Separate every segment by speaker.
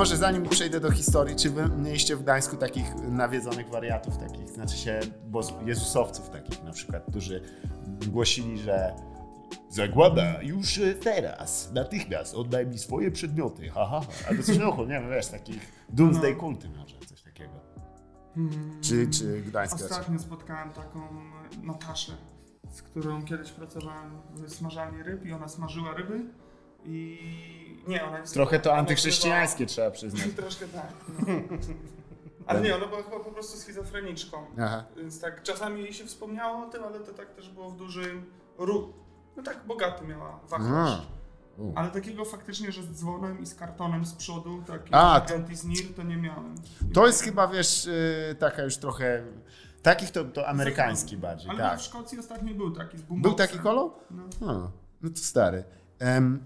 Speaker 1: Może zanim przejdę do historii, czy wy mieliście w Gdańsku takich nawiedzonych wariatów, takich, znaczy się jezusowców takich na przykład, którzy głosili, że zagłada już teraz, natychmiast oddaj mi swoje przedmioty, ha, ha, ha. Albo coś no, nie wiem, wiesz, takich doomsday kulty może, coś takiego. Czy, czy Gdańska?
Speaker 2: Ostatnio spotkałem taką Nataszę, z którą kiedyś pracowałem w smażalni ryb i ona smażyła ryby i nie, ona jest
Speaker 1: Trochę to antychrześcijańskie trzeba przyznać.
Speaker 2: Troszkę tak. No. Ale nie, ona była chyba po prostu schizofreniczką.
Speaker 1: Aha.
Speaker 2: Więc tak czasami jej się wspomniało o tym, ale to tak też było w dużym ru... No tak bogaty miała wachlarz.
Speaker 1: U.
Speaker 2: Ale takiego faktycznie, że z dzwonem i z kartonem z przodu, taki
Speaker 1: A, to-
Speaker 2: Gentis Nir, to nie miałem.
Speaker 1: To jest chyba, wiesz, y, taka już trochę... Takich to, to amerykański bardziej,
Speaker 2: Ale
Speaker 1: tak.
Speaker 2: w Szkocji ostatnio był taki z
Speaker 1: Był
Speaker 2: boomboxem.
Speaker 1: taki kolo?
Speaker 2: No.
Speaker 1: No, no to stary. Em,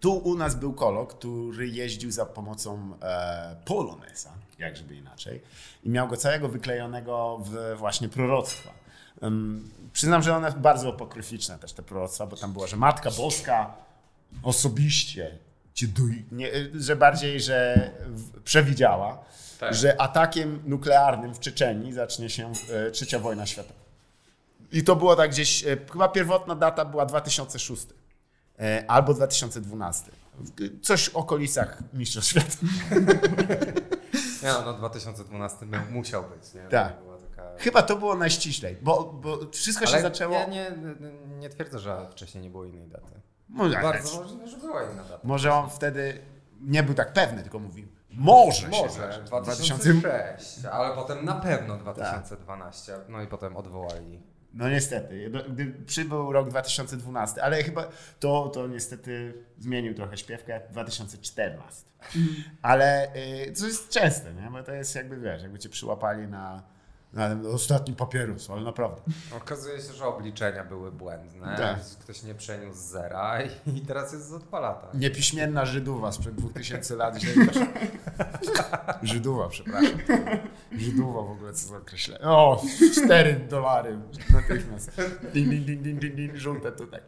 Speaker 1: tu u nas był kolo, który jeździł za pomocą e, Polonesa, jak żeby inaczej, i miał go całego wyklejonego w właśnie proroctwa. Em, przyznam, że one bardzo apokryficzne też te proroctwa, bo tam było, że Matka Boska osobiście cię duj, nie, że bardziej, że w, przewidziała,
Speaker 3: Tak.
Speaker 1: że atakiem nuklearnym w Czeczenii zacznie się e, trzecia wojna światowa. I to było tak gdzieś, e, chyba pierwotna data była 2006 e, albo 2012. Coś w okolicach Mistrzostw Świata.
Speaker 3: Nie no, no 2012 miał- musiał być, nie?
Speaker 1: Tak.
Speaker 3: Taka...
Speaker 1: Chyba to było najściślej, bo, bo wszystko się
Speaker 3: Ale
Speaker 1: zaczęło...
Speaker 3: ja nie, nie, twierdzę, że wcześniej nie było innej daty.
Speaker 1: Może,
Speaker 3: Bardzo możliwe, że była inna data.
Speaker 1: może on wtedy nie był tak pewny, tylko mówił, może, się
Speaker 3: Może,
Speaker 1: zacząć.
Speaker 3: 2006, ale potem na pewno 2012, no i potem odwołali.
Speaker 1: No niestety, do- gdy przybył rok 2012, ale chyba to, to niestety zmienił trochę śpiewkę 2014. Ale y, co jest częste, nie? bo to jest jakby, wiesz, jakby cię przyłapali na ostatni papierus, ale naprawdę.
Speaker 3: Okazuje się, że obliczenia były błędne,
Speaker 1: Tak.
Speaker 3: ktoś nie przeniósł zera i, teraz jest za dwa lata.
Speaker 1: Niepiśmienna Żydowa sprzed 2000 lat. Żydowa, przepraszam. Żydowa w ogóle, co za określenie. O, 4 dolary natychmiast. Ding, ding, ding, ding, ding, ding, żółte tutaj.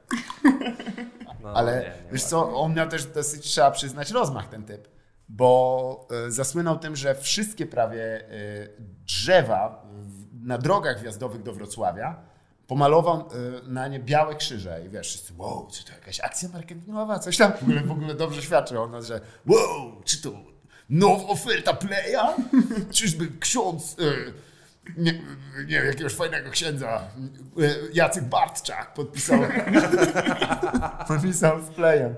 Speaker 3: No,
Speaker 1: Ale
Speaker 3: nie, nie
Speaker 1: wiesz co, on miał też dosyć, trzeba przyznać, rozmach ten typ, bo e, zasłynął tym, że wszystkie prawie e, drzewa na drogach wjazdowych do Wrocławia pomalował e, na nie białe krzyże i wiesz, wszyscy, wow, czy to jakaś akcja marketingowa, coś tam w ogóle, w ogóle dobrze świadczy o nas, że wow, czy to nowa oferta playa? Czyżby ksiądz, e, nie, nie wiem, jakiegoś fajnego księdza, e, Jacek Bartczak podpisał podpisał z playem.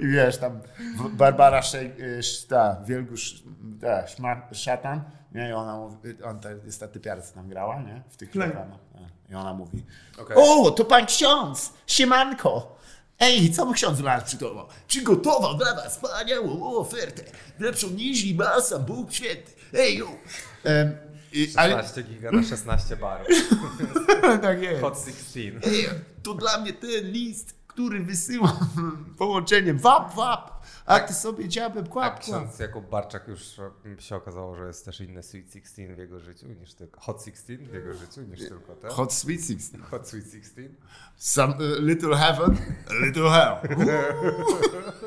Speaker 1: I wiesz, tam Barbara Szej, sz- ta, Wielgusz, ta, szma, szatan, nie, i ona mówi, on to jest ta typiara, co tam grała, nie, w tych
Speaker 2: Play.
Speaker 1: reklamach. nie? I ona mówi,
Speaker 3: Okej.
Speaker 1: o, to pan ksiądz, siemanko. Ej, co mu ksiądz dla nas przygotował? Przygotował dla was wspaniałą ofertę. Lepszą niż masa, Bóg święty. Ej, jo. I, ale,
Speaker 3: 16 giga na 16 barów.
Speaker 1: tak jest.
Speaker 3: Hot 16.
Speaker 1: Ej, to dla mnie ten list, który wysyłam połączeniem wap, wap, a ty sobie dziabem kłap, kłap.
Speaker 3: ksiądz Jakub Barczak już e, się okazało, że jest też inny Sweet 16 w jego życiu niż tylko Hot 16 w jego życiu niż tylko ten.
Speaker 1: Hot Sweet Sixteen.
Speaker 3: Hot Sweet 16.
Speaker 1: Some uh, little heaven, little hell.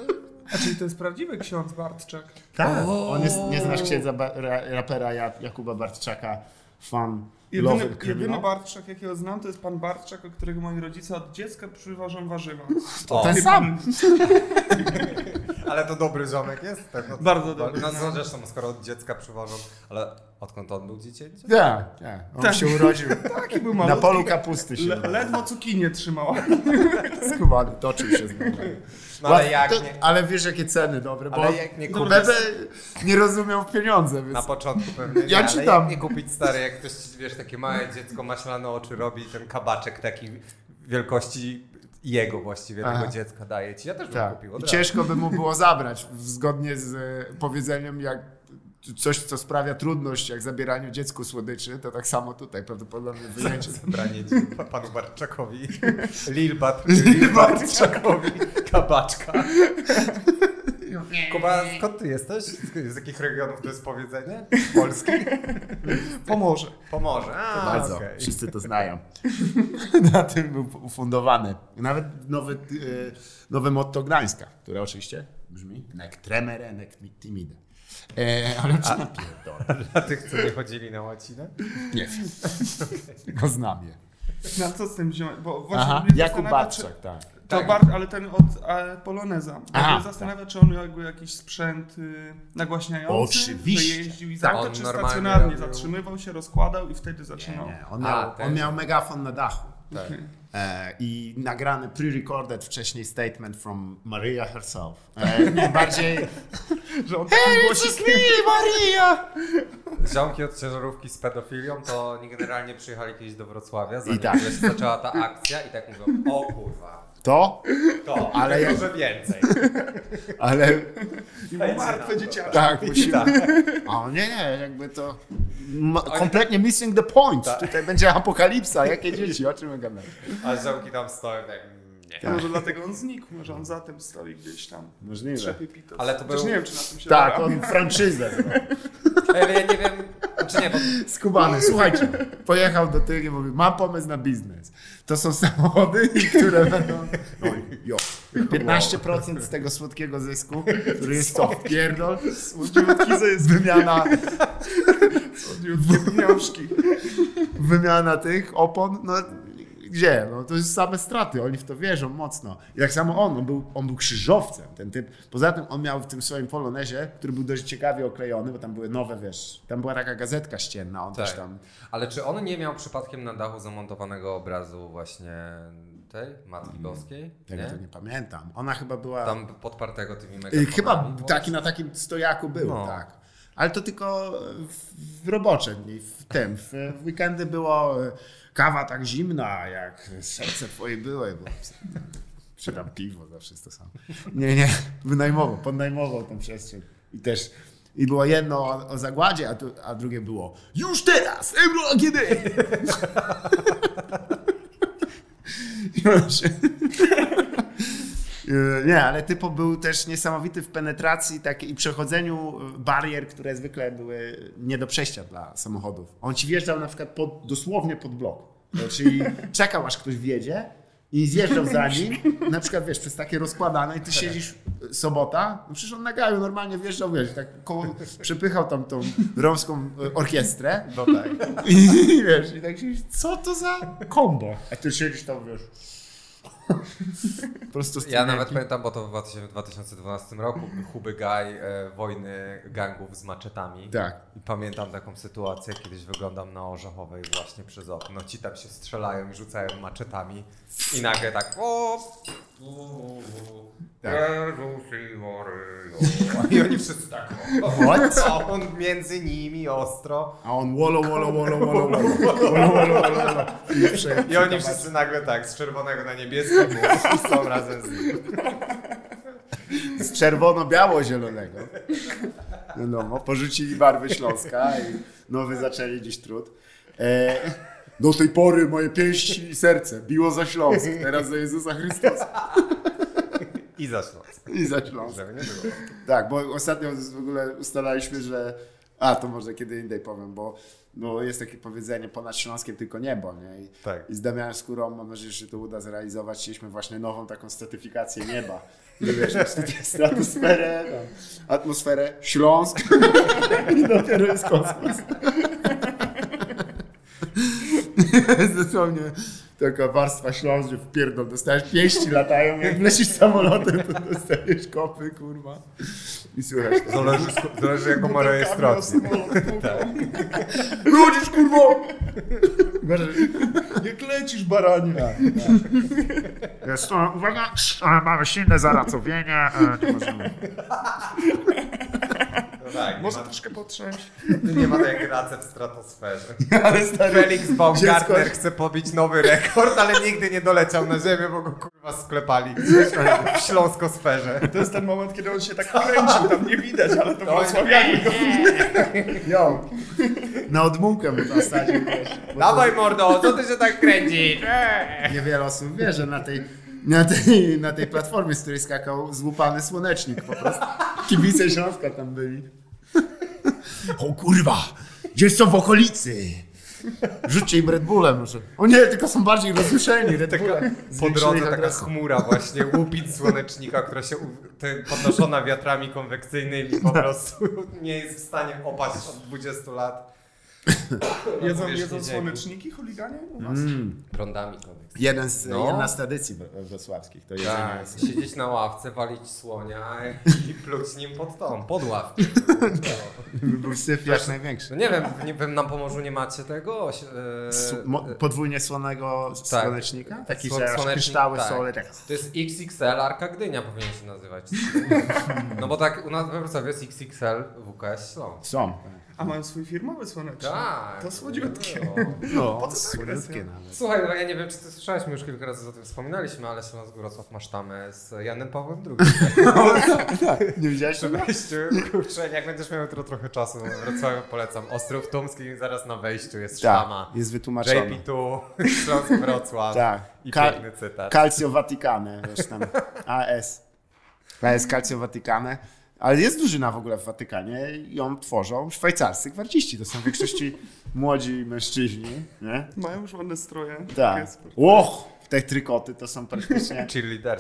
Speaker 2: A czyli to jest prawdziwy ksiądz Bartczak.
Speaker 1: Tak, on jest, nie znasz księdza ba- ra, rapera Ja- Jakuba Bartczaka, fan
Speaker 2: Jedyny, jedyny. Bartczak, jakiego znam, to jest pan Bartczak, o którego moi rodzice od dziecka przywożą warzywa.
Speaker 3: O,
Speaker 1: Ten sam.
Speaker 3: ale to dobry ziomek jest? Tak, no,
Speaker 2: Bardzo dobry,
Speaker 3: No,
Speaker 2: no.
Speaker 3: zresztą, skoro od dziecka przywożą, ale odkąd on był dziecięciem?
Speaker 1: Tak, tak. On
Speaker 2: Tak.
Speaker 1: się urodził
Speaker 2: Taki był
Speaker 1: na polu kapusty się
Speaker 2: Le, ledwo cukinię trzymała.
Speaker 1: Skubany, toczył się z nim.
Speaker 3: No ale jak
Speaker 1: to,
Speaker 3: nie,
Speaker 1: ale wiesz jakie ceny dobre, bo
Speaker 3: ale jak nie
Speaker 1: Bebe nie rozumiał w pieniądze, więc
Speaker 3: na początku pewnie nie,
Speaker 1: Ja
Speaker 3: ale
Speaker 1: czytam.
Speaker 3: jak nie kupić stary, jak ktoś, wiesz, takie małe dziecko maślane oczy robi, ten kabaczek taki wielkości jego właściwie,
Speaker 1: Aha.
Speaker 3: tego dziecka daje ci. Ja też bym
Speaker 1: tak.
Speaker 3: kupił
Speaker 1: I ciężko by mu było zabrać, zgodnie z e, powiedzeniem, jak coś, co sprawia trudność, jak zabieraniu dziecku słodyczy, to tak samo tutaj prawdopodobnie wyjęcie.
Speaker 3: Zabranie panu Barczakowi. Lil, Bat, Lil Barczakowi kabaczka. Kuba, skąd ty jesteś? Z, z jakich regionów to jest powiedzenie? Polski?
Speaker 2: Pomorze.
Speaker 3: Pomorze. A,
Speaker 1: Bardzo,
Speaker 3: okej.
Speaker 1: wszyscy to znają. Na tym był ufundowany. Nawet nowy, e, nowe motto Gdańska, które oczywiście brzmi? Nec tremere, nec timide. E, ale czy napierdolę?
Speaker 3: Dla tych, co nie chodzili na łacinę?
Speaker 1: Nie wiem. Tylko znam je.
Speaker 2: No a co z tym wziąłem? Bo właśnie
Speaker 1: Aha,
Speaker 2: mnie
Speaker 1: Jakub Barczak, tak.
Speaker 2: To
Speaker 3: Tak.
Speaker 2: Ale ten od e, Poloneza. Bo
Speaker 1: Aha,
Speaker 2: zastanawia, czy on miał jakby jakiś sprzęt y, nagłaśniający,
Speaker 1: Oczywiście.
Speaker 2: że jeździł i
Speaker 1: Tak.
Speaker 2: za
Speaker 3: On
Speaker 2: czy stacjonarnie
Speaker 3: robił-
Speaker 2: zatrzymywał się, rozkładał i wtedy
Speaker 1: Nie,
Speaker 2: zaczynał.
Speaker 1: nie. On,
Speaker 3: A,
Speaker 1: miał,
Speaker 3: ten.
Speaker 1: on miał megafon na dachu.
Speaker 3: Tak.
Speaker 1: E, I nagrany, pre-recorded wcześniej statement from Maria herself. E, nie, bardziej
Speaker 2: Że on taki głosik...
Speaker 1: Maria!
Speaker 3: Ziomki od ciężarówki z pedofilią to oni generalnie przyjechali kiedyś do Wrocławia, zanim
Speaker 1: I tak.
Speaker 3: się zaczęła ta akcja i tak mówią, o kurwa,
Speaker 1: To,
Speaker 3: to,
Speaker 1: Ale jak-
Speaker 3: może więcej.
Speaker 1: ale
Speaker 2: martwe dzieciaki.
Speaker 1: tak, musimy.
Speaker 3: Tak.
Speaker 1: O nie, nie, jakby to m- kompletnie missing the point. Tutaj będzie apokalipsa, jakie dzieci, o czym my gadamy?
Speaker 3: A ziomki tam stoją tak, mm, nie.
Speaker 2: To Może dlatego on znikł, może on za tym stoi gdzieś tam.
Speaker 1: Możliwe.
Speaker 2: Trzepie pitos.
Speaker 3: Ale to był-
Speaker 2: nie wiem, czy na tym się
Speaker 1: Tak, on franczyzę
Speaker 3: ja nie wiem, czy nie, bo
Speaker 1: Skubany, słuchajcie, pojechał do tych i mówi, mam pomysł na biznes. To są samochody, które będą, no jo, 15% z tego słodkiego zysku, który jest to pierdol,
Speaker 2: Słodziutki jest
Speaker 1: wymiana,
Speaker 2: słodziutkie pieniążki.
Speaker 1: wymiana tych opon, no gdzie? No to jest same straty, oni w to wierzą mocno. I tak samo on, on był, on był krzyżowcem, ten typ. Poza tym on miał w tym swoim polonezie, który był dość ciekawie oklejony, bo tam były nowe, wiesz, tam była taka gazetka ścienna, on też
Speaker 3: Tak.
Speaker 1: tam...
Speaker 3: Ale czy on nie miał przypadkiem na dachu zamontowanego obrazu właśnie tej Matki Boskiej?
Speaker 1: Tego to nie pamiętam. Ona chyba była...
Speaker 3: Tam podpartego tymi megafonami?
Speaker 1: Chyba taki na takim stojaku był,
Speaker 3: No.
Speaker 1: tak. Ale to tylko w, robocze dni, w tym. W, weekendy było y, kawa tak zimna, jak serce twoje były. Bo tam piwo zawsze jest to samo. Nie, nie, wynajmował, podnajmował tę przestrzeń. I też i było jedno o, o zagładzie, a, tu, a drugie było już teraz, Euro AGD! I. Yy, Nie, ale typo był też niesamowity w penetracji takiej i przechodzeniu y, barier, które zwykle były nie do przejścia dla samochodów. On ci wjeżdżał na przykład pod, dosłownie pod blok. Czyli czekał aż ktoś wjedzie i zjeżdżał za nim, na przykład wiesz, przez takie rozkładane i ty siedzisz y, sobota, no przecież on na gaju normalnie wjeżdżał, wiesz, tak koło, przepychał tam tą romską orkiestrę
Speaker 3: No tak.
Speaker 1: i wiesz, i tak siedzisz, co to za kombo? A ty siedzisz tam, wiesz, po prostu
Speaker 3: Ja nawet pamiętam, bo to w 2000 2012 roku Huby Gaj, e, wojny gangów z maczetami.
Speaker 1: Tak.
Speaker 3: I pamiętam taką sytuację, kiedyś wyglądam na Orzechowej właśnie przez okno. Ci tam się strzelają i rzucają maczetami. I nagle tak o,
Speaker 1: Tak.
Speaker 3: I oni wszyscy tak o,
Speaker 1: What?
Speaker 3: A on między nimi ostro.
Speaker 1: A on wolo, wolo, wolo, wolo, wolo, wolo, wolo, wolo, wolo. I, prze,
Speaker 3: I oni wszyscy nagle tak, z czerwonego na niebieski i są razem z nim.
Speaker 1: z czerwono-biało-zielonego. Wiadomo, porzucili barwy Śląska i nowy zaczęli dziś trud. E, do tej pory moje pięści i serce biło za Śląsk, teraz za Jezusa Chrystusa
Speaker 3: I za Śląsk.
Speaker 1: i za Śląsk. Tak, bo ostatnio w ogóle ustalaliśmy, że. A, to może kiedy indziej powiem, bo, bo jest takie powiedzenie ponad Śląskiem tylko niebo, nie? I,
Speaker 3: Tak.
Speaker 1: I z Damianem Skórą, mam nadzieję, że się to uda zrealizować. Chcieliśmy właśnie nową taką stratyfikację nieba. Strat- stratosferę, tam, atmosferę, Śląsk i dopiero jest kosmos. Jest dosłownie taka warstwa Śląsk, że w pierdol dostajesz pięści latają, jak lecisz samolotem, to dostajesz kopy, kurwa. I słychać to.
Speaker 3: Zależy, zależy jaką ma rejestrację.
Speaker 1: Chodzisz, kurwo!
Speaker 2: Jak lecisz, baranie.
Speaker 1: Jest to, uwaga, mamy silne zaracowienie, e, nie możemy.
Speaker 3: No tak,
Speaker 2: Może
Speaker 3: ma,
Speaker 2: troszkę potrząść.
Speaker 3: nie ma tej gracy w stratosferze.
Speaker 1: Ale stary,
Speaker 3: Felix Baumgartner
Speaker 1: dziecko-
Speaker 3: chce pobić nowy rekord, ale nigdy nie doleciał na ziemię, bo go kurwa sklepali w śląskosferze.
Speaker 2: To jest ten moment, kiedy on się tak kręcił, tam nie widać, ale to
Speaker 3: To-
Speaker 2: wrocławianie go
Speaker 1: Yo. Na odmułkę by zasadził,
Speaker 3: Dawaj mordo, co ty się tak kręcisz?
Speaker 1: Niewiele osób wie, że na tej, na, tej, na tej platformie, z której skakał złupany słonecznik po prostu. Kibice Śląska tam byli. O kurwa, gdzieś są w okolicy. Rzućcie im Red Bullem może. O nie, tylko są bardziej rozjuszeni Red
Speaker 3: Taka, po drodze taka chmura właśnie, łupit słonecznika, która się podnoszona wiatrami konwekcyjnymi po prostu nie jest w stanie opaść od 20 lat.
Speaker 2: Jedzą, jedzą słoneczniki chuliganie u was?
Speaker 1: Mm.
Speaker 3: Prądami konwekcyjnymi.
Speaker 1: Jeden z,
Speaker 3: No.
Speaker 1: Jedna z tradycji wro- wrocławskich. To
Speaker 3: Tak,
Speaker 1: jest...
Speaker 3: siedzieć na ławce, walić słonia i pluć nim pod tą, pod ławkę.
Speaker 1: Był syf jak największy.
Speaker 3: No nie wiem, nie wiem, na Pomorzu nie macie tego? E,
Speaker 1: podwójnie słonego
Speaker 3: tak.
Speaker 1: słonecznika? Taki,
Speaker 3: Słon-
Speaker 1: że
Speaker 3: słonecznik,
Speaker 1: kryształy
Speaker 3: tak.
Speaker 1: sole. Tak.
Speaker 3: To jest XXL Arka Gdynia powinien się nazywać. No bo tak u nas we Wrocławiu jest XXL WKS Śląsk.
Speaker 1: Są.
Speaker 2: A mają swój firmowy słonecznik.
Speaker 3: Tak.
Speaker 2: To słodziutkie.
Speaker 1: No,
Speaker 2: Po co tak
Speaker 1: słodziutkie nawet.
Speaker 3: Słuchaj, no ja nie wiem, czy ty słyszałeś, my już kilka razy o tym wspominaliśmy, ale Śląsk Wrocław ma sztamę z Janem Pawłem II.
Speaker 1: Nie widziałeś
Speaker 3: Przy
Speaker 1: tego?
Speaker 3: wejściu, kurczę, jak będziesz miał jutro trochę czasu, no, Wrocławiu polecam. Ostrów Tumski, zaraz na wejściu jest sztama.
Speaker 1: Tak, jest wytłumaczone.
Speaker 3: JP2, Śląsk Wrocław
Speaker 1: Tak.
Speaker 3: i
Speaker 1: Ka-
Speaker 3: piękny cytat.
Speaker 1: Calcio Vaticane, wiesz tam. AS. AS Calcio Vaticane. Ale jest drużyna w ogóle w Watykanie i ją tworzą szwajcarscy gwardziści. To są w większości młodzi mężczyźni. Nie?
Speaker 2: Mają już ładne stroje.
Speaker 1: Tak. Och, te trykoty to są praktycznie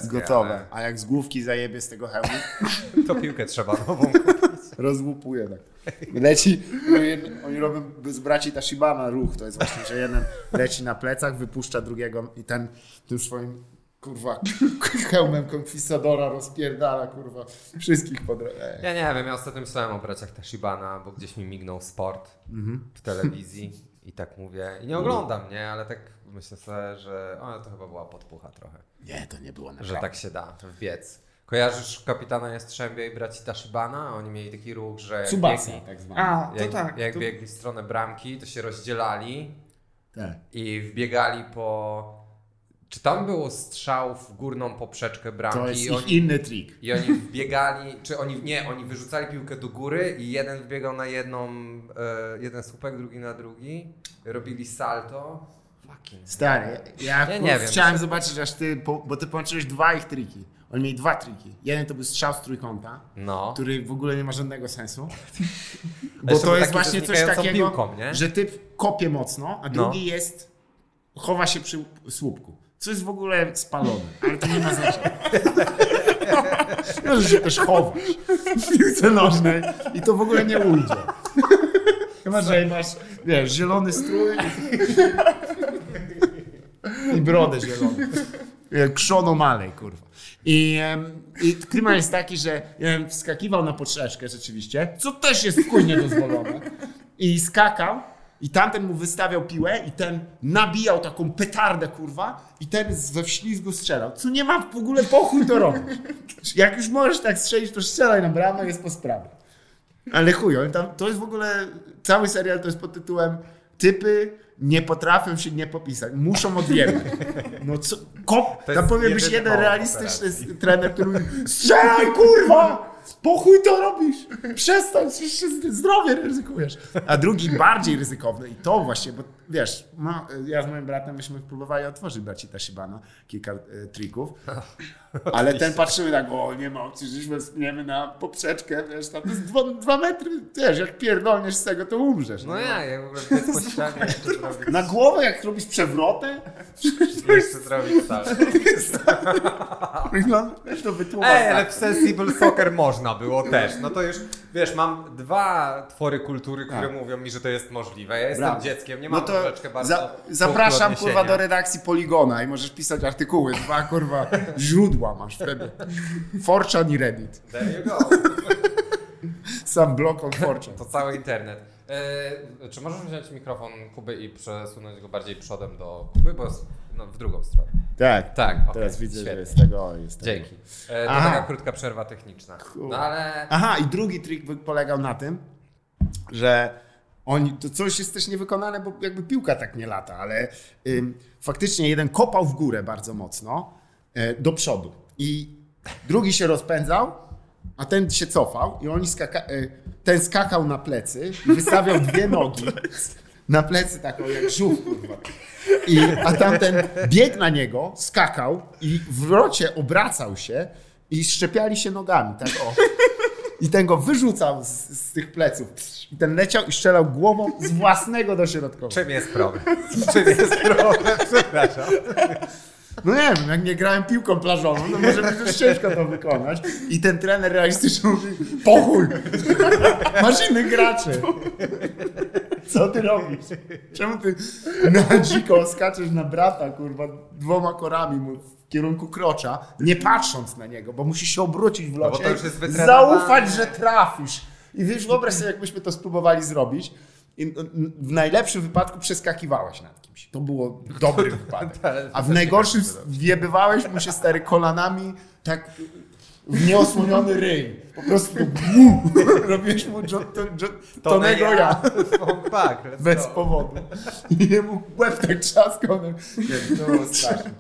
Speaker 1: gotowe. A jak z główki zajebie z tego hełmu,
Speaker 3: ale To piłkę trzeba nową
Speaker 1: rozłupuje tak. Leci, oni- oni robią z braci Tashibana ruch, to jest właśnie, że jeden leci na plecach, wypuszcza drugiego i ten tym swoim kurwa hełmem konkwistadora rozpierdala kurwa wszystkich pod... Ej.
Speaker 3: Ja nie wiem, ja ostatnio myślałem o braciach Tashibana, bo gdzieś mi mignął sport w telewizji i tak mówię. I nie oglądam, nie? Ale tak myślę sobie, że o, to chyba była podpucha trochę.
Speaker 1: Nie, to nie było
Speaker 3: Że
Speaker 1: naprawdę.
Speaker 3: tak się da wbiec. Kojarzysz kapitana Jastrzębia i braci Tashibana? Oni mieli taki ruch, że jak
Speaker 1: Tsubasa
Speaker 3: biegli-
Speaker 1: tak zwany.
Speaker 2: A, to
Speaker 3: jak,
Speaker 2: tak.
Speaker 3: jak
Speaker 2: to...
Speaker 3: biegli w stronę bramki, to się rozdzielali
Speaker 1: Tak.
Speaker 3: i wbiegali po... Czy tam było strzał w górną poprzeczkę bramki?
Speaker 1: To jest ich
Speaker 3: oni,
Speaker 1: inny trik.
Speaker 3: I oni wbiegali, czy oni, nie, oni wyrzucali piłkę do góry i jeden wbiegał na jedną, e, jeden słupek, drugi na drugi, robili salto. Fucking.
Speaker 1: Stary, ja,
Speaker 3: Ja nie wiem.
Speaker 1: chciałem zobaczyć aż ty, bo ty połączyłeś dwa ich triki. Oni mieli dwa triki. Jeden to był strzał z trójkąta,
Speaker 3: No.
Speaker 1: który w ogóle nie ma żadnego sensu. Bo to jest właśnie coś takiego,
Speaker 3: piłką,
Speaker 1: że typ kopie mocno, a
Speaker 3: No.
Speaker 1: drugi jest, chowa się przy słupku. Co jest w ogóle spalone, ale to nie ma znaczenia. Możesz się też chować w piłce nożnej i to w ogóle nie ujdzie. Chyba, że masz, wiesz, zielony strój i brodę zieloną. Jak Krzono malej, kurwa. I, I klimat jest taki, że ja wskakiwał na poprzeczkę rzeczywiście, co też jest w chuj niedozwolone. I skakał i tamten mu wystawiał piłę i ten nabijał taką petardę, kurwa, i ten ze wślizgu strzelał. Co nie ma w ogóle po chuj to robić. Jak już możesz tak strzelić, to strzelaj na bramę, jest po sprawie. Ale chuj, oni tam, to jest w ogóle, cały serial to jest pod tytułem typy nie potrafią się nie popisać, muszą odjebać. No co, kop,
Speaker 3: To
Speaker 1: tam być
Speaker 3: jedyny
Speaker 1: jeden realistyczny s- trener, który mówi, strzelaj kurwa, po chuj to robisz, przestań, przecież zdrowie ryzykujesz. A drugi bardziej ryzykowny i to właśnie, bo wiesz, no, ja z moim bratem myśmy próbowali otworzyć braci Tashibana, kilka e, trików, ale ten patrzymy tak, o nie ma opcji, żeśmy spniemy na poprzeczkę, wiesz, tam to jest dwa, dwa metry, wiesz, jak pierdolniesz z tego, to umrzesz.
Speaker 3: No ja, jak w ogóle zrobić,
Speaker 1: Na głowę, jak robisz przewrotę,
Speaker 3: jeszcze zrobić salto.
Speaker 1: wygląda, wiesz, to wytłumacz
Speaker 3: Ej, ale
Speaker 1: tak.
Speaker 3: w Sensible Soccer można było też. No to już, wiesz, mam dwa twory kultury, które
Speaker 1: Tak.
Speaker 3: mówią mi, że to jest możliwe. Ja jestem
Speaker 1: Brawo.
Speaker 3: dzieckiem, nie mam
Speaker 1: No za, zapraszam kurwa do redakcji Poligona i możesz pisać artykuły, dwa kurwa źródła masz wtedy. Forchan i Reddit.
Speaker 3: There you go.
Speaker 1: Sam blog on Forchan.
Speaker 3: To cały internet. E, czy możesz wziąć mikrofon Kuby i przesunąć go bardziej przodem do Kuby, bo jest no, w drugą stronę.
Speaker 1: Tak,
Speaker 3: Tak, okej,
Speaker 1: teraz widzę,
Speaker 3: świetnie.
Speaker 1: że jest tego, jest tego.
Speaker 3: Dzięki. E, to
Speaker 1: Aha.
Speaker 3: taka krótka przerwa techniczna. No ale
Speaker 1: Aha, i drugi trik polegał na tym, że oni, to coś jest też niewykonane, bo jakby piłka tak nie lata, ale ym, faktycznie jeden kopał w górę bardzo mocno e, do przodu i drugi się rozpędzał, a ten się cofał i oni skaka, e, ten skakał na plecy i wystawiał dwie nogi na plecy taką jak żółw, kurwa. I, a tamten biegł na niego, skakał i w wrocie obracał się i szczepiali się nogami, tak o. I ten go wyrzucał z, z tych pleców. I ten leciał i strzelał głową z własnego dośrodkowania.
Speaker 3: Czym jest problem? Czym jest problem? Przepraszam.
Speaker 1: No nie wiem, jak nie grałem piłką plażową, to może być już ciężko to wykonać. I ten trener realistyczny mówi, pochuj, masz innych graczy. Co ty robisz? Czemu ty na dziko skaczesz na brata, kurwa, dwoma korami mu w kierunku krocza, nie patrząc na niego, bo musisz się obrócić w
Speaker 3: bo
Speaker 1: locie
Speaker 3: wytrenowane.
Speaker 1: zaufać, że trafisz. I wiesz, wyobraź sobie, jakbyśmy to spróbowali zrobić. W najlepszym wypadku przeskakiwałeś nad kimś. To było dobry wypadek. A w najgorszym wjebywałeś mu się stary kolanami tak w nieosłoniony ryj. Po prostu robiłeś mu jo, to, jo, tonego ja.
Speaker 3: Tak,
Speaker 1: Bez powodu. I jemu łeb tak trzaskał. no. Nie, to było straszne.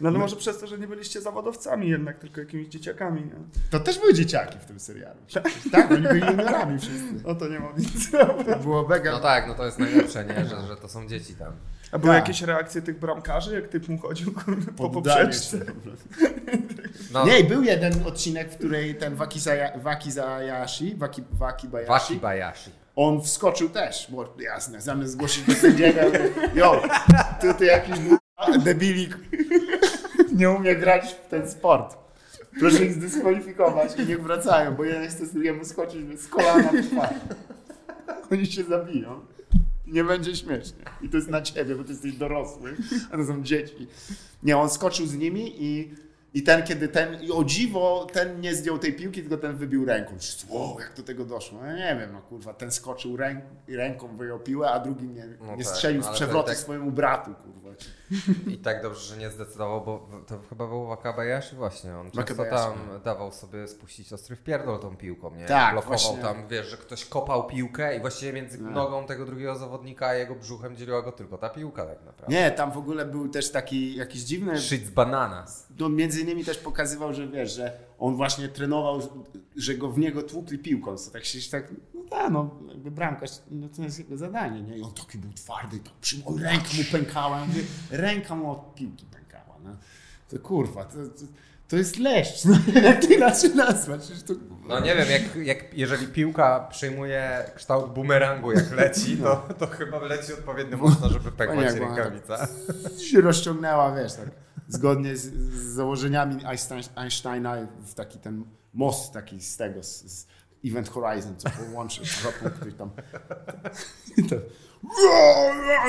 Speaker 2: No ale może przez to, że nie byliście zawodowcami jednak, tylko jakimiś dzieciakami, nie?
Speaker 1: To też były dzieciaki w tym serialu. Tak, oni byli juniorami wszyscy.
Speaker 2: No to nie mam nic.
Speaker 1: To było mega...
Speaker 3: No tak, no to jest najlepsze, nie? Że, że to są dzieci tam.
Speaker 2: A były
Speaker 1: Tak.
Speaker 2: jakieś reakcje tych bramkarzy, jak typ mu chodził kurde, po poprzeczce?
Speaker 3: No,
Speaker 1: Nie, był jeden odcinek, w której ten Waki, Zaya, Waki Zayashi, Waki, Waki Bayashi,
Speaker 3: Waki Bayashi.
Speaker 1: on wskoczył też, bo jasne, zamiast zgłosić do sędziego, jo, ty, ty jakiś debilik nie umie grać w ten sport. Proszę ich zdyskwalifikować i niech wracają, bo ja chcę drugiemu skoczyć z kolana w twarz. Oni się zabiją. Nie będzie śmiesznie. I to jest na ciebie, bo ty jesteś dorosły, a to są dzieci. Nie, on skoczył z nimi i, i ten, kiedy ten, i o dziwo, ten nie zdjął tej piłki, tylko ten wybił ręką. Wow, jak do tego doszło? No nie wiem, no kurwa, ten skoczył ręk, ręką, wyjął piłę, a drugi nie,
Speaker 3: No
Speaker 1: nie
Speaker 3: tak,
Speaker 1: strzelił z przewrotu
Speaker 3: tak-
Speaker 1: swojemu bratu, kurwa.
Speaker 3: I tak dobrze, że nie zdecydował, bo to chyba był Wakabayashi właśnie. On często tam dawał sobie spuścić ostry wpierdol tą piłką, nie?
Speaker 1: Tak,
Speaker 3: Blokował
Speaker 1: właśnie.
Speaker 3: tam, wiesz, że ktoś kopał piłkę i właściwie między
Speaker 1: No.
Speaker 3: nogą tego drugiego zawodnika a jego brzuchem dzieliła go tylko ta piłka tak naprawdę.
Speaker 1: Nie, tam w ogóle był też taki jakiś dziwny
Speaker 3: Shit z bananas.
Speaker 1: no, między innymi też pokazywał, że wiesz, że on właśnie trenował, że go w niego tłukli piłką, co tak się tak, no tak, no jakby bramkarz, no to jest jego zadanie, nie? I on taki był twardy, tak przyjmował, ręka mu pękała, ja mówię, ręka mu od piłki pękała, no. To kurwa, to, to, to jest leszcz, no, jak to inaczej nazwać, to...
Speaker 3: No nie wiem, jak, jak jeżeli piłka przyjmuje kształt bumerangu jak leci, to, to chyba leci odpowiednio mocno, żeby pękła
Speaker 1: ona
Speaker 3: rękawica.
Speaker 1: się rozciągnęła, wiesz, tak, zgodnie z, z założeniami Einstein- Einsteina w taki ten most taki z tego, z, z Event Horizon, co połączy dwa punkty tam to,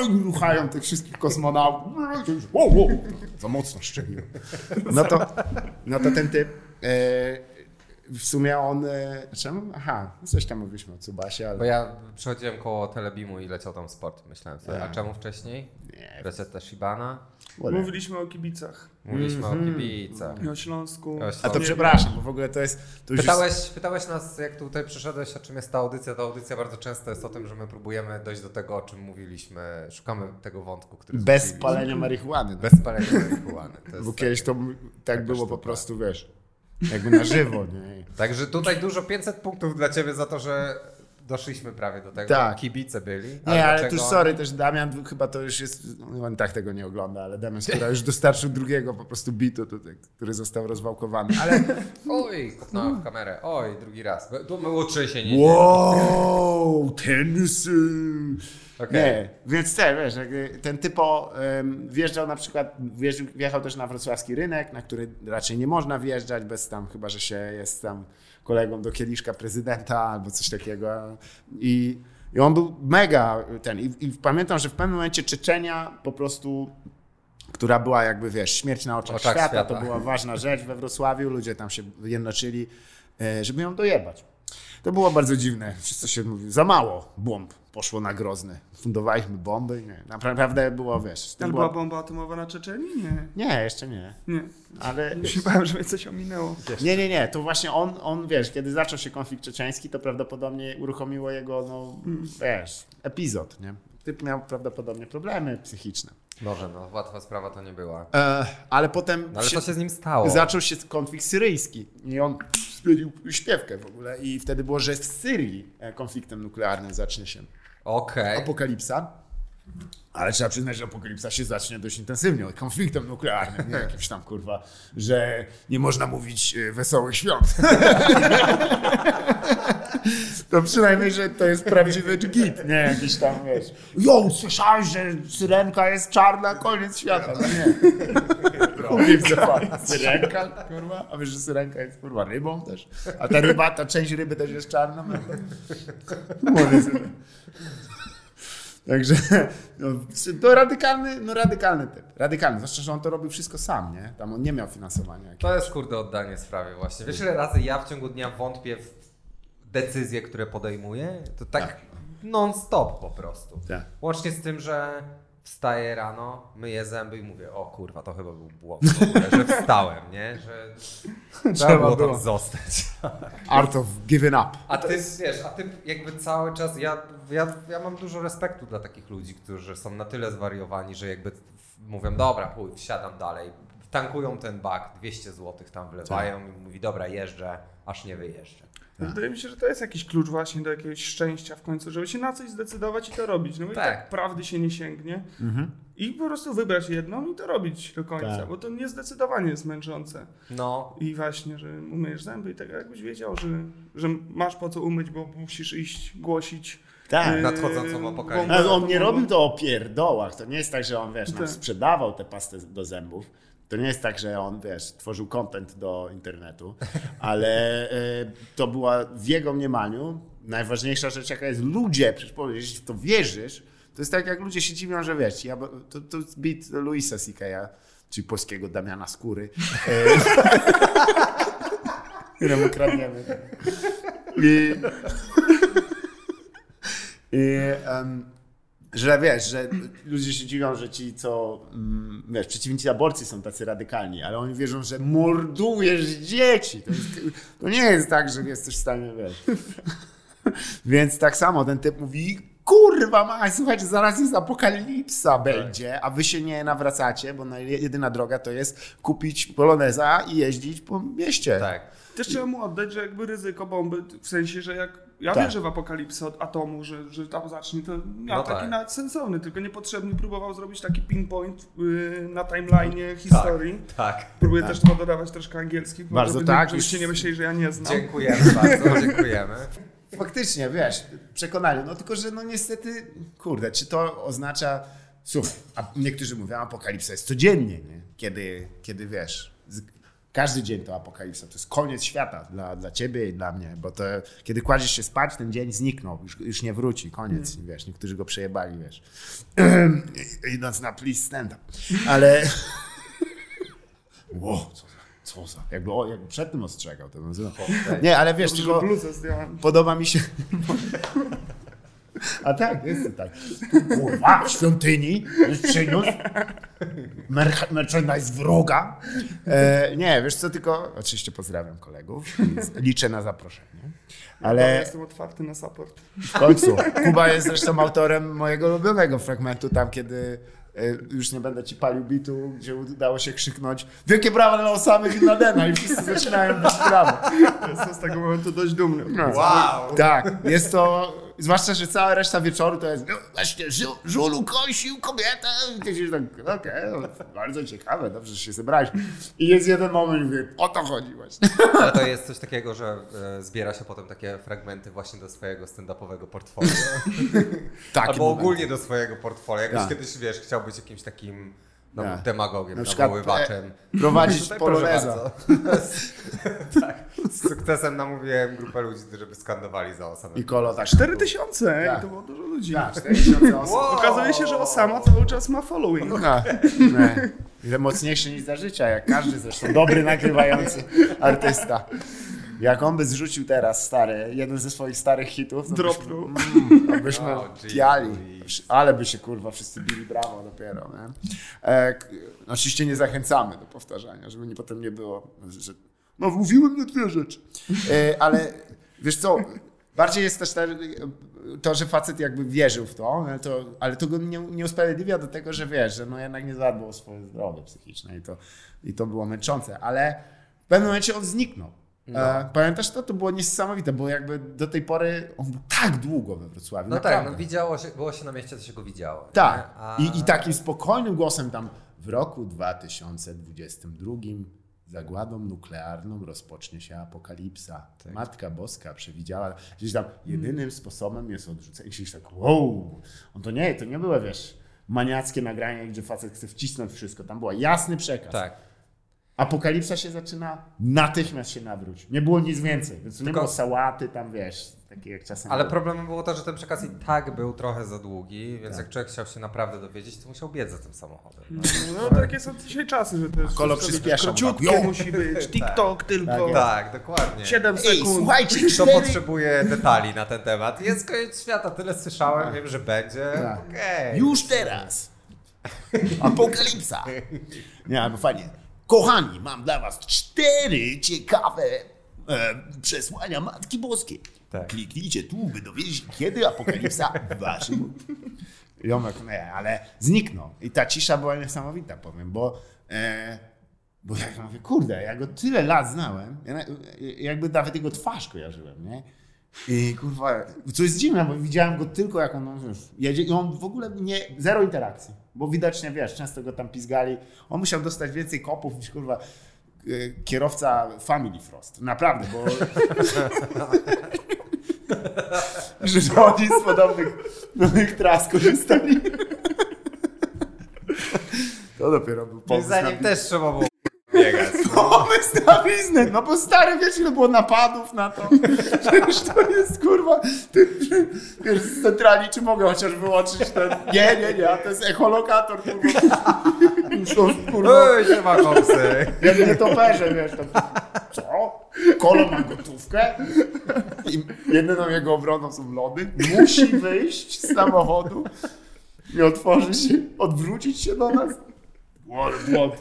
Speaker 1: ruchają tych wszystkich kosmonautów. Za mocno szczeliłem. No to, no to ten typ, e, w sumie on, e, czemu? Aha, coś tam mówiliśmy o Cubasie, ale
Speaker 3: Bo ja przechodziłem koło Telebimu i leciał tam sport. Myślałem sobie, a
Speaker 1: Tak.
Speaker 3: czemu wcześniej?
Speaker 1: nie,
Speaker 3: Receta Shibana?
Speaker 2: Mówiliśmy o kibicach
Speaker 3: Mówiliśmy
Speaker 1: Mhm.
Speaker 3: o kibicach.
Speaker 2: i o Śląsku.
Speaker 3: O
Speaker 1: A to
Speaker 3: Śląsku.
Speaker 1: przepraszam, bo w ogóle to jest, to jest
Speaker 3: Pytałeś, pytałeś nas, jak tutaj przyszedłeś, o czym jest ta audycja. Ta audycja bardzo często jest o tym, że my próbujemy dojść do tego, o czym mówiliśmy. Szukamy tego wątku, który
Speaker 1: bez palenia marihuany. no.
Speaker 3: Bez palenia marihuany. To jest
Speaker 1: Bo kiedyś to m- tak było po
Speaker 3: sztuka.
Speaker 1: prostu, wiesz, jakby na żywo, nie?
Speaker 3: Także tutaj dużo 500 punktów dla Ciebie za to, że doszliśmy prawie do tego.
Speaker 1: Tak.
Speaker 3: Kibice byli.
Speaker 1: Nie, ale
Speaker 3: dlaczego-
Speaker 1: tu sorry, też Damian chyba to już jest, no, on tak tego nie ogląda, ale Damian skoro już dostarczył drugiego po prostu bitu, tutaj, który został rozwałkowany. Ale
Speaker 3: Oj, kopnąłem w kamerę. Oj, drugi raz. Tu było trzęsienie.
Speaker 1: wow, tenisy.
Speaker 3: Okej.
Speaker 1: Nie, więc te, wiesz, ten typo um, wjeżdżał na przykład, wjeżdżał, wjechał też na wrocławski rynek, na który raczej nie można wjeżdżać bez tam, chyba że się jest tam kolegą do kieliszka prezydenta albo coś takiego. I, i on był mega ten. I, I pamiętam, że w pewnym momencie Czeczenia po prostu która była jakby, wiesz, śmierć na oczach,
Speaker 3: Oczach
Speaker 1: świata,
Speaker 3: świata.
Speaker 1: to była ważna rzecz we Wrocławiu, ludzie tam się jednoczyli, e, żeby ją dojebać. To było bardzo dziwne. Wszyscy się mówili, za mało bomb poszło na Grozny. Fundowaliśmy bomby. Nie. Naprawdę było, wiesz.
Speaker 2: Ale była bomba atomowa na Czeczeniu? Nie.
Speaker 1: Nie, jeszcze nie.
Speaker 2: Nie.
Speaker 1: Ale
Speaker 2: bałem, że mnie coś ominęło.
Speaker 1: nie, nie, nie. To właśnie on, on, wiesz, kiedy zaczął się konflikt czeczeński, to prawdopodobnie uruchomiło jego, no, wiesz, epizod, nie? Typ miał prawdopodobnie problemy psychiczne.
Speaker 3: Może, no, łatwa sprawa to nie była.
Speaker 1: E, ale potem
Speaker 3: No, ale
Speaker 1: się-
Speaker 3: co się z nim stało?
Speaker 1: zaczął się konflikt syryjski i on stwierdził śpiewkę w ogóle i wtedy było, że w Syrii e, konfliktem nuklearnym zacznie się
Speaker 3: Okej.
Speaker 1: apokalipsa. Ale trzeba przyznać, że apokalipsa się zacznie dość intensywnie, konfliktem nuklearnym, nie jakimś tam kurwa, że nie można mówić e, wesołych świąt. To przynajmniej, że to jest prawdziwy git, nie jakiś tam, wiesz. Jo, słyszałeś, że syrenka jest czarna, koniec świata. No nie. Chuj. Syrenka, kurwa, a wiesz, że syrenka jest kurwa rybą też? A ta ryba, ta część ryby też jest czarna? No. Mówię sobie. Także no, to radykalny, no radykalny typ. Radykalny. Zwłaszcza, że on to robił wszystko sam, nie? Tam on nie miał finansowania.
Speaker 3: To jest kurde oddanie sprawy właśnie. Wiesz ile razy ja w ciągu dnia wątpię w decyzje, które podejmuję? To tak,
Speaker 1: Tak.
Speaker 3: non-stop po prostu.
Speaker 1: Tak.
Speaker 3: Łącznie z tym, że wstaję rano, myję zęby i mówię, o kurwa, to chyba był błąd, ogóle, że wstałem, nie? Że trzeba było
Speaker 1: było.
Speaker 3: tam zostać.
Speaker 1: Art of giving up.
Speaker 3: A ty, wiesz, a ty jakby cały czas, ja, ja, ja mam dużo respektu dla takich ludzi, którzy są na tyle zwariowani, że jakby mówią, dobra, chuj, wsiadam dalej, tankują ten bak, 200 zł tam wlewają i mówi, dobra, jeżdżę, aż nie wyjeżdżę.
Speaker 2: Wydaje mi się, że to jest jakiś klucz właśnie do jakiegoś szczęścia w końcu, żeby się na coś zdecydować i to robić. No bo i
Speaker 3: Tak.
Speaker 2: tak prawdy się nie sięgnie. I po prostu wybrać jedną i to robić do końca,
Speaker 1: Tak.
Speaker 2: bo to niezdecydowanie jest męczące.
Speaker 3: No,
Speaker 2: I właśnie, że umyjesz zęby i tak jakbyś wiedział, że, że masz po co umyć, bo musisz iść głosić.
Speaker 1: Tak.
Speaker 2: yy,
Speaker 3: Nadchodzącą apokalipsę.
Speaker 1: on nie robił to o pierdołach. To nie jest tak, że on, wiesz, nam
Speaker 2: Tak.
Speaker 1: sprzedawał tę pastę do zębów. To nie jest tak, że on, wiesz, tworzył content do internetu, ale e, to była w jego mniemaniu najważniejsza rzecz, jaka jest ludzie, przecież jeśli w to wierzysz, to jest tak, jak ludzie się dziwią, że wiesz, ja, to, to jest beat Luisa C.K.'a, czyli polskiego Damiana Skóry, e, któremu kradniemy. I, i em, że wiesz, że ludzie się dziwią, że ci, co mm, wiesz, przeciwnicy aborcji są tacy radykalni, ale oni wierzą, że mordujesz dzieci. To, jest, to nie jest tak, że jesteś w stanie, wiesz. Więc tak samo ten typ mówi, kurwa mać, słuchajcie, zaraz jest apokalipsa będzie, a wy się nie nawracacie, bo na- jedyna droga to jest kupić poloneza i jeździć po mieście.
Speaker 3: tak.
Speaker 2: Też trzeba mu oddać, że jakby ryzyko bomby, w sensie, że jak ja
Speaker 1: Tak.
Speaker 2: wierzę w apokalipsę od atomu, że, że tam zacznie, to miał
Speaker 3: No
Speaker 2: taki
Speaker 3: tak.
Speaker 2: nawet sensowny, tylko niepotrzebny próbował zrobić taki pinpoint yy, na timeline'ie historii.
Speaker 3: Tak.
Speaker 2: Próbuję
Speaker 1: Tak.
Speaker 2: też chyba dodawać troszkę angielskich, bo
Speaker 1: Bardzo
Speaker 2: żeby,
Speaker 1: tak,
Speaker 2: żebyście nie myśleli, że ja nie znam.
Speaker 3: Dziękujemy bardzo, dziękujemy.
Speaker 1: Faktycznie, wiesz, przekonali. No tylko, że no niestety, kurde, czy to oznacza... Słuchaj, a niektórzy mówią, apokalipsa jest codziennie, nie? Kiedy, kiedy wiesz, każdy dzień to apokalipsa, to jest koniec świata dla, dla ciebie i dla mnie, bo to kiedy kładziesz się spać, ten dzień zniknął, już, już nie wróci, koniec, wiesz, niektórzy go przejebali, wiesz. Idąc na please stand up. Ale... Wow, co za, co za, jakby, o, jakby przed tym ostrzegał. To bym... Nie, ale wiesz,
Speaker 2: Dobrze,
Speaker 1: tylko... Podoba mi się. A tak, jest tak. Kurwa, w świątyni już przyniósł mer- merchandise wroga. E, nie, wiesz co, tylko oczywiście pozdrawiam kolegów liczę na zaproszenie.
Speaker 2: Ale
Speaker 1: Ale
Speaker 2: jestem otwarty na support.
Speaker 1: w końcu, Kuba jest zresztą autorem mojego ulubionego fragmentu, tam kiedy e, już nie będę ci palił bitu, gdzie udało się krzyknąć wielkie brawa dla Osamy Bin Ladena i wszyscy zaczynają bić brawo.
Speaker 2: Jestem z tego momentu dość dumny.
Speaker 1: No.
Speaker 3: Wow!
Speaker 1: Tak, jest to, zwłaszcza, że cała reszta wieczoru to jest, no właśnie, żu, żulu kąsił kobietę. I tak, okej, no, bardzo ciekawe, dobrze, że się zebrałeś. I jest jeden moment, i mówię, o to chodzi właśnie.
Speaker 3: Ale to jest coś takiego, że e, zbiera się potem takie fragmenty właśnie do swojego stand-upowego portfolio. Albo ogólnie do swojego portfolio. Jakbyś
Speaker 1: Tak.
Speaker 3: kiedyś, wiesz, chciał być jakimś takim no,
Speaker 1: Tak.
Speaker 3: demagogiem,
Speaker 1: Na przykład,
Speaker 3: nawoływaczem.
Speaker 1: Prowadzić poloneza.
Speaker 3: bardzo. tak. Z sukcesem namówiłem grupę ludzi, żeby skandowali za osobę.
Speaker 1: I kolo tak.
Speaker 2: 4 tysiące
Speaker 1: Tak.
Speaker 2: i to było dużo ludzi.
Speaker 1: Tak, 4000 osób.
Speaker 3: Wow.
Speaker 2: Okazuje się, że Osama cały czas ma following.
Speaker 1: No, nie. Ile mocniejszy niż za życia, jak każdy zresztą dobry nagrywający artysta. Jak on by zrzucił teraz stary, jeden ze swoich starych hitów, to
Speaker 2: Dropnął.
Speaker 1: byśmy, mm, byśmy
Speaker 3: Oh, Jesus.
Speaker 1: Ale by się kurwa wszyscy bili brawo dopiero. Nie? E, oczywiście nie zachęcamy do powtarzania, żeby nie, potem nie było, że no mówiłem na dwie rzeczy. E, ale wiesz co, bardziej jest też ta, to, że facet jakby wierzył w to, to, ale to go nie, nie usprawiedliwia do tego, że wiesz, że no jednak nie zadbał o swoje zdrowie psychiczne i to, i to było męczące, ale w pewnym momencie on zniknął.
Speaker 3: No.
Speaker 1: E, pamiętasz to? To było niesamowite, bo jakby do tej pory on był tak długo we Wrocławiu.
Speaker 3: No tak,
Speaker 1: naprawdę.
Speaker 3: no widziało się, było się na mieście, to się go widziało.
Speaker 1: Tak.
Speaker 3: A-
Speaker 1: I, I takim spokojnym głosem tam w roku 2022 zagładą nuklearną rozpocznie się apokalipsa.
Speaker 3: Tak.
Speaker 1: Matka Boska przewidziała, gdzieś tam jedynym sposobem jest odrzucenie. Gdzieś tak, wow, on to nie, to nie było, wiesz, maniackie nagranie, gdzie facet chce wcisnąć wszystko. Tam był jasny przekaz.
Speaker 3: Tak.
Speaker 1: Apokalipsa się zaczyna, natychmiast się nawróć. Nie było nic więcej, więc to nie
Speaker 3: Tylko-
Speaker 1: było sałaty tam, wiesz, takie jak czasem
Speaker 3: Ale
Speaker 1: było.
Speaker 3: problemem było to, że ten przekaz i tak był trochę za długi, więc jak człowiek chciał się naprawdę dowiedzieć, to musiał biec za tym samochodem. No.
Speaker 2: No takie są dzisiaj czasy, że to jest
Speaker 1: Kolo przyspiesza,
Speaker 2: króciutkie
Speaker 1: jo.
Speaker 2: musi być, TikTok tylko,
Speaker 3: Tak, dokładnie.
Speaker 2: 7
Speaker 1: Ej,
Speaker 2: sekund.
Speaker 1: słuchajcie,
Speaker 3: Kto
Speaker 1: cztery...
Speaker 3: potrzebuje detali na ten temat? Jest koniec świata, tyle słyszałem, wiem, że będzie.
Speaker 1: Tak.
Speaker 3: Okej.
Speaker 1: Już teraz. Apokalipsa. Nie, albo fajnie. Kochani, mam dla was cztery ciekawe e, przesłania Matki Boskiej.
Speaker 3: Tak.
Speaker 1: Kliknijcie tu, by dowiedzieć się, kiedy apokalipsa w waszym... Jomek, nie, ale zniknął. I ta cisza była niesamowita, powiem, bo... E, bo jak mówię, kurde, ja go tyle lat znałem, na- jakby nawet jego twarz kojarzyłem, nie? I kurwa, co jest dziwne, bo widziałem go tylko jak on no, już jedzie i on w ogóle nie, zero interakcji, bo widocznie, wiesz, często go tam pizgali, on musiał dostać więcej kopów niż kurwa e, kierowca Family Frost, naprawdę, bo że oni z podobnych nowych tras korzystali. To dopiero był pomysł
Speaker 3: za
Speaker 1: na
Speaker 3: nim też trzeba było biegać.
Speaker 1: Pomysł na biznes, no bo stary, wiesz ile było napadów na to? Przecież to jest kurwa, ty, wiesz, z centrali, czy mogę chociaż wyłączyć ten, nie, nie, nie, a to jest echolokator, kurwa. To, kurwa,
Speaker 3: nie ma komsy.
Speaker 1: jak nie toperze, wiesz, to, co? Kolo ma gotówkę i jedyną jego obroną są lody, musi wyjść z samochodu i otworzyć się, odwrócić się do nas. Błąd.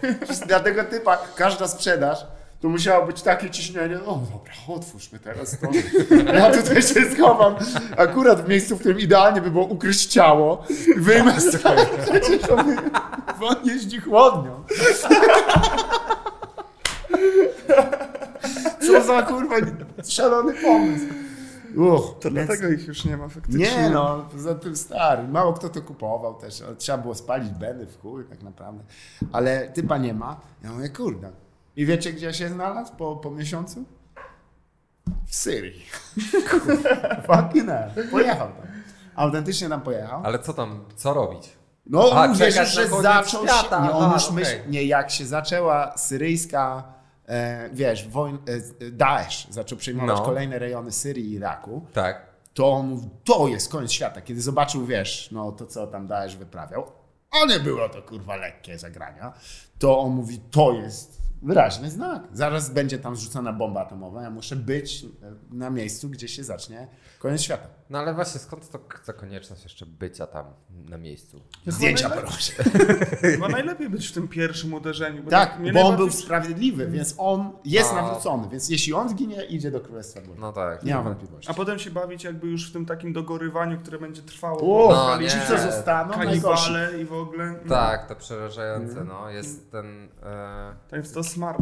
Speaker 1: Dla tego typa każda sprzedaż to musiało być takie ciśnienie, o dobra, otwórzmy teraz to. Ja tutaj się schowam, akurat w miejscu, w którym idealnie by było ukryć ciało. Wyjmę stary, przecież on, on jeździ chłodnią. Co za kurwa szalony pomysł. Uch,
Speaker 2: To
Speaker 1: więc-
Speaker 2: dlatego ich już nie ma faktycznie.
Speaker 1: nie no, poza tym stary. Mało kto to kupował też. Trzeba było spalić będy w chuj tak naprawdę. Ale typa nie ma. Ja mówię, kurde. I wiecie, gdzie się znalazł po, po miesiącu? W Syrii. Fucking hell. Pojechał tam. Autentycznie tam pojechał.
Speaker 3: Ale co tam, co robić?
Speaker 1: No,
Speaker 3: A,
Speaker 1: wierzył, że zaczął
Speaker 3: świata,
Speaker 1: się... Nie, on
Speaker 3: aha,
Speaker 1: już
Speaker 3: okej.
Speaker 1: myśl, nie, jak się zaczęła syryjska, wiesz, wojna, e, Daesh zaczął przejmować
Speaker 3: No.
Speaker 1: kolejne rejony Syrii i Iraku,
Speaker 3: Tak.
Speaker 1: to on mówił, to jest koniec świata. Kiedy zobaczył, wiesz, no to co tam Daesh wyprawiał, a nie było to kurwa lekkie zagrania, to on mówi, to jest wyraźny znak. Zaraz będzie tam zrzucona bomba atomowa, ja muszę być e, na miejscu, gdzie się zacznie koniec świata.
Speaker 3: No ale właśnie, skąd to ta konieczność jeszcze bycia tam na miejscu?
Speaker 1: Zdjęcia proszę.
Speaker 2: Chyba najlepiej być w tym pierwszym uderzeniu. Bo
Speaker 1: Tak,
Speaker 2: mnie
Speaker 1: bo on był sprawiedliwy, więc on jest
Speaker 3: A.
Speaker 1: nawrócony, więc jeśli on zginie, idzie do Królestwa Bożego.
Speaker 3: No tak.
Speaker 1: Nie mam wątpliwości.
Speaker 2: A potem się bawić jakby już w tym takim dogorywaniu, które będzie trwało.
Speaker 1: O,
Speaker 3: no, nie.
Speaker 1: ci co zostaną.
Speaker 2: Kanibale i w ogóle. No.
Speaker 3: Tak, to przerażające, no. Jest ten... E,
Speaker 2: To jest to smart.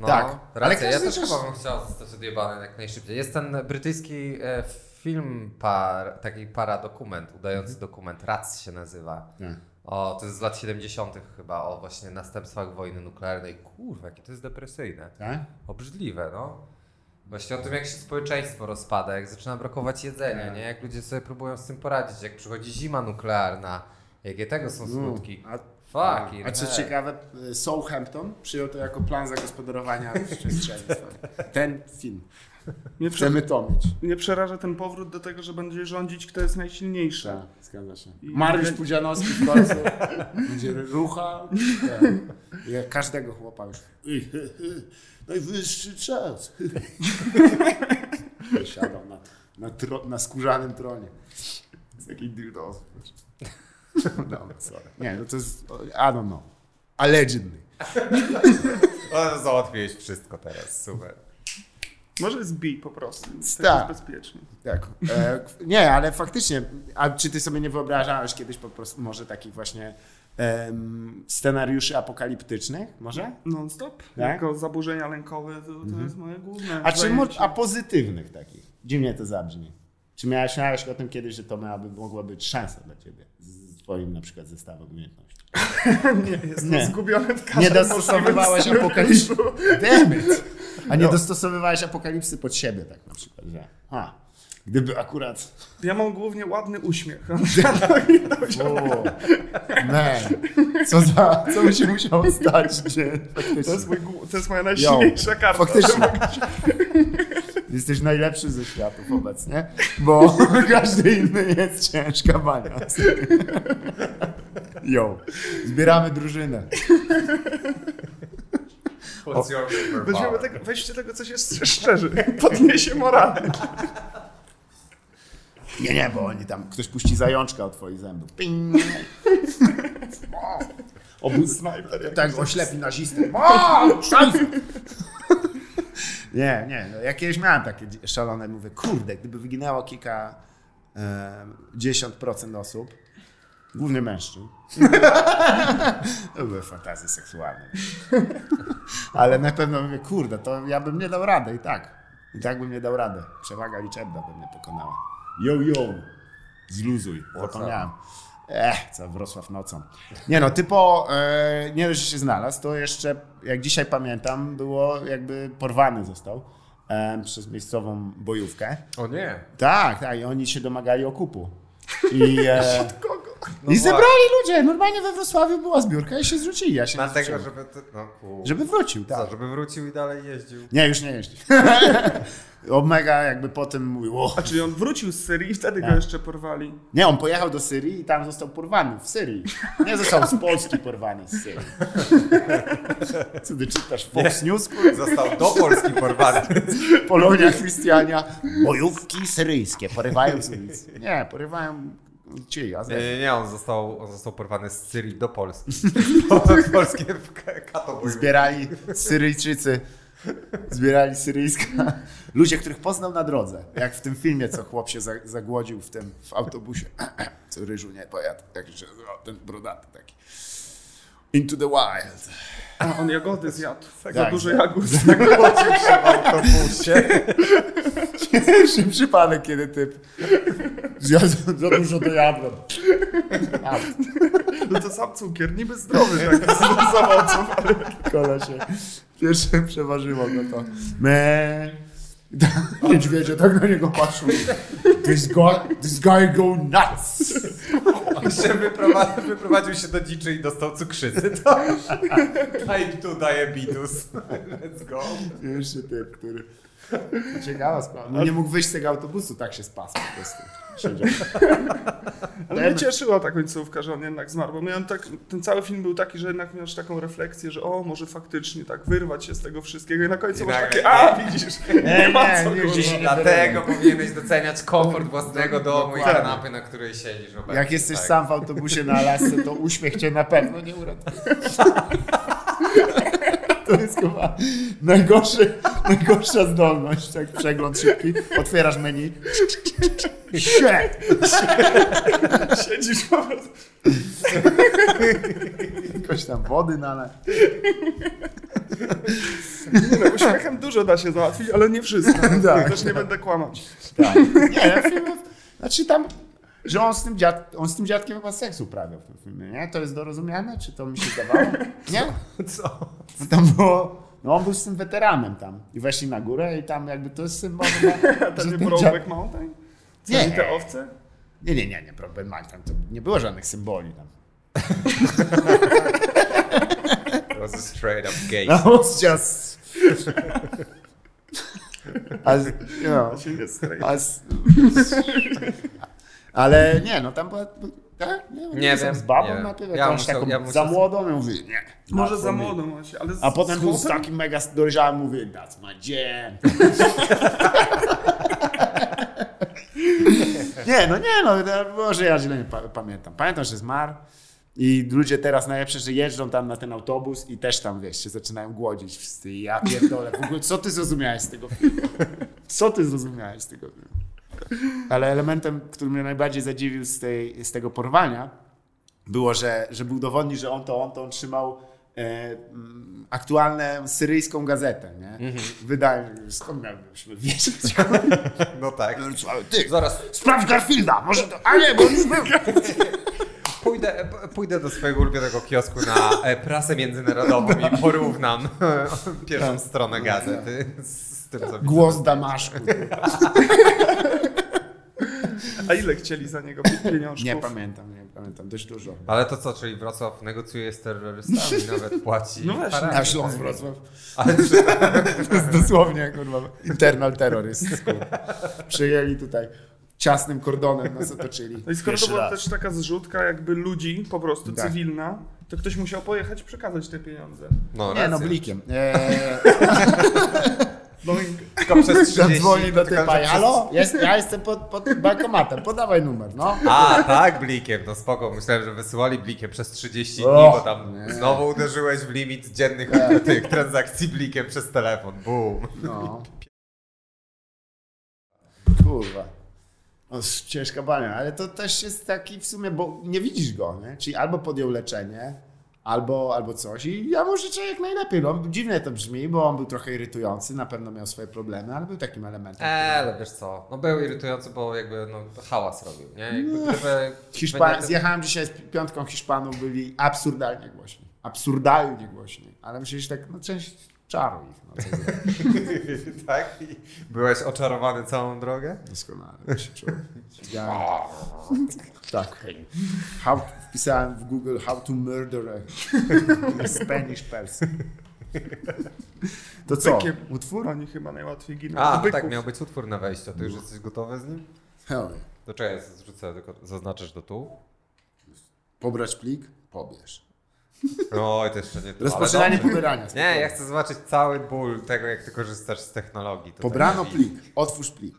Speaker 3: no,
Speaker 1: Tak, ale
Speaker 3: racja, ja
Speaker 1: każdy
Speaker 3: też
Speaker 1: też-
Speaker 3: chyba bym chciał zostać odjebany jak najszybciej. Jest ten brytyjski e, film, par, taki paradokument, udający dokument, RAC się nazywa.
Speaker 1: Nie.
Speaker 3: O, to jest z lat 70. chyba, o właśnie następstwach wojny nuklearnej. Kurwa, jakie to jest depresyjne.
Speaker 1: Tak?
Speaker 3: Obrzydliwe, no. Właśnie o tym, jak się społeczeństwo rozpada, jak zaczyna brakować jedzenia,
Speaker 1: Tak.
Speaker 3: nie? Jak ludzie sobie próbują z tym poradzić, jak przychodzi zima nuklearna, jakie tego są skutki.
Speaker 1: A,
Speaker 3: Fucking
Speaker 1: a co
Speaker 3: hell.
Speaker 1: ciekawe, Southampton przyjął to jako plan zagospodarowania przestrzeni. Ten film.
Speaker 2: Mnie.
Speaker 1: Chcemy to mieć.
Speaker 2: mnie przeraża ten powrót do tego, że będzie rządzić kto jest najsilniejszy.
Speaker 1: Tak, zgadza się.
Speaker 2: I-
Speaker 1: Mariusz Pudzianowski w końcu będzie rucha. Tak. Jak każdego chłopa już. Najwyższy czas. Siadał na, na, tro, na skórzanym tronie. Z dildos. No, sorry. Nie, no to jest, I don't know. Allegedly.
Speaker 3: O, załatwiłeś wszystko teraz, super.
Speaker 2: Może B po prostu.
Speaker 1: Tak.
Speaker 2: Jest bezpiecznie.
Speaker 1: Tak. E, nie, ale faktycznie, a czy ty sobie nie wyobrażałeś kiedyś po prostu może takich właśnie em, scenariuszy apokaliptycznych, może?
Speaker 2: Non-stop.
Speaker 1: Tak?
Speaker 2: Jako zaburzenia lękowe to, to jest moje główne
Speaker 1: A, czy, a pozytywnych takich? Dziwnie to zabrzmi. Czy miałeś, miałeś o tym kiedyś, że to miałaby, mogła być szansa dla ciebie z twoim na przykład zestawem umiejętności?
Speaker 2: Nie, jestem
Speaker 1: Nie.
Speaker 2: zgubiony w każdym
Speaker 1: Nie dostosowywałeś. Damn it. A nie
Speaker 2: No.
Speaker 1: dostosowywałeś apokalipsy pod siebie tak na przykład, że a, gdyby akurat
Speaker 2: Ja mam głównie ładny uśmiech.
Speaker 1: o, man, co za, co by się musiało stać, gdzie.
Speaker 2: To jest, mój, to jest moja najsilniejsza karta.
Speaker 1: Faktycznie. Jesteś najlepszy ze światów obecnie, bo każdy inny jest ciężka bania. Jo, zbieramy drużynę.
Speaker 3: What's your superpower?
Speaker 2: Weźmiemy tego, weźcie tego, co się szczerzy. Podniesie morale.
Speaker 1: Nie, nie, bo oni tam, ktoś puści zajączka od twoich zębów. Ping. Obu...
Speaker 2: Snajper.
Speaker 1: Tak, oślepi nazistę. O, szansa! Nie, nie, no, ja kiedyś miałem takie szalone, mówię, kurde, gdyby wyginęło kilka, e, dziesiąt procent osób, głównie mężczyzn, to były fantazje seksualne. Ale na pewno mówię, kurde, to ja bym nie dał rady i tak. I tak bym nie dał rady. Przewaga liczebna by mnie pokonała. Yo, yo, zluzuj, zapomniałem. Ech, co Wrocław nocą. Nie no, typo, e, nie dość, że się znalazł, to jeszcze, jak dzisiaj pamiętam, było jakby porwany został e, przez miejscową bojówkę.
Speaker 3: O nie.
Speaker 1: Tak, tak, i oni się domagali okupu. I, e?
Speaker 3: No
Speaker 1: i zebrali ludzie, normalnie we Wrocławiu była zbiórka i się zwrócili. Ja się nie
Speaker 3: Dlatego, żeby... Ty, no.
Speaker 1: Żeby wrócił,
Speaker 3: Co,
Speaker 1: tak.
Speaker 3: żeby wrócił i dalej jeździł.
Speaker 1: Nie, już nie jeździ. Omega jakby potem mówił, o.
Speaker 2: A czyli on wrócił z Syrii i wtedy
Speaker 1: Tak.
Speaker 2: go jeszcze porwali.
Speaker 1: Nie, on pojechał do Syrii i tam został porwany w Syrii. Nie został z Polski porwany z Syrii. Co ty czytasz Fox News?
Speaker 3: Został do Polski porwany.
Speaker 1: Polonia Christiania, bojówki syryjskie, porywają z ulicy. Nie, porywają ci, a
Speaker 3: Nie, nie, nie, on został, on został porwany z Syrii do Polski. Polskie w Ka- Katowice.
Speaker 1: zbierali Syryjczycy, zbierali syryjska, ludzie, których poznał na drodze, jak w tym filmie, co chłop się za- zagłodził w tym, w autobusie, co ryżu nie pojadł, ten brodaty taki. Into the wild.
Speaker 2: A on jagody zjadł. Za
Speaker 1: Tak,
Speaker 2: dużo
Speaker 1: tak.
Speaker 2: jagód.
Speaker 3: Zagłodził się w autobusie.
Speaker 1: Pierwszy przypadek, kiedy typ zjadł za dużo jadłem. A,
Speaker 2: No to sam cukier, niby zdrowy tak z owoców, ale
Speaker 1: kolesie. Pierwsze przeważyło go to. Me. Niedźwiedzie tak na niego patrzył. This guy, this guy go nuts.
Speaker 3: Jeszcze wyprowadził, wyprowadził się do dziczy i dostał cukrzycy. To... Type 2 diabetes. Let's go.
Speaker 1: Pierwszy typ, który... Ciekawa sprawa. No nie mógł wyjść z tego autobusu, tak się spasł po prostu. Siedział.
Speaker 2: Ale mnie cieszyła ta końcówka, że on jednak zmarł, bo miałem tak, ten cały film był taki, że jednak miałeś taką refleksję, że o, może faktycznie tak wyrwać się z tego wszystkiego i na końcu
Speaker 3: I
Speaker 2: masz
Speaker 3: nagle
Speaker 2: takie,
Speaker 3: nie.
Speaker 2: a widzisz, nie,
Speaker 1: Nie,
Speaker 2: ma
Speaker 1: nie,
Speaker 2: co
Speaker 1: nie, gdzieś-
Speaker 3: Dlatego powinieneś doceniać komfort własnego domu i kanapy, na której siedzisz. obecnie,
Speaker 1: Jak jesteś
Speaker 3: tak.
Speaker 1: sam w autobusie na Alasce, to uśmiech cię na pewno nie uratuje. To jest chyba najgorszy, najgorsza zdolność, tak przegląd szybki. Otwierasz menu. Shit!
Speaker 2: Siedzisz po prostu.
Speaker 1: Jakoś tam wody nalać.
Speaker 2: Nie no, uśmiechem dużo da się załatwić, ale nie wszystko.
Speaker 1: Tak.
Speaker 2: Też nie będę kłamać.
Speaker 1: Tak. Nie, znaczy tam, że on z, tym dziad, on z tym dziadkiem chyba seks uprawiał w tym filmie, nie? To jest dorozumiane? Czy to mi się zdawało? Nie?
Speaker 3: Co?
Speaker 1: No tam było, no on był z tym weteranem tam i weszli na górę i tam jakby to jest symbol,
Speaker 2: to nie. Brokeback Mountain? Co
Speaker 1: Nie.
Speaker 2: nie. te owce?
Speaker 1: Nie, nie, nie, nie, Brokeback Mountain, to nie było żadnych symboli tam.
Speaker 3: It was a straight up gay.
Speaker 1: That was just... As, you know,
Speaker 2: straight.
Speaker 1: as... Ale nie, no tam była... Tak? Nie,
Speaker 3: Nie wiem,
Speaker 1: Z babą
Speaker 3: nie wiem.
Speaker 1: na tyle,
Speaker 3: Ja
Speaker 1: jakąś
Speaker 3: muszę-
Speaker 1: taką
Speaker 3: ja muszę-
Speaker 1: za młodą, ja mówię, nie.
Speaker 2: Może za młodą właśnie, ale z,
Speaker 1: A potem
Speaker 2: z
Speaker 1: był z takim mega dojrzałym, mówię, that's my jam. nie, no nie, no, no, może ja źle nie pa- pamiętam. Pamiętam, że zmarł i ludzie teraz najlepsze, że jeżdżą tam na ten autobus i też tam, wiesz, się zaczynają głodzić wszyscy. I ja pierdolę, w ogóle co ty zrozumiałeś z tego filmu? Co ty zrozumiałeś z tego filmu? Ale elementem, który mnie najbardziej zadziwił z, tej, z tego porwania, było, że, żeby udowodnić, że on to on, to on trzymał e, mm, aktualną syryjską gazetę, nie?
Speaker 3: Mhm.
Speaker 1: Wydaje mi się, skąd miałbyśmy wiedzieć?
Speaker 3: No tak.
Speaker 1: Ty,
Speaker 3: Zaraz
Speaker 1: sprawdź Garfielda, może to, a nie, bo już był.
Speaker 3: pójdę, pójdę do swojego ulubionego kiosku na e, prasę międzynarodową i porównam pierwszą stronę gazety z, tym, co.
Speaker 1: Głos Damaszku.
Speaker 2: A ile chcieli za niego pi- pieniążków?
Speaker 1: Nie pamiętam, nie pamiętam, dość dużo.
Speaker 3: Ale to co, czyli Wrocław negocjuje z terrorystami, nawet płaci.
Speaker 2: No właśnie.
Speaker 1: Na Śląsk Wrocław.
Speaker 3: Ale czy,
Speaker 1: To jest dosłownie, kurwa, internal terrorist. Przyjęli tutaj ciasnym kordonem, nas otoczyli.
Speaker 2: No i skoro to
Speaker 1: Pierwszy
Speaker 2: była
Speaker 1: raz.
Speaker 2: też taka zrzutka jakby ludzi, po prostu
Speaker 1: Tak.
Speaker 2: cywilna, to ktoś musiał pojechać i przekazać te pieniądze.
Speaker 3: no,
Speaker 1: Nie no,
Speaker 3: racja.
Speaker 1: blikiem. Eee,
Speaker 2: No i
Speaker 3: Tylko przez 30.
Speaker 1: zadzwoni do
Speaker 3: że przez-
Speaker 1: halo, jest, ja jestem pod, pod bankomatem, podawaj numer, no.
Speaker 3: A, tak, blikiem, no spoko. Myślałem, że wysyłali blikiem przez 30 dni, bo tam
Speaker 1: nie.
Speaker 3: znowu uderzyłeś w limit dziennych tych transakcji blikiem przez telefon. Boom.
Speaker 1: no. Kurwa. O, ciężka bania, ale to też jest taki w sumie, bo nie widzisz go, nie? Czyli albo podjął leczenie, albo, albo coś i ja mu życzę jak najlepiej. No, dziwnie to brzmi, bo on był trochę irytujący, na pewno miał swoje problemy, ale był takim elementem.
Speaker 3: Eee, ale wiesz co, no był irytujący, bo jakby no, hałas robił, nie? Jakby
Speaker 1: No.
Speaker 3: gdyby,
Speaker 1: Hiszpan... Zjechałem dzisiaj z piątką Hiszpanów, byli absurdalnie głośni. Absurdalnie głośni. Ale myślę, że tak, no część czaru ich. No,
Speaker 3: tak? I byłeś oczarowany całą drogę?
Speaker 1: Doskonale to się czułem. Siedziałem. Tak. How, wpisałem w Google how to murder a Spanish person. To co?
Speaker 2: Bykiem.
Speaker 1: Utwór?
Speaker 2: oni chyba najłatwiej giną.
Speaker 3: A,
Speaker 2: Byków.
Speaker 3: tak, miał być utwór na wejściu. a Ty już jesteś gotowy z nim?
Speaker 1: Hell,
Speaker 3: To czekaj, zrzucę, tylko zaznaczysz do tu.
Speaker 1: Pobrać plik? Pobierz.
Speaker 3: Oj, to jeszcze nie to.
Speaker 1: Rozpoczynanie pobierania.
Speaker 3: Nie, ja chcę zobaczyć cały ból tego, jak ty korzystasz z technologii.
Speaker 1: Pobrano plik. Otwórz plik.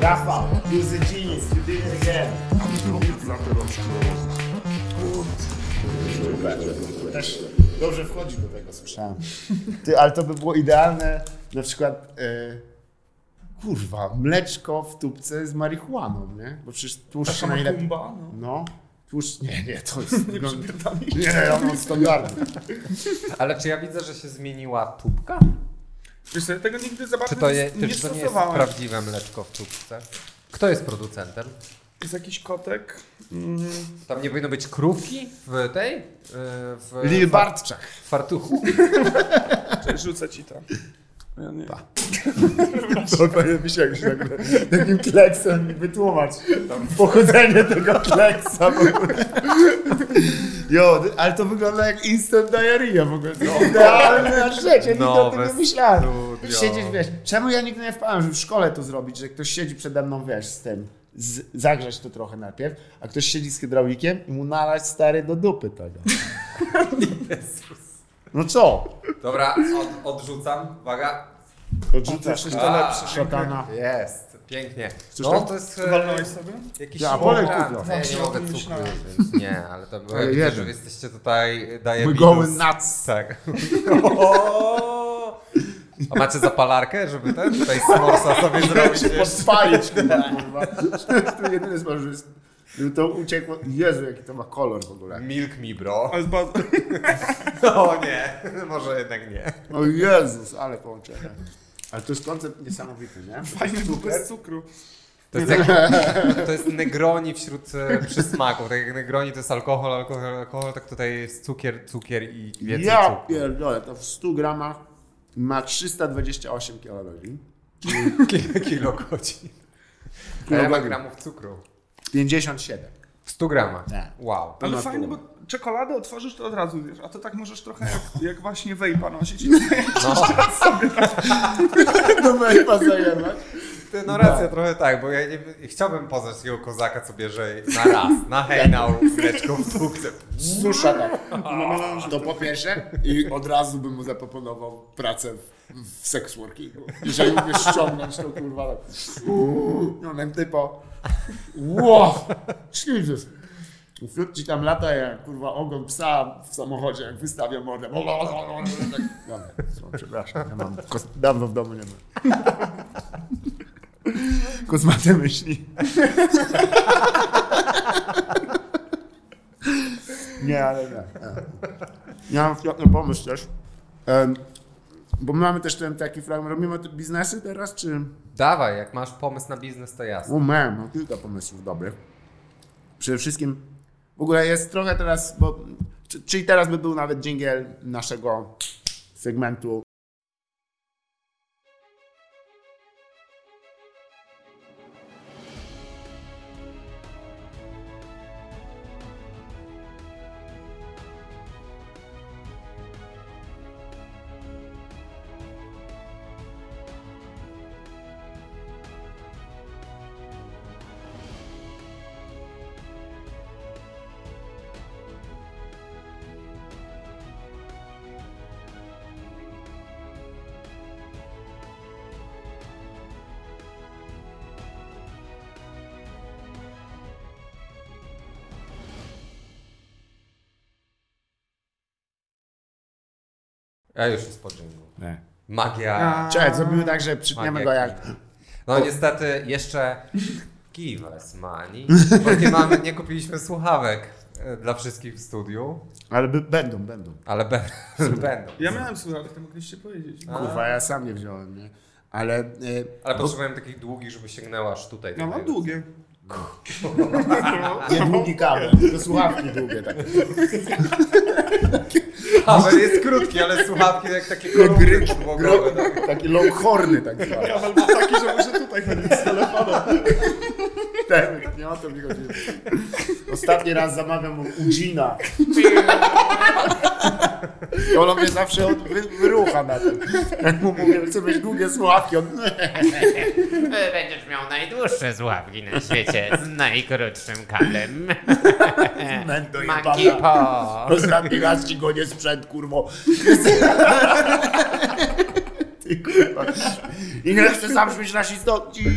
Speaker 1: Rafał, you're the genius, you did it again. Też dobrze wchodzi do tego, słyszałem. Ty, ale to by było idealne, na przykład, e, kurwa, mleczko w tubce z marihuaną, nie? Bo przecież tłuszcz
Speaker 2: Taka
Speaker 1: najlepiej...
Speaker 2: makumba, no.
Speaker 1: No, tłuszcz, nie, nie, to jest...
Speaker 2: Nie przypierdolę.
Speaker 1: Nie, ja mam standardy.
Speaker 3: Ale czy ja widzę, że się zmieniła tubka?
Speaker 2: Wiesz ja tego nigdy za bardzo
Speaker 3: Czy to, je,
Speaker 2: nie,
Speaker 3: czy to nie jest
Speaker 2: stosowałem.
Speaker 3: prawdziwe mleczko w tubce? Kto jest producentem?
Speaker 2: Jest jakiś kotek. Mm,
Speaker 3: Tam nie powinno być krówki w tej? yy, W
Speaker 1: Lil Bartczak.
Speaker 3: fartuchu?
Speaker 2: cześć, rzucę ci to. Ja nie.
Speaker 1: To powinien być jak się nagle takim kleksem wytłumacz pochodzenie tego kleksa. Jo, ale to wygląda jak instant diarrhea w ogóle. To jest idealna rzecz, ja nigdy o tym nie myślałem.
Speaker 3: studio.
Speaker 1: Siedzieć, wiesz, czemu ja nigdy nie wpadłem, żeby w szkole to zrobić, że ktoś siedzi przede mną, wiesz, z tym, z, zagrzać to trochę najpierw, a ktoś siedzi z hydraulikiem i mu nalać stary do dupy tego. No co?
Speaker 3: Dobra, od, odrzucam. Uwaga.
Speaker 1: Odrzucasz
Speaker 3: A,
Speaker 1: lepsze szatana.
Speaker 3: Jest. Pięknie.
Speaker 1: Chcesz
Speaker 3: No
Speaker 1: tam?
Speaker 3: to jest e,
Speaker 2: Walnąłeś sobie?
Speaker 3: jakiś
Speaker 1: Ja, cukru.
Speaker 3: Nie, nie mogę cukru, więc nie, ale to było
Speaker 1: Ale jeden.
Speaker 3: jesteście tutaj, daje
Speaker 1: We're going nuts.
Speaker 3: Tak. A macie zapalarkę, żeby ten tutaj smorsa sobie zrobić?
Speaker 1: się
Speaker 3: jeszcze?
Speaker 1: podpalić, kurwa. To jedyny sposób, że jest- to uciekło. Jezu, jaki to ma kolor w ogóle.
Speaker 3: Milk me bro. O nie, może jednak nie.
Speaker 1: O Jezus, ale połączenie. Ale to jest koncept niesamowity, nie?
Speaker 2: Fajny był bez cukru.
Speaker 3: To jest, jak, to jest negroni wśród e, przysmaków. Tak jak negroni to jest alkohol, alkohol, alkohol, tak tutaj jest cukier, cukier i więcej
Speaker 1: Ja
Speaker 3: cukru.
Speaker 1: pierdolę, to w 100 gramach ma 328 kalorii.
Speaker 3: Kilo, godzin. A ja ma gramów cukru.
Speaker 1: 57.
Speaker 3: W 100 gramach.
Speaker 1: Nie.
Speaker 3: Wow.
Speaker 2: Ale
Speaker 1: Ponad
Speaker 2: fajne,
Speaker 1: pół.
Speaker 2: bo czekoladę otworzysz, to od razu wiesz, a to tak możesz trochę jak, jak właśnie wejpa nosić.
Speaker 3: No,
Speaker 1: Do wejpa zajebać.
Speaker 3: ty, no racja, trochę tak, bo ja nie, chciałbym poznać takiego kozaka, co bierze na raz, na hejnał, mleczko w dupce.
Speaker 1: Susza tak. To po pierwsze i od razu bym mu zaproponował pracę w, w sex workingu. Jeżeli umiesz ściągnąć to kurwa tak. No ten typo. Wow! Jesus! Wśród ci tam lata jak kurwa ogon psa w samochodzie, jak wystawia mordę. Tak, Dobra, przepraszam, ja mam kos- dawno w domu nie mam. Kosmate myśli. Nie, ale nie. nie. Mam świetny pomysł też. Bo my mamy też ten taki fragment. Robimy te biznesy teraz, czy...
Speaker 3: Dawaj, jak masz pomysł na biznes, to jasne.
Speaker 1: O man, mam kilka pomysłów dobrych. Przede wszystkim w ogóle jest trochę teraz, bo... czy- Czyli teraz by był nawet dżingiel naszego segmentu.
Speaker 3: Ja już jest po dżinglu.
Speaker 1: Nie.
Speaker 3: Magia.
Speaker 1: Czekaj, zrobimy tak, że przytniemy
Speaker 3: Magia
Speaker 1: go jak...
Speaker 3: No niestety jeszcze give us money, bo nie, mamy, nie kupiliśmy słuchawek e, dla wszystkich w studiu,
Speaker 1: Ale by, będą, będą.
Speaker 3: ale be, będą.
Speaker 2: Ja miałem słuchawki, to mogliście powiedzieć.
Speaker 3: A.
Speaker 1: Kurwa, ja sam nie wziąłem, nie? Ale... e,
Speaker 3: Ale
Speaker 1: bo-
Speaker 3: potrzebujemy takich długich, żeby sięgnęła aż tutaj.
Speaker 2: Ja mam długie.
Speaker 1: Nie długi kabel, to słuchawki długie takie.
Speaker 3: Kabel jest krótki, ale słuchawki jak takie kolumny podłogowe. tak.
Speaker 1: Takie longhorny tak zwane.
Speaker 2: Kabel był taki, że może tutaj chodzić z telefonem.
Speaker 1: Tak, nie o to mi chodzi. Ostatni raz zamawiam u Gina. I mnie zawsze od, wy, wyrucha na tym. Jak mu mówię, chcę mieć długie słuchawki, on...
Speaker 4: Będziesz miał najdłuższe słuchawki na świecie z najkrótszym kablem.
Speaker 1: Mendo. Ostatni raz ci go nie sprzęt, kurwo. Kurwa. I nie chcę zabrzmieć rasistości.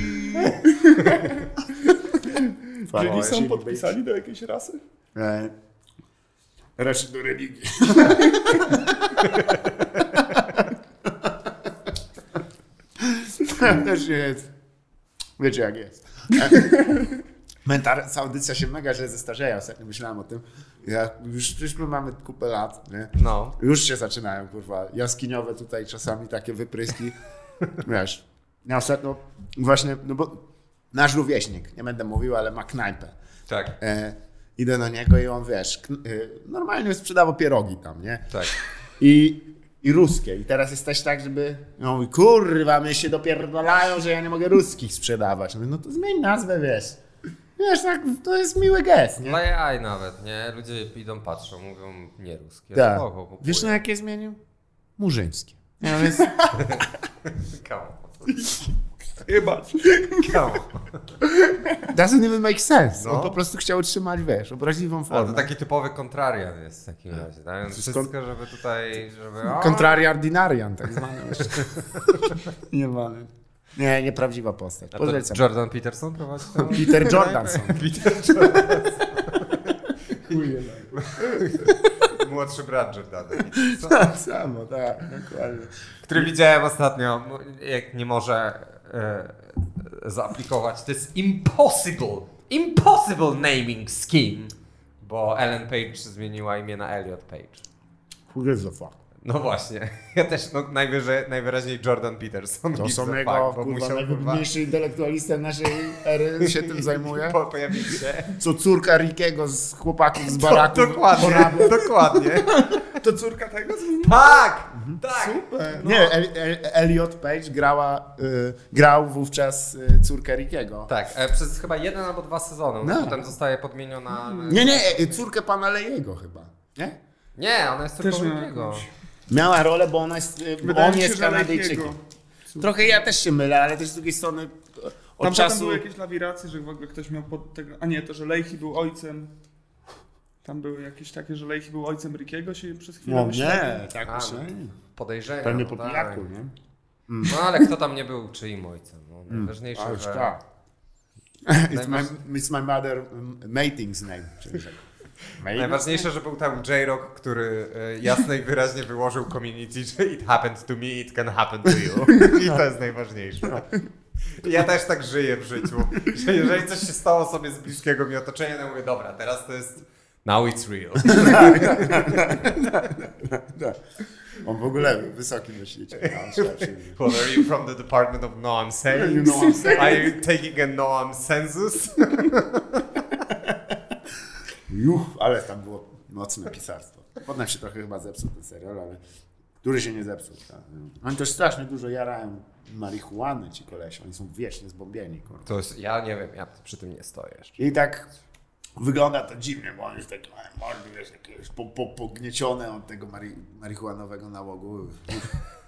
Speaker 2: Czyli są podpisani do jakiejś rasy?
Speaker 1: E, Raczej do religii. Też jest. Wiecie jak jest. Mentar, audycja się mega źle zestarzeje. Ostatnio myślałem o tym. Ja, już przecież my mamy kupę lat, nie?
Speaker 3: No.
Speaker 1: Już się zaczynają, kurwa, jaskiniowe tutaj czasami takie wypryski. Wiesz, ja ostatnio właśnie, no bo nasz rówieśnik, nie będę mówił, ale ma knajpę.
Speaker 3: Tak,
Speaker 1: E, idę do niego i on, wiesz, e, normalnie sprzedawał pierogi tam, nie?
Speaker 3: tak.
Speaker 1: I, I ruskie. I teraz jest też tak, żeby, no mówi, kurwa, mnie się dopierdolają, że ja nie mogę ruskich sprzedawać. Mówię, no to zmień nazwę, wiesz. Wiesz, tak, to jest miły gest, nie?
Speaker 3: Dla jaj nawet, nie? Ludzie idą, patrzą, mówią nie ruskie.
Speaker 1: Tak.
Speaker 3: Spoko.
Speaker 1: Wiesz, na jakie zmienił? Murzyńskie. Nie, no więc,
Speaker 2: Chyba.
Speaker 1: doesn't even make sense.
Speaker 3: No.
Speaker 1: On po prostu chciał utrzymać, wiesz, obraźliwą
Speaker 3: O,
Speaker 1: formę.
Speaker 3: to taki typowy kontrarian jest w takim razie. Tak? Wszystko, żeby tutaj, żeby...
Speaker 1: Ordinarian, tak zwany. nie mamy. Nie, nieprawdziwa postać.
Speaker 3: a to
Speaker 1: Polecam.
Speaker 3: Jordan Peterson prowadzi to?
Speaker 1: Peter Jordanson.
Speaker 3: Peter Jordan. Młodszy brat Jordana.
Speaker 1: Tak samo, tak, dokładnie.
Speaker 3: Który widziałem ostatnio, jak nie może e, zaaplikować. To jest impossible, impossible naming scheme. Bo Ellen Page zmieniła imię na Elliot Page.
Speaker 1: Who gives a fuck?
Speaker 3: No właśnie. Ja też no, najwyżej, najwyraźniej Jordan Peterson.
Speaker 1: To są jego, kurwa,
Speaker 3: musiał,
Speaker 1: najwybitniejszy intelektualista naszej ery się tym zajmuje.
Speaker 3: po, pojawić się.
Speaker 1: Co córka Rickiego z chłopaków z baraku.
Speaker 3: dokładnie, dokładnie.
Speaker 2: To córka tego zmieniła?
Speaker 3: Tak! Tak!
Speaker 2: Super. No.
Speaker 1: Nie, El, El, Elliot Page grała, y, grał wówczas y, córkę Rickiego.
Speaker 3: Tak, e, przez chyba jeden albo dwa sezony.
Speaker 1: No.
Speaker 3: potem zostaje podmieniona. e,
Speaker 1: Nie, nie, y, córkę pana Lejego chyba. Nie?
Speaker 3: Nie, ona jest
Speaker 2: miał
Speaker 3: Wielkiego.
Speaker 2: jakąś-
Speaker 1: Miała rolę, bo ona jest, y,
Speaker 2: Wydaje
Speaker 1: on
Speaker 2: się,
Speaker 1: jest Kanadyjczykiem. Trochę ja też się mylę, ale też z drugiej strony od
Speaker 2: Tam
Speaker 1: czasu...
Speaker 2: były jakieś lawiracje, że w ogóle ktoś miał pod tego... A nie, to, że Leichy był ojcem... Tam były jakieś takie, że Leichy był ojcem Rickiego się przez chwilę
Speaker 1: No
Speaker 2: myślałem.
Speaker 1: nie, tak
Speaker 3: A,
Speaker 1: myślę.
Speaker 3: Podejrzenia.
Speaker 1: Pewnie
Speaker 3: no
Speaker 1: po
Speaker 3: tak.
Speaker 1: pijaku, nie?
Speaker 3: No ale kto tam nie był czyim ojcem? No, najważniejsze,
Speaker 1: A już
Speaker 3: że...
Speaker 1: tak. It's my, it's my mother um, mating's name. Mating?
Speaker 3: Najważniejsze, że był tam J-Rock, który e, jasno i wyraźnie wyłożył community, że it happened to me, it can happen to you. I to jest najważniejsze. Ja też tak żyję w życiu, że jeżeli coś się stało sobie z bliskiego mi otoczenia, to mówię, dobra, teraz to jest now it's real.
Speaker 1: On w ogóle wysoki myślicie.
Speaker 3: Well, are you from the department of no I'm saying?
Speaker 1: You know I'm saying?
Speaker 3: Are you taking a no I'm census?
Speaker 1: Juh, ale tam było mocne pisarstwo. Potem się trochę chyba zepsuł ten serial, ale który się nie zepsuł. Tak. Oni też strasznie dużo jarają marihuany ci koleś. Oni są wiecznie zbombieni. Kurwa.
Speaker 3: To jest, ja nie wiem, ja przy tym nie stoję jeszcze.
Speaker 1: I tak wygląda to dziwnie, bo on jest taki mordy, jest taki już po, po, pognieciony od tego mari, marihuanowego nałogu.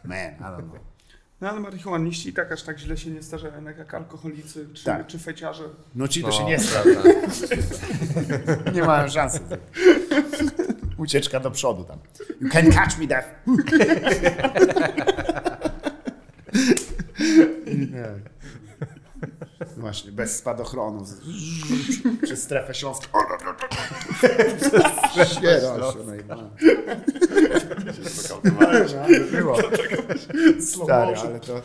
Speaker 1: Man, I don't know.
Speaker 2: No ale marihuaniści i tak aż tak źle się nie starzeją jak alkoholicy czy,
Speaker 1: Tak.
Speaker 2: czy feciarze.
Speaker 1: No ci to
Speaker 3: No,
Speaker 1: się nie sta,
Speaker 3: prawda.
Speaker 1: nie mają szansy. Ucieczka do przodu tam. You can catch me, death. Nie. Właśnie, bez spadochronu. Przez strefę śląską. Ściera się najbardziej. Było. Stary, ale to...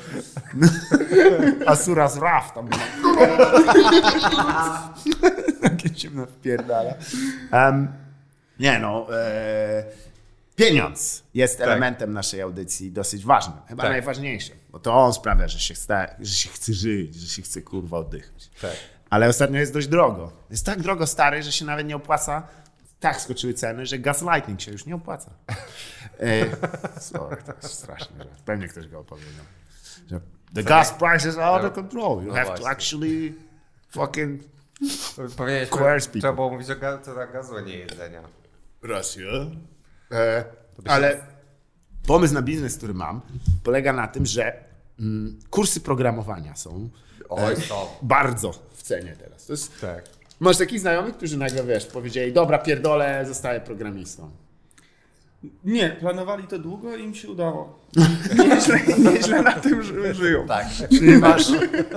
Speaker 1: Asura z Raf tam. Takie ciemne wpierdala. Um, nie no, e, pieniądz jest elementem naszej audycji dosyć ważnym, chyba
Speaker 3: Tak.
Speaker 1: najważniejszym, bo to on sprawia, że się, sta, że się chce żyć, że się chce kurwa oddychać.
Speaker 3: Tak.
Speaker 1: Ale ostatnio jest dość drogo. Jest tak drogo stary, że się nawet nie opłaca. Tak skoczyły ceny, że gaslighting się już nie opłaca. Sorry, to jest straszne. Pewnie ktoś go opowiedział. The gas prices are out of control. You
Speaker 3: No
Speaker 1: have to actually fucking Coerce people.
Speaker 3: trzeba było mówić o ga- cenach gazu, a nie jedzenia.
Speaker 1: Rosja. E, ale pomysł na biznes, który mam, polega na tym, że mm, kursy programowania są
Speaker 3: Oj, są.
Speaker 1: bardzo w cenie teraz. To jest,
Speaker 3: Tak.
Speaker 1: masz takich znajomych, którzy nagle, wiesz, powiedzieli, dobra, pierdolę, zostaję programistą.
Speaker 2: Nie, planowali to długo i im się udało. Nieźle, nieźle na tym ży- żyją.
Speaker 3: Tak.
Speaker 1: Czyli masz,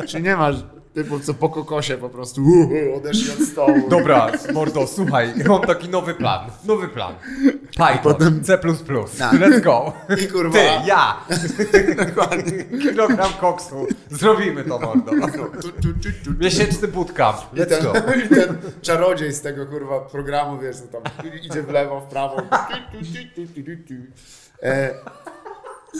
Speaker 1: czyli nie masz typów, co po kokosie po prostu uh, odeszli od stołu.
Speaker 3: Dobra, mordo, słuchaj, mam taki nowy plan. Nowy plan. Python,
Speaker 1: potem-
Speaker 3: C++.
Speaker 1: Tak.
Speaker 3: Let's go.
Speaker 1: I kurwa.
Speaker 3: Ty, ja. Kilogram koksu. Zrobimy to, mordo.
Speaker 1: Tu, tu, tu, tu.
Speaker 3: Miesięczny bootcamp.
Speaker 1: I
Speaker 3: Let's
Speaker 1: ten,
Speaker 3: go.
Speaker 1: I ten czarodziej z tego kurwa programu, wiesz, co tam idzie w lewo, w prawo. E,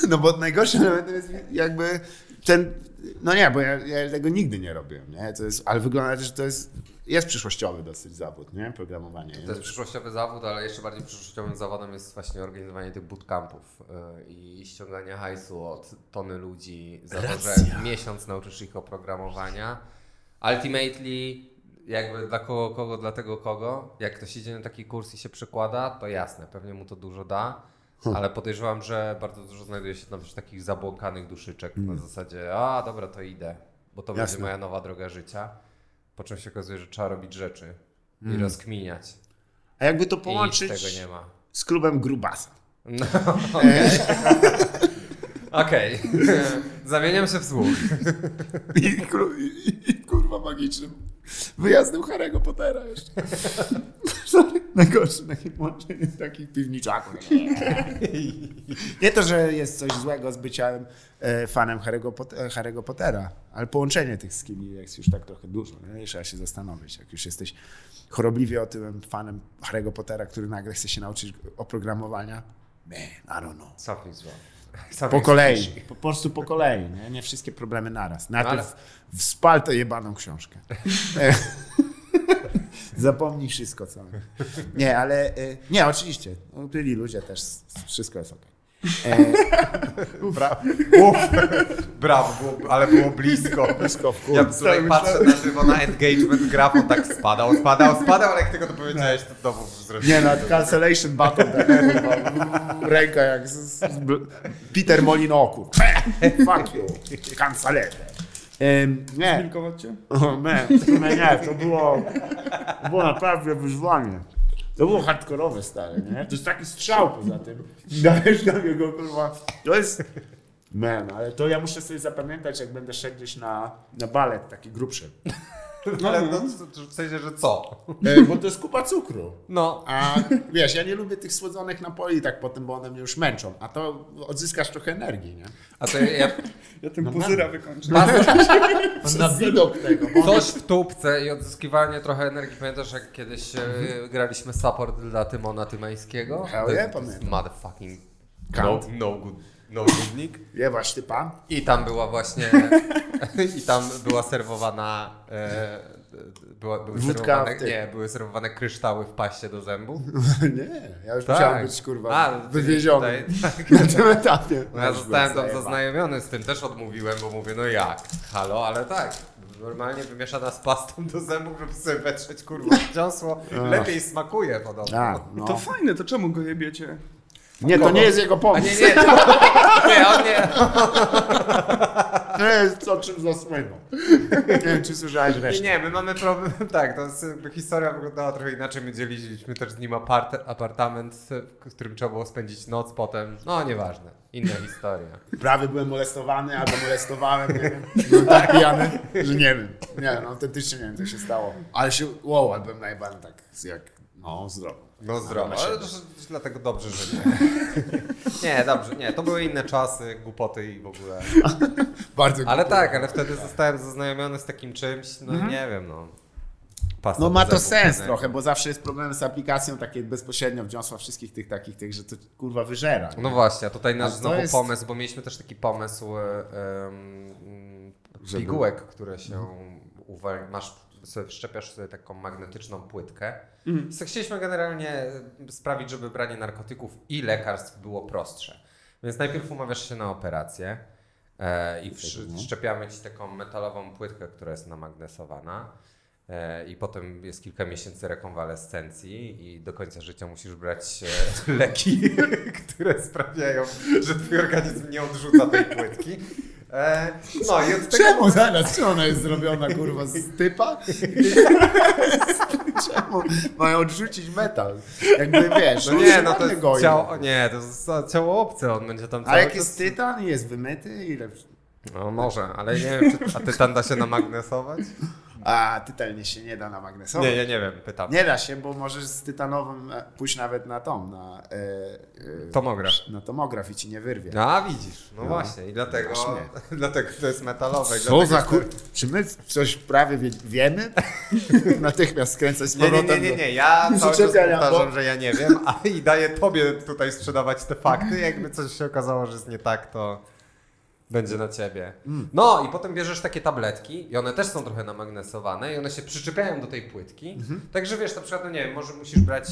Speaker 1: no bo najgorsze elementem jest jakby ten, no nie, bo ja, ja tego nigdy nie robiłem, nie? To jest, ale wygląda, że to jest, jest przyszłościowy dosyć zawód, nie? Programowanie.
Speaker 3: To jest przyszłościowy zawód, ale jeszcze bardziej przyszłościowym zawodem jest właśnie organizowanie tych bootcampów yy, i ściąganie hajsu od tony ludzi za to, że miesiąc nauczysz ich oprogramowania. Ultimately, jakby dla kogo, kogo, dla tego kogo, jak ktoś idzie na taki kurs i się przekłada, to jasne, pewnie mu to dużo da, ale podejrzewam, że bardzo dużo znajduje się tam też takich zabłąkanych duszyczek na zasadzie, a dobra, to idę, bo to
Speaker 1: Jasne.
Speaker 3: będzie moja nowa droga życia. Po czym się okazuje, że trzeba robić rzeczy i rozkminiać.
Speaker 1: A jakby to połączyć
Speaker 3: tego nie ma.
Speaker 1: z klubem Grubasa.
Speaker 3: No, Okej. Zamieniam się w słuch.
Speaker 1: I, i kurwa magicznym wyjazdem Harry'ego Pottera jeszcze. Sorry, najgorsze takie połączenie takich piwniczaków. Nie to, że jest coś złego z byciem e, fanem Harry'ego, Pot- e, Harry'ego Pottera, ale połączenie tych skilli jest już tak trochę dużo. Nie? Trzeba się zastanowić, jak już jesteś chorobliwie otyłym fanem Harry'ego Pottera, który nagle chce się nauczyć oprogramowania. Man, I don't know.
Speaker 3: Something's wrong.
Speaker 1: Po kolei, po prostu po kolei, nie, nie wszystkie problemy naraz. Najpierw
Speaker 3: Ale-
Speaker 1: wspal tę jebaną książkę. Zapomnij wszystko, co. Nie, ale e, nie, oczywiście. Byli ludzie też, wszystko jest ok.
Speaker 3: Brawo. Uf, brawo, było, ale było blisko.
Speaker 1: Blisko w
Speaker 3: Ja tutaj patrzę na żywo na engagement graf, on tak spadał, spadał, spadał, ale jak tylko to powiedziałeś, to znowu zrobiłem.
Speaker 1: Nie, na cancellation button, tak, ręka jak z, z, z Peter Molinoku. Fuck you, cancellation. Um, nie,
Speaker 2: Milkować cię?
Speaker 1: o, nie, nie, to było, to było naprawdę wyzwanie. To było hardkorowe stare, nie? To jest taki strzał poza tym. Dajesz na niego, kurwa, to jest... Man, ale to ja muszę sobie zapamiętać, jak będę szedł gdzieś na, na balet taki grubszy.
Speaker 3: Ale no, w sensie, że co?
Speaker 1: E, bo to jest kupa cukru.
Speaker 3: No,
Speaker 1: A wiesz, ja nie lubię tych słodzonych napoi tak potem, bo one mnie już męczą. A to odzyskasz trochę energii, nie?
Speaker 3: a to ja,
Speaker 2: Ja tym
Speaker 1: No
Speaker 2: puzyra wykończę.
Speaker 1: Na widok tego.
Speaker 3: Coś w tubce i odzyskiwanie trochę energii. Pamiętasz, jak kiedyś e, graliśmy support dla Tymona Tymańskiego?
Speaker 1: Hell yeah, pamiętam.
Speaker 3: Motherfucking no,
Speaker 1: Count.
Speaker 3: no good, no goodnik.
Speaker 1: Jewasz typa.
Speaker 3: I tam była właśnie, i tam była serwowana, e, była, były,
Speaker 1: Wódka
Speaker 3: serwowane,
Speaker 1: w tym.
Speaker 3: nie, były serwowane kryształy w paście do zębów.
Speaker 1: Nie, ja już musiałem być kurwa
Speaker 3: A,
Speaker 1: wywieziony
Speaker 3: tutaj- tak.
Speaker 1: na tym etapie.
Speaker 3: No ja zostałem tam zaznajomiony z tym, też odmówiłem, bo mówię, no jak, halo, ale tak, normalnie wymieszana z pastą do zębów, żeby sobie wetrzeć, kurwa, dziąsło, lepiej smakuje podobno.
Speaker 1: A, no.
Speaker 2: To fajne, to czemu go jebiecie?
Speaker 1: Nie, to nie jest jego
Speaker 3: A
Speaker 1: pomysł.
Speaker 3: nie, nie, nie, on nie,
Speaker 1: To jest co czym zasłynął. Nie wiem, czy słyszałeś
Speaker 3: nie,
Speaker 1: resztę.
Speaker 3: nie, my mamy problem, tak, to jest, jakby historia wyglądała trochę inaczej, my dzieliliśmy też z nim apart, apartament, w którym trzeba było spędzić noc potem, no nieważne, inna historia.
Speaker 1: Prawie byłem molestowany, albo molestowałem, nie wiem. Byłem tak pijany, że nie wiem. Nie no, autentycznie nie wiem, co się stało. Ale się, wow, ale byłem najbardziej tak, jak, no, zdrowo.
Speaker 3: No zdrowo,
Speaker 1: Ale
Speaker 3: ale też dlatego dobrze, że nie. nie, dobrze, nie, to były inne czasy, głupoty i w ogóle.
Speaker 1: Bardzo
Speaker 3: Ale
Speaker 1: głupio.
Speaker 3: tak, ale wtedy zostałem zaznajomiony z takim czymś, no nie wiem, no. Pasta
Speaker 1: No ma to sens
Speaker 3: nie?
Speaker 1: trochę, bo zawsze jest problem z aplikacją takie bezpośrednio wniosła wszystkich tych takich tych, że to kurwa wyżera. nie?
Speaker 3: No właśnie, a tutaj nasz
Speaker 1: A to
Speaker 3: znowu
Speaker 1: jest-
Speaker 3: pomysł, bo mieliśmy też taki pomysł
Speaker 1: Żeby-
Speaker 3: pigułek, które się uwal... masz sobie wszczepiasz sobie taką magnetyczną płytkę.
Speaker 2: Mhm.
Speaker 3: Chcieliśmy generalnie sprawić, żeby branie narkotyków i lekarstw było prostsze. Więc najpierw umawiasz się na operację e, i wsz- wszczepiamy ci taką metalową płytkę, która jest namagnesowana. E, I potem jest kilka miesięcy rekonwalescencji i do końca życia musisz brać e, leki, które sprawiają, że twój organizm nie odrzuca tej płytki. E, no tego...
Speaker 1: Czemu zaraz? Czy ona jest zrobiona kurwa z typa? Czemu mają odrzucić metal? Jakby wiesz,
Speaker 3: No nie, no to jest ciało, nie, to jest ciało obce, on będzie tam
Speaker 1: A
Speaker 3: cały
Speaker 1: jak
Speaker 3: czas-
Speaker 1: jest tytan i jest wymyty, ile...
Speaker 3: No może, ale nie wiem, czy, a tytan da się namagnesować?
Speaker 1: A tytan się nie da na magnesować.
Speaker 3: Nie, nie, nie wiem, pytam.
Speaker 1: Nie da się, bo możesz z tytanowym e, pójść nawet na tom, na, e,
Speaker 3: Tomograf.
Speaker 1: na tomograf i ci nie wyrwie.
Speaker 3: A widzisz, no,
Speaker 1: No.
Speaker 3: właśnie i dlatego,
Speaker 1: Właśnie.
Speaker 3: dlatego to jest metalowe.
Speaker 1: Co za kur... Czy my coś prawie wie, wiemy? Natychmiast skręcać z
Speaker 3: Nie, nie,
Speaker 1: powrotem
Speaker 3: nie, nie,
Speaker 1: do-
Speaker 3: nie, ja cały czas powtarzam,
Speaker 1: bo-
Speaker 3: że ja nie wiem, a i daję tobie tutaj sprzedawać te fakty, jakby coś się okazało, że jest nie tak, to będzie na ciebie. No i potem bierzesz takie tabletki i one też są trochę namagnesowane i one się przyczepiają do tej płytki, także wiesz, na przykład, no nie wiem, może musisz brać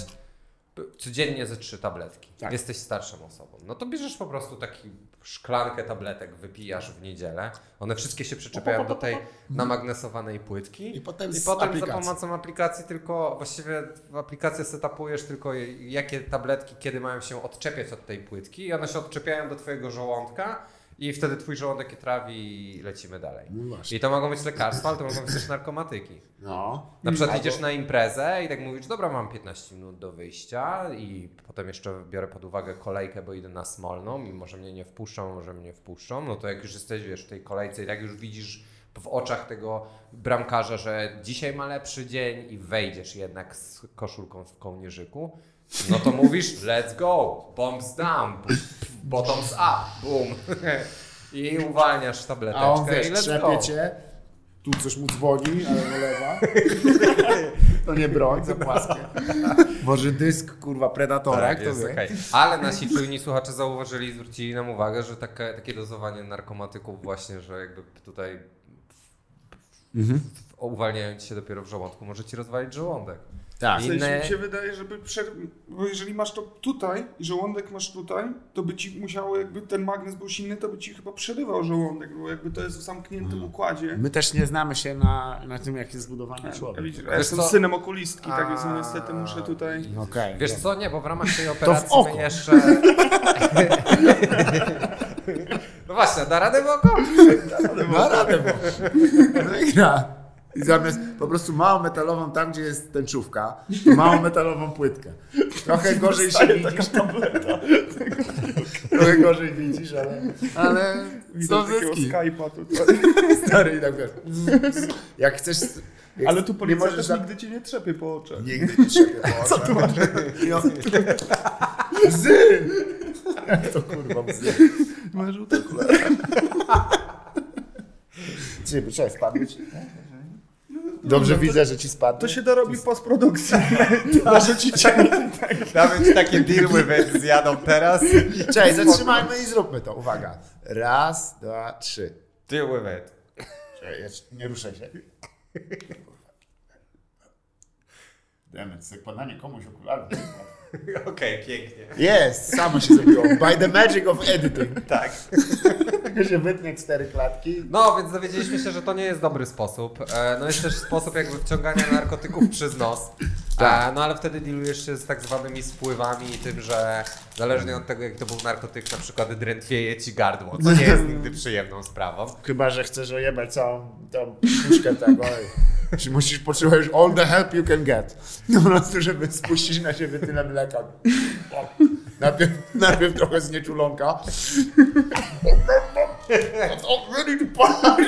Speaker 3: codziennie ze trzy tabletki.
Speaker 1: Tak.
Speaker 3: Jesteś starszą osobą. No to bierzesz po prostu taki szklankę tabletek, wypijasz w niedzielę. One wszystkie się przyczepiają do tej namagnesowanej płytki.
Speaker 1: I potem
Speaker 3: I potem za pomocą aplikacji tylko, właściwie w aplikację setupujesz tylko jakie tabletki, kiedy mają się odczepiać od tej płytki i one się odczepiają do twojego żołądka i wtedy twój żołądek je trawi i lecimy dalej.
Speaker 1: No.
Speaker 3: I to mogą być lekarstwa, ale to mogą być też narkomatyki.
Speaker 1: No.
Speaker 3: Na przykład
Speaker 1: Albo-
Speaker 3: idziesz na imprezę i tak mówisz, dobra, mam 15 minut do wyjścia i potem jeszcze biorę pod uwagę kolejkę, bo idę na Smolną i może mnie nie wpuszczą, może mnie wpuszczą, no to jak już jesteś, wiesz, w tej kolejce i jak już widzisz w oczach tego bramkarza, że dzisiaj ma lepszy dzień i wejdziesz jednak z koszulką w kołnierzyku, no to mówisz, let's go, bombs down, bottoms up, boom. I uwalniasz tableteczkę
Speaker 1: A on wiesz,
Speaker 3: i
Speaker 1: trzepie cię, tu coś mu dzwoni, ale do lewa. To nie broń, za płaskie. Może dysk, kurwa, Predatora,
Speaker 3: Tak,
Speaker 1: kto
Speaker 3: jest okej. Ale nasi czujni słuchacze zauważyli i zwrócili nam uwagę, że takie, takie dozowanie narkomatyków właśnie, że jakby tutaj
Speaker 1: Mhm.
Speaker 3: uwalniając się dopiero w żołądku, może ci rozwalić żołądek.
Speaker 1: Tak.
Speaker 2: W sensie mi się wydaje, żeby prze... bo jeżeli masz to tutaj i żołądek masz tutaj, to by ci musiało, jakby ten magnes był silny, to by ci chyba przerywał żołądek, bo jakby to jest w zamkniętym
Speaker 1: Mhm.
Speaker 2: układzie.
Speaker 1: My też nie znamy się na, na tym, jak jest zbudowany
Speaker 2: Ja,
Speaker 1: człowiek.
Speaker 2: widzisz, ja jestem
Speaker 3: co?
Speaker 2: synem okulistki, tak więc
Speaker 3: A.
Speaker 2: niestety muszę tutaj...
Speaker 1: Okej.
Speaker 3: Wiesz co, nie, bo w ramach tej operacji
Speaker 1: oko.
Speaker 3: my jeszcze... no właśnie, da radę w oko?
Speaker 1: Ma radę, bo wygra. I zamiast po prostu małą metalową tam, gdzie jest tęczówka, małą metalową płytkę. Trochę gorzej się widzisz. Trochę gorzej widzisz, ale, ale
Speaker 2: Widzę takiego. Skype'a tutaj.
Speaker 1: Stary i tak wiesz. Jak chcesz... Jak
Speaker 2: Ale tu policja
Speaker 1: możesz
Speaker 2: też
Speaker 1: za-
Speaker 2: nigdy cię nie trzepie po oczach.
Speaker 1: Nigdy nie trzepie po Co tu masz? Bzy! Jak to kurwa bzy?
Speaker 2: Masz żółte okulary.
Speaker 1: Czy, poczekaj, Dobrze widzę, że ci spadły.
Speaker 2: To się dorobi w postprodukcji. Narzucicie mi
Speaker 3: Nawet takie deal with it zjadą teraz.
Speaker 1: Cześć, zatrzymajmy i zróbmy to. Uwaga. Raz, dwa, trzy.
Speaker 3: Deal with it.
Speaker 1: Jeszcze Nie ruszaj się. Demet, zakładanie komuś okularów.
Speaker 3: Okej, pięknie.
Speaker 1: Jest, samo się zrobiło. By the magic of editing.
Speaker 3: Tak.
Speaker 1: Się wytnie cztery klatki.
Speaker 3: No, więc dowiedzieliśmy się, że to nie jest dobry sposób. E, No jest też sposób jakby wciągania narkotyków przez nos. E, No ale wtedy dealujesz się z tak zwanymi spływami i tym, że zależnie od tego, jaki to był narkotyk, na przykład drętwieje ci gardło, co nie jest nigdy przyjemną sprawą.
Speaker 1: Chyba, że chcesz ojebać całą tą puszkę tego. Czy musisz potrzebujesz all the help you can get. Po prostu, żeby spuścić na siebie tyle mleka. O, Najpierw, najpierw trochę znieczulonka. I'm ready to party!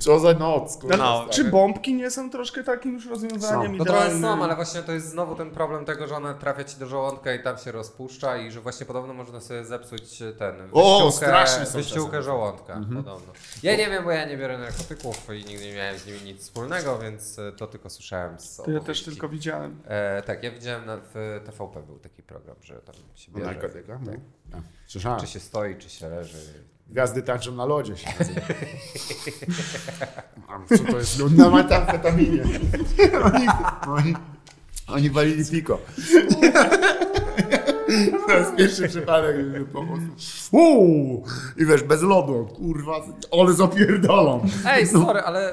Speaker 1: Co za noc, kurwa.
Speaker 3: No,
Speaker 2: Czy bombki nie są troszkę takim już rozwiązaniem
Speaker 3: No trochę
Speaker 2: idealnym?
Speaker 3: są, ale właśnie to jest znowu ten problem tego, że ona trafia ci do żołądka i tam się rozpuszcza i że właśnie podobno można sobie zepsuć ten
Speaker 1: O,
Speaker 3: wyściółkę,
Speaker 1: straszne są
Speaker 3: wyściółkę
Speaker 1: czasem.
Speaker 3: żołądka podobno. Ja nie wiem, bo ja nie biorę narkotyków i nigdy nie miałem z nimi nic wspólnego, więc e, to tylko słyszałem z
Speaker 2: To ja też
Speaker 3: opowieści.
Speaker 2: tylko widziałem.
Speaker 3: E, tak, ja widziałem na, w TVP był taki program, że tam się bierze.
Speaker 1: Narkotyka?
Speaker 3: Tak.
Speaker 1: No. Słyszałem.
Speaker 3: Czy się stoi, czy się leży.
Speaker 1: Gwiazdy tańczą na lodzie się Co to jest? No, na metamfetaminie. Oni, oni, oni walili piko. To jest pierwszy przypadek, że po prostu uuu, i wiesz, bez lodu, kurwa, ale zapierdolą.
Speaker 3: Ej, sorry, ale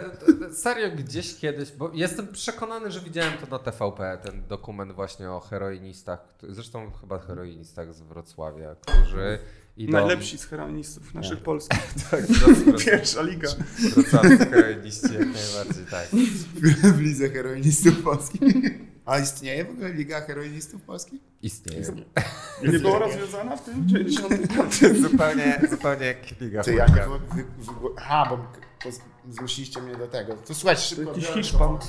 Speaker 3: e, serio gdzieś kiedyś, bo jestem przekonany, że widziałem to na TVP, ten dokument właśnie o heroinistach, zresztą chyba heroinistach z Wrocławia, którzy idą...
Speaker 2: Najlepsi z heroinistów naszych polskich.
Speaker 3: Tak, wroc-
Speaker 2: Pierwsza liga.
Speaker 3: wrocławscy heroiniści jak najbardziej, tak.
Speaker 1: W lidze heroinistów polskich. A istnieje w ogóle Liga Heroinistów Polskich?
Speaker 3: Istnieje.
Speaker 2: Nie była rozwiązana w tym 90.
Speaker 3: zupełnie, zupełnie jak Liga
Speaker 1: Ty, ja
Speaker 3: Chuliganów.
Speaker 1: wy, wy, wy, Aha, bo zmusiliście mnie do tego. To słuchajcie, szybko.
Speaker 2: jakiś
Speaker 1: biorę
Speaker 2: Hiszpan.
Speaker 1: to.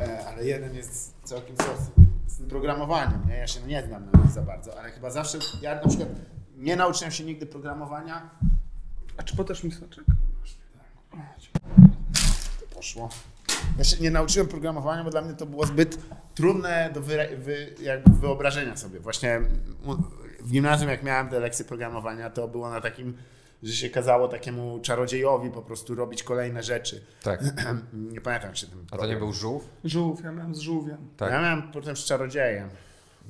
Speaker 1: E, ale jeden jest całkiem sos z tym programowaniem, nie? Ja się nie znam na nim za bardzo, ale chyba zawsze, ja na przykład nie nauczyłem się nigdy programowania,
Speaker 2: A czy podasz mi soczek?
Speaker 1: to poszło. Ja się nie nauczyłem programowania, bo dla mnie to było zbyt trudne do wy, jakby wyobrażenia sobie. Właśnie u- w gimnazjum, jak miałem te lekcje programowania, to było na takim, że się kazało takiemu czarodziejowi po prostu robić kolejne rzeczy.
Speaker 3: Tak.
Speaker 1: nie pamiętam, czy ten
Speaker 3: A to nie był żółw?
Speaker 2: Żółw, ja miałem z żółwiem.
Speaker 3: Tak.
Speaker 1: Ja miałem potem z czarodziejem.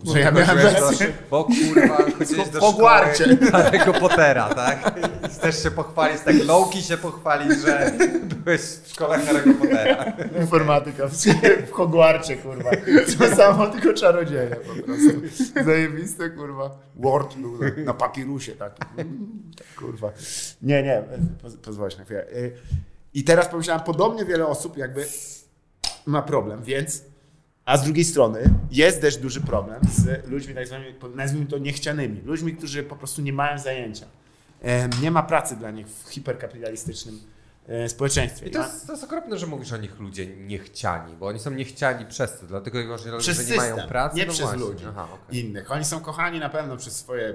Speaker 1: Że ja miałem
Speaker 3: do, bo kurwa, chodziłeś do szkoły Harry'ego Pottera, tak? I Chcesz się pochwalić, tak Loki się pochwalić, że byłeś w szkole Harry'ego Pottera.
Speaker 1: Informatyka w, w Hogwarcie, kurwa. To samo, tylko czarodzieje po prostu. Zajebiste, kurwa. Word był na, na papirusie, tak. Kurwa. Nie, nie, poz, pozwolisz na chwilę. Y, I teraz pomyślałem, podobnie wiele osób jakby ma problem, więc... A z drugiej strony jest też duży problem z ludźmi, tak zwanymi, nazwijmy to niechcianymi. Ludźmi, którzy po prostu nie mają zajęcia. Nie ma pracy dla nich w hiperkapitalistycznym e, społeczeństwie.
Speaker 3: I to jest, to jest okropne, że mówisz o nich ludzie niechciani, bo oni są niechciani przez to, dlatego właśnie
Speaker 1: przez
Speaker 3: że nie mają
Speaker 1: system,
Speaker 3: pracy.
Speaker 1: nie
Speaker 3: no
Speaker 1: przez
Speaker 3: właśnie.
Speaker 1: ludzi
Speaker 3: Aha, okej.
Speaker 1: innych. Oni są kochani na pewno przez swoje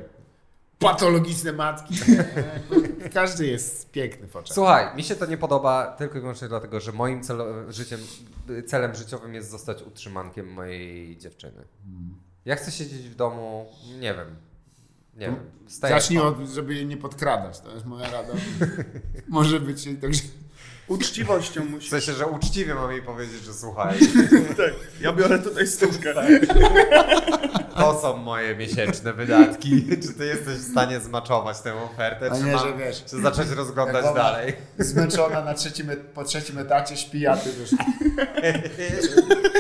Speaker 1: patologiczne matki. Każdy jest piękny w oczach.
Speaker 3: Słuchaj, mi się to nie podoba tylko i wyłącznie dlatego, że moim celo, życiem, celem życiowym jest zostać utrzymankiem mojej dziewczyny. Ja chcę siedzieć w domu, nie wiem, Nie wiem. Stay at
Speaker 1: Zacznij od, żeby jej nie podkradać, to jest moja rada. Może być jej także...
Speaker 2: Uczciwością
Speaker 3: W
Speaker 2: musi.
Speaker 3: sensie, że uczciwie mam jej powiedzieć, że słuchaj,
Speaker 2: Tak, ja biorę tutaj stówkę.
Speaker 3: to są moje miesięczne wydatki. Czy ty jesteś w stanie zmaczować tę ofertę,
Speaker 1: A
Speaker 3: czy
Speaker 1: nie,
Speaker 3: mam
Speaker 1: że wiesz.
Speaker 3: czy zacząć rozglądać dalej?
Speaker 1: Zmęczona na trzecim, et- po trzecim etacie śpi, a ty wiesz,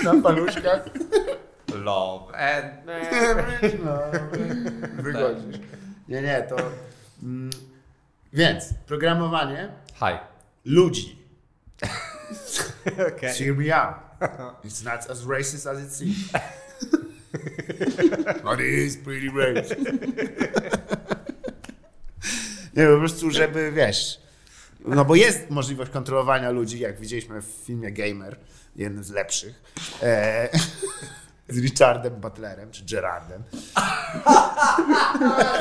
Speaker 1: na paluszkach.
Speaker 3: Love and
Speaker 1: No, wychodzisz. Nie, nie, to... Mm, więc, programowanie
Speaker 3: Hi.
Speaker 1: ludzi.
Speaker 3: Okay.
Speaker 1: Out. It's not as racist as it seems. But it is pretty racist. Nie, po prostu, żeby, wiesz, no bo jest możliwość kontrolowania ludzi, jak widzieliśmy w filmie Gamer, jednym z lepszych, e, z Richardem Butlerem, czy Gerardem.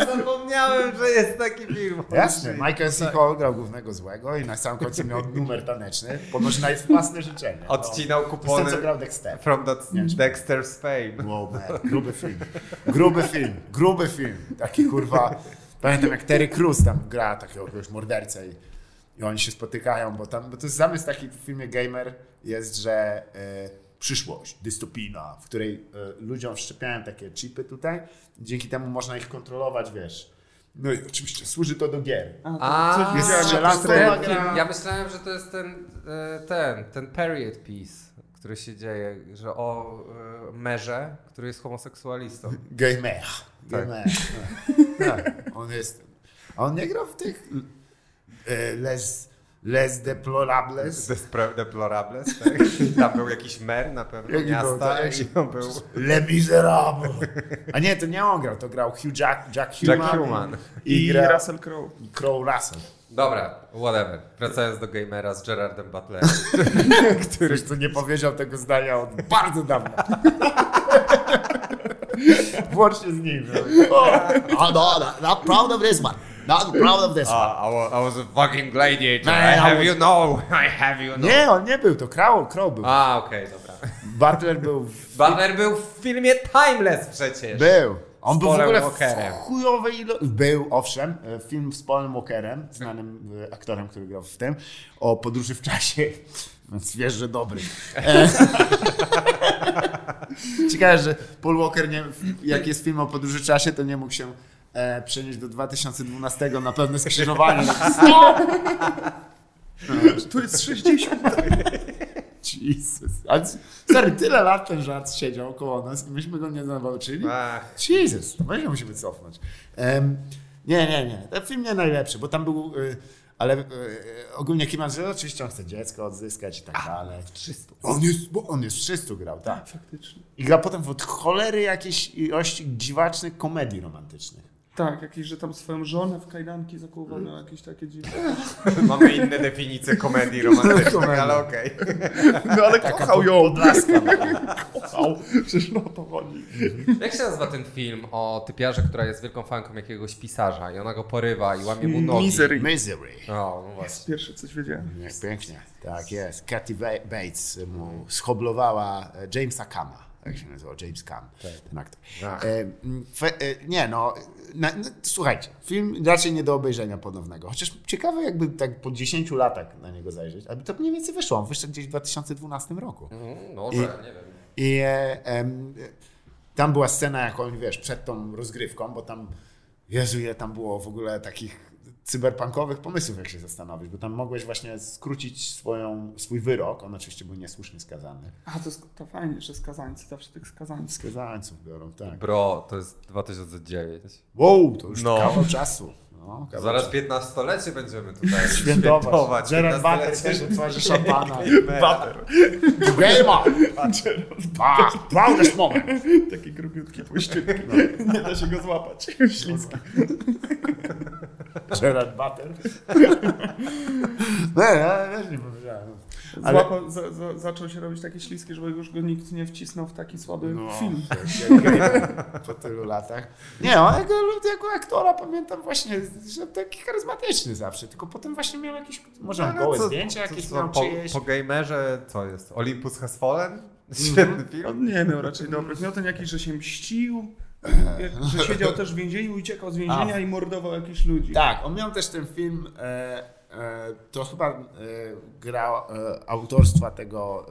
Speaker 3: Zapomniałem, że jest taki film.
Speaker 1: Jasne, Michael C. Hall grał głównego złego i na samym końcu miał numer taneczny, ponoć na własne życzenie. No.
Speaker 3: Odcinał
Speaker 1: To jest ten,
Speaker 3: kupony
Speaker 1: co grał Dexter.
Speaker 3: from that Dexter's fame.
Speaker 1: Wow, man, gruby film. Gruby film, gruby film. Taki kurwa. Pamiętam jak Terry Crews tam gra takiego jakiegoś mordercę i, i oni się spotykają, bo tam, bo to jest zamysł taki w filmie Gamer jest, że e, przyszłość, dystopijna, w której e, ludziom wszczepiają takie chipy tutaj, dzięki temu można ich kontrolować, wiesz. No i oczywiście służy to do gier.
Speaker 3: A,
Speaker 2: coś
Speaker 1: jest gra-.
Speaker 3: Ja myślałem, że to jest ten, e, ten, ten period piece, który się dzieje, że o e, merze, który jest homoseksualistą.
Speaker 1: Gamer.
Speaker 3: Tak.
Speaker 1: Gamer. Tak. On jest. A on nie grał w tych e, Les, les Deplorables.
Speaker 3: Despre- Deplorables, tak? Tam był jakiś mer na pewno
Speaker 1: Jaki był,
Speaker 3: miasta
Speaker 1: tak?
Speaker 3: i on był
Speaker 1: Le Miserable. A nie, to nie on grał, to grał Hugh Jack, Jack Human.
Speaker 3: Jack Human.
Speaker 1: I,
Speaker 2: I Russell Crowe.
Speaker 1: Crow Russell.
Speaker 3: Dobra, whatever. Wracając do gamera z Gerardem Butlerem.
Speaker 1: Któryś tu nie powiedział tego zdania od bardzo dawna. Włącznie z nim. Oh, no, no, not proud of this one. Not proud of this one.
Speaker 3: I, was, I was a fucking gladiator.
Speaker 1: Man,
Speaker 3: I
Speaker 1: I
Speaker 3: have
Speaker 1: was-
Speaker 3: you know. I have you know.
Speaker 1: Nie, on nie był, to Crow, Crow był.
Speaker 3: A, okej, dobra.
Speaker 1: Butler był w
Speaker 3: Butler był w filmie Timeless przecież.
Speaker 1: Był. On był w ogóle
Speaker 3: Walkerem.
Speaker 1: w chujowej ilo... Był, owszem, e, film z Paulem Walkerem, znanym e, aktorem, który grał w tym, o podróży w czasie, więc wiesz, że dobry. E... Ciekawe, że Paul Walker, nie, jak jest film o podróży w czasie, to nie mógł się e, przenieść do 2012 na pewne skrzyżowanie.
Speaker 2: Tu jest 60.
Speaker 1: Jesus. Ale, tyle lat ten żart siedział koło nas i myśmy go nie nauczyli.
Speaker 3: Ach,
Speaker 1: Jesus, to my się musimy cofnąć. Em, nie, nie, nie. Ten film nie najlepszy, bo tam był. Y, ale y, ogólnie Kim że oczywiście on chce dziecko odzyskać i tak dalej.
Speaker 3: 300.
Speaker 1: On jest, bo on jest w 300 grał, tak.
Speaker 2: Faktycznie.
Speaker 1: I gra potem od cholery jakiejś ilości dziwacznych komedii romantycznych.
Speaker 2: Tak, jakieś, że tam swoją żonę w kajdanki zakołowano, jakieś takie dziwne.
Speaker 3: Mamy inne definicje komedii romantycznej, ale okej.
Speaker 2: No ale
Speaker 1: Taka
Speaker 2: kochał ją.
Speaker 1: podlaska.
Speaker 2: Kochał. Przecież no o to chodzi.
Speaker 3: Jak się nazywa ten film o typiarze, która jest wielką fanką jakiegoś pisarza i ona go porywa i łamie mu nogi?
Speaker 2: Misery.
Speaker 1: Misery.
Speaker 3: O, no właśnie.
Speaker 2: Pierwsze coś wiedziałem.
Speaker 1: Pięknie. Tak jest. Kathy Ba- Bates mu schoblowała e, Jamesa Kama. Jak się nazywał? James Cam, ten aktor. E, fe, e, nie no, na, no, słuchajcie, film raczej nie do obejrzenia ponownego. Chociaż ciekawe jakby tak po 10 latach na niego zajrzeć. Aby to mniej więcej wyszło. On wyszedł gdzieś w 2012 roku.
Speaker 3: Mm, Może, nie wiem.
Speaker 1: I e, tam była scena, jak on, wiesz, przed tą rozgrywką, bo tam, Jezu, ile tam było w ogóle takich cyberpunkowych pomysłów, jak się zastanowić, bo tam mogłeś właśnie skrócić swoją, swój wyrok, on oczywiście był niesłusznie skazany.
Speaker 2: A to, jest- to fajnie, że skazańcy, zawsze tych skazańców.
Speaker 1: Skazańców biorą, tak.
Speaker 3: Bro, to jest 2009.
Speaker 1: Wow, to już
Speaker 3: No.
Speaker 1: kawał czasu. No,
Speaker 3: Zaraz
Speaker 1: czasu.
Speaker 3: 15-lecie będziemy tutaj
Speaker 1: Świętować. Gerard Butler
Speaker 3: 15-lecie.
Speaker 1: też otworzy szampana.
Speaker 2: Butter.
Speaker 1: Gamer! Ah, proudest moment.
Speaker 2: Taki grubiutki, puściutki. Nie da się go złapać. Śliski.
Speaker 1: Gerard Butter. No, ja też nie powiedziałem. Ale-
Speaker 2: Złapał, za, za, zaczął się robić takie śliskie, żeby już go nikt nie wcisnął w taki słaby
Speaker 1: No,
Speaker 2: film.
Speaker 1: po tylu latach. Nie, on jako, jako aktora pamiętam właśnie, że taki charyzmatyczny zawsze, tylko potem właśnie miał jakieś, może
Speaker 3: Ale
Speaker 1: gołe
Speaker 3: co-
Speaker 1: zdjęcia
Speaker 3: co-
Speaker 1: jakieś
Speaker 3: co,
Speaker 1: miał
Speaker 3: po,
Speaker 1: czyjeś.
Speaker 3: po gamerze co jest? Olympus Has Fallen? Świetny film.
Speaker 2: On nie miał raczej dobrych. Miał ten jakiś, że się mścił, że siedział też w więzieniu, uciekał z więzienia
Speaker 1: A.
Speaker 2: i mordował jakichś ludzi.
Speaker 1: Tak, on miał też ten film, e, to chyba e, gra e, autorstwa tego,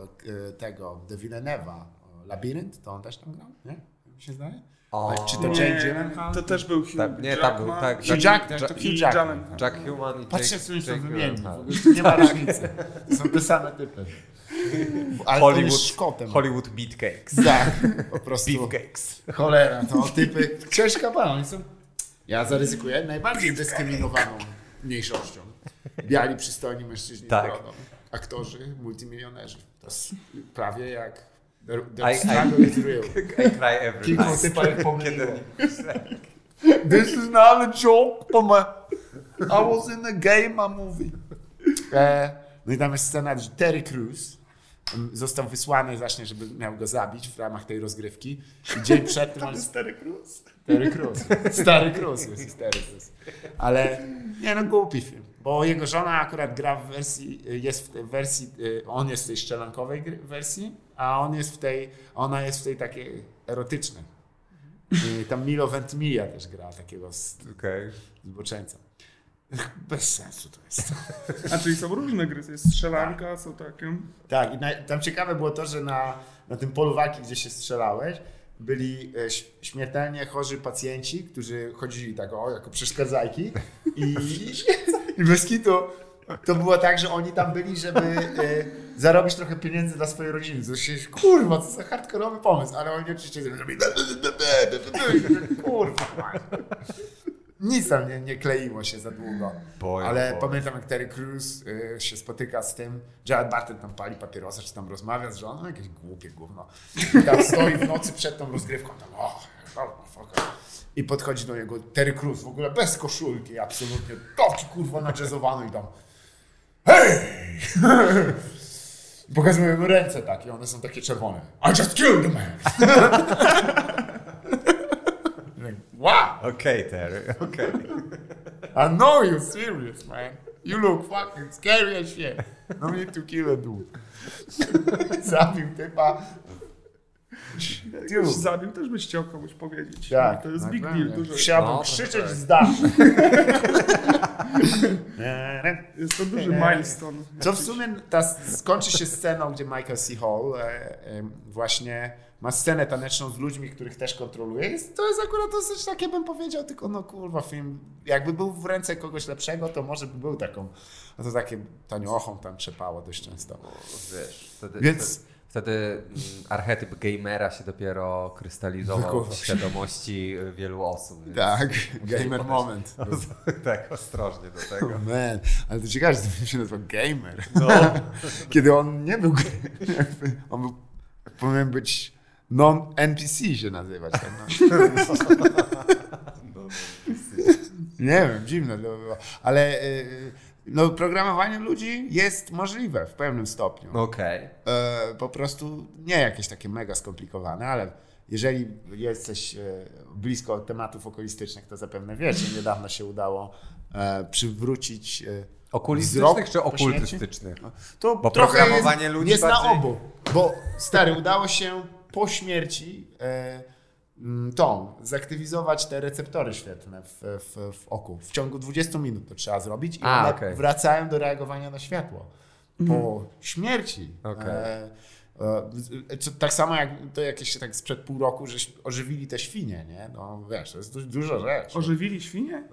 Speaker 1: e, tego De Villeneuve'a, Labirynt, to on też tam grał, nie? Mi się zdaje?
Speaker 3: O,
Speaker 1: Czy to
Speaker 2: Nie,
Speaker 1: Jane Gyllenhaal?
Speaker 2: To też był Hugh
Speaker 3: Tak, nie, tam był, tak,
Speaker 1: Hugh Jack, tak, to
Speaker 3: Jack-
Speaker 1: Hugh
Speaker 2: i
Speaker 1: Jackman.
Speaker 2: Gyllenhaal.
Speaker 3: Jack Human i
Speaker 1: Patrzcie, co oni są wymienni, w nie ma różnicy. To są te same typy. Ale Hollywood, Szkotem.
Speaker 3: Hollywood Beatcakes.
Speaker 1: Tak, po prostu.
Speaker 3: Beefcakes.
Speaker 1: Cholera, to typy. Ciężka pana, oni są. Ja zaryzykuję najbardziej dyskryminowaną mniejszością. Biali, przystojni mężczyźni
Speaker 3: Tak.
Speaker 1: z brodą. Aktorzy, multimilionerzy. To jest prawie jak The,
Speaker 3: I-
Speaker 1: the
Speaker 3: I-
Speaker 1: struggle is real.
Speaker 3: I cry every
Speaker 1: Kilku jak pomyliło.
Speaker 3: Kiedy-
Speaker 1: This is not a joke, mama. I was in a game, a movie. E, no i tam jest scena, że Terry Crews został wysłany właśnie, żeby miał go zabić w ramach tej rozgrywki. I dzień przed tym on jest
Speaker 2: Stary Cruz.
Speaker 1: Terry Crews. Stary Crews jest, jest Terry Crews. Ale nie no, głupi film. Bo jego żona akurat gra w wersji, jest w tej wersji, y, on jest w tej szczelankowej wersji, a on jest w tej, ona jest w tej takiej erotycznej. I tam Milo Ventimiglia też gra takiego s-
Speaker 3: Okej.
Speaker 1: zboczeńca. Bez sensu to jest.
Speaker 2: A czyli są różne gry, jest strzelanka, są takie.
Speaker 1: Tak, i na, tam ciekawe było to, że na, na tym polu walki, gdzie się strzelałeś, byli e, śmiertelnie chorzy pacjenci, którzy chodzili tak o, jako przeszkadzajki i, i bez kitu to było tak, że oni tam byli, żeby e, zarobić trochę pieniędzy dla swojej rodziny. To się, kurwa, co za hardkorowy pomysł, ale oni oczywiście zrobili kurwa. Nic tam nie, nie kleiło się za długo.
Speaker 3: Boję,
Speaker 1: Ale
Speaker 3: boję.
Speaker 1: pamiętam, jak Terry Crews y, się spotyka z tym, Jared Barton tam pali papierosa, czy tam rozmawia z żoną, jakieś głupie gówno. I tam stoi w nocy przed tą rozgrywką, tam, o, oh, fuck. I podchodzi do niego Terry Crews, w ogóle bez koszulki, absolutnie, taki kurwa najazzowany i tam, hej! Pokazuje mu ręce takie, one są takie czerwone. I just killed the man! wow!
Speaker 3: Okej, Terry, okej.
Speaker 1: I know you're serious, man. You look fucking scary as shit. No need to kill a dude. Zabił typa.
Speaker 2: Jakbyś zabił, też byś chciał komuś powiedzieć.
Speaker 1: Tak.
Speaker 2: To jest big
Speaker 1: naprawdę.
Speaker 2: deal. Dużo.
Speaker 1: Chciałbym
Speaker 3: No,
Speaker 1: krzyczeć
Speaker 3: tak.
Speaker 1: z dachu.
Speaker 2: Jest to duży milestone.
Speaker 1: Co w sumie ta skończy się sceną, gdzie Michael C. Hall e, e, właśnie ma scenę taneczną z ludźmi, których też kontroluje. Jest, to jest akurat dosyć takie, bym powiedział, tylko no kurwa film, jakby był w ręce kogoś lepszego, to może by był taką, no to takie taniochą tam trzepało dość często.
Speaker 3: Wiesz, wtedy,
Speaker 1: Więc-
Speaker 3: wtedy, wtedy mm, archetyp gamera się dopiero krystalizował w świadomości y, wielu osób.
Speaker 1: Tak, gamer
Speaker 3: podejść-
Speaker 1: moment.
Speaker 3: tak, ostrożnie do
Speaker 1: Oh
Speaker 3: tego.
Speaker 1: man, ale to ciekawe, że film się nazywa Gamer.
Speaker 3: No,
Speaker 1: Kiedy on nie był, on był, powinien być non-NPC się nazywać. Tak, no. Nie wiem, dziwne to było. Ale y, no, programowanie ludzi jest możliwe w pewnym stopniu.
Speaker 3: okej.
Speaker 1: E, po prostu nie jakieś takie mega skomplikowane, ale jeżeli jesteś e, blisko tematów okulistycznych, to zapewne wiesz, że niedawno się udało e, przywrócić
Speaker 3: Okulistycznych czy okultystycznych?
Speaker 1: To
Speaker 3: Bo programowanie
Speaker 1: jest,
Speaker 3: ludzi
Speaker 1: jest
Speaker 3: bardziej-
Speaker 1: na obu. Bo stary, udało się po śmierci tą, zaktywizować te receptory świetlne w, w, w oku. W ciągu 20 minut to trzeba zrobić i
Speaker 3: A,
Speaker 1: one
Speaker 3: okej.
Speaker 1: wracają do reagowania na światło. Po śmierci.
Speaker 3: Okej.
Speaker 1: E, e, co- tak samo jak to jakieś tak sprzed pół roku, że ożywili te świnie, nie? No wiesz, to jest du- duża rzecz.
Speaker 2: Ożywili świnie?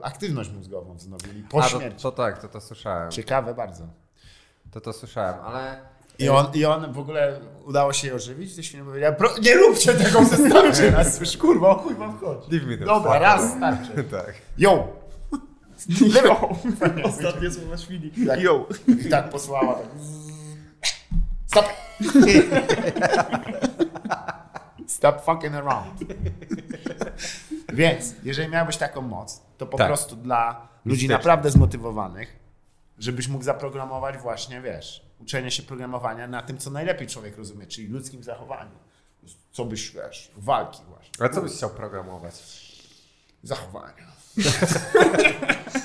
Speaker 1: E, aktywność mózgową wznowili po
Speaker 3: A, to,
Speaker 1: śmierci.
Speaker 3: to tak, to to słyszałem.
Speaker 1: Ciekawe bardzo.
Speaker 3: To to słyszałem, ale
Speaker 1: I on, I on w ogóle udało się je ożywić, te świnie powiedział, nie róbcie tego, zostawcie nas, już kurwa, chuj wam chodzi.
Speaker 3: Leave me
Speaker 1: Dobra, raz, starczy.
Speaker 3: tak.
Speaker 1: Yo!
Speaker 2: Yo! Ostatnie słowa świni.
Speaker 1: Tak.
Speaker 2: Yo!
Speaker 1: I tak posłała, tak. Stop! Stop fucking around. Więc, jeżeli miałbyś taką moc, to po
Speaker 3: Tak.
Speaker 1: prostu dla ludzi
Speaker 3: Mistyczne.
Speaker 1: naprawdę zmotywowanych, żebyś mógł zaprogramować właśnie, wiesz, uczenie się programowania na tym, co najlepiej człowiek rozumie, czyli ludzkim zachowaniu. Co byś, wiesz, walki właśnie.
Speaker 3: A co byś chciał programować?
Speaker 1: Zachowania.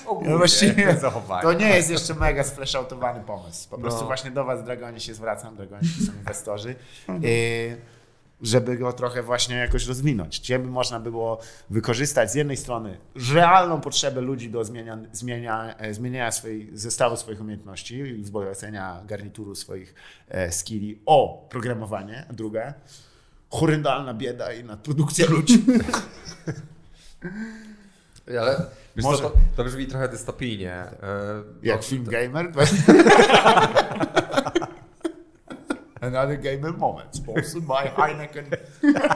Speaker 3: Ogólnie,
Speaker 1: No właściwie
Speaker 3: zachowanie.
Speaker 1: To nie jest jeszcze mega sflashoutowany pomysł. Po prostu
Speaker 3: No.
Speaker 1: właśnie do was, Dragonie, się zwracam. Dragoni to są inwestorzy. Yy, żeby go trochę właśnie jakoś rozwinąć. Gdzie by można było wykorzystać z jednej strony realną potrzebę ludzi do zmienia, zmienia, e, zmieniania swojej, zestawu swoich umiejętności i wzbogacenia garnituru swoich e, skilli o programowanie, a druga horrendalna bieda i nadprodukcja ludzi.
Speaker 3: Ale wiesz
Speaker 1: Może.
Speaker 3: co, to, to brzmi trochę dystopijnie. E,
Speaker 1: Jak
Speaker 3: to-
Speaker 1: film Gamer. Another Gamer Moment, sponsored by Heineken.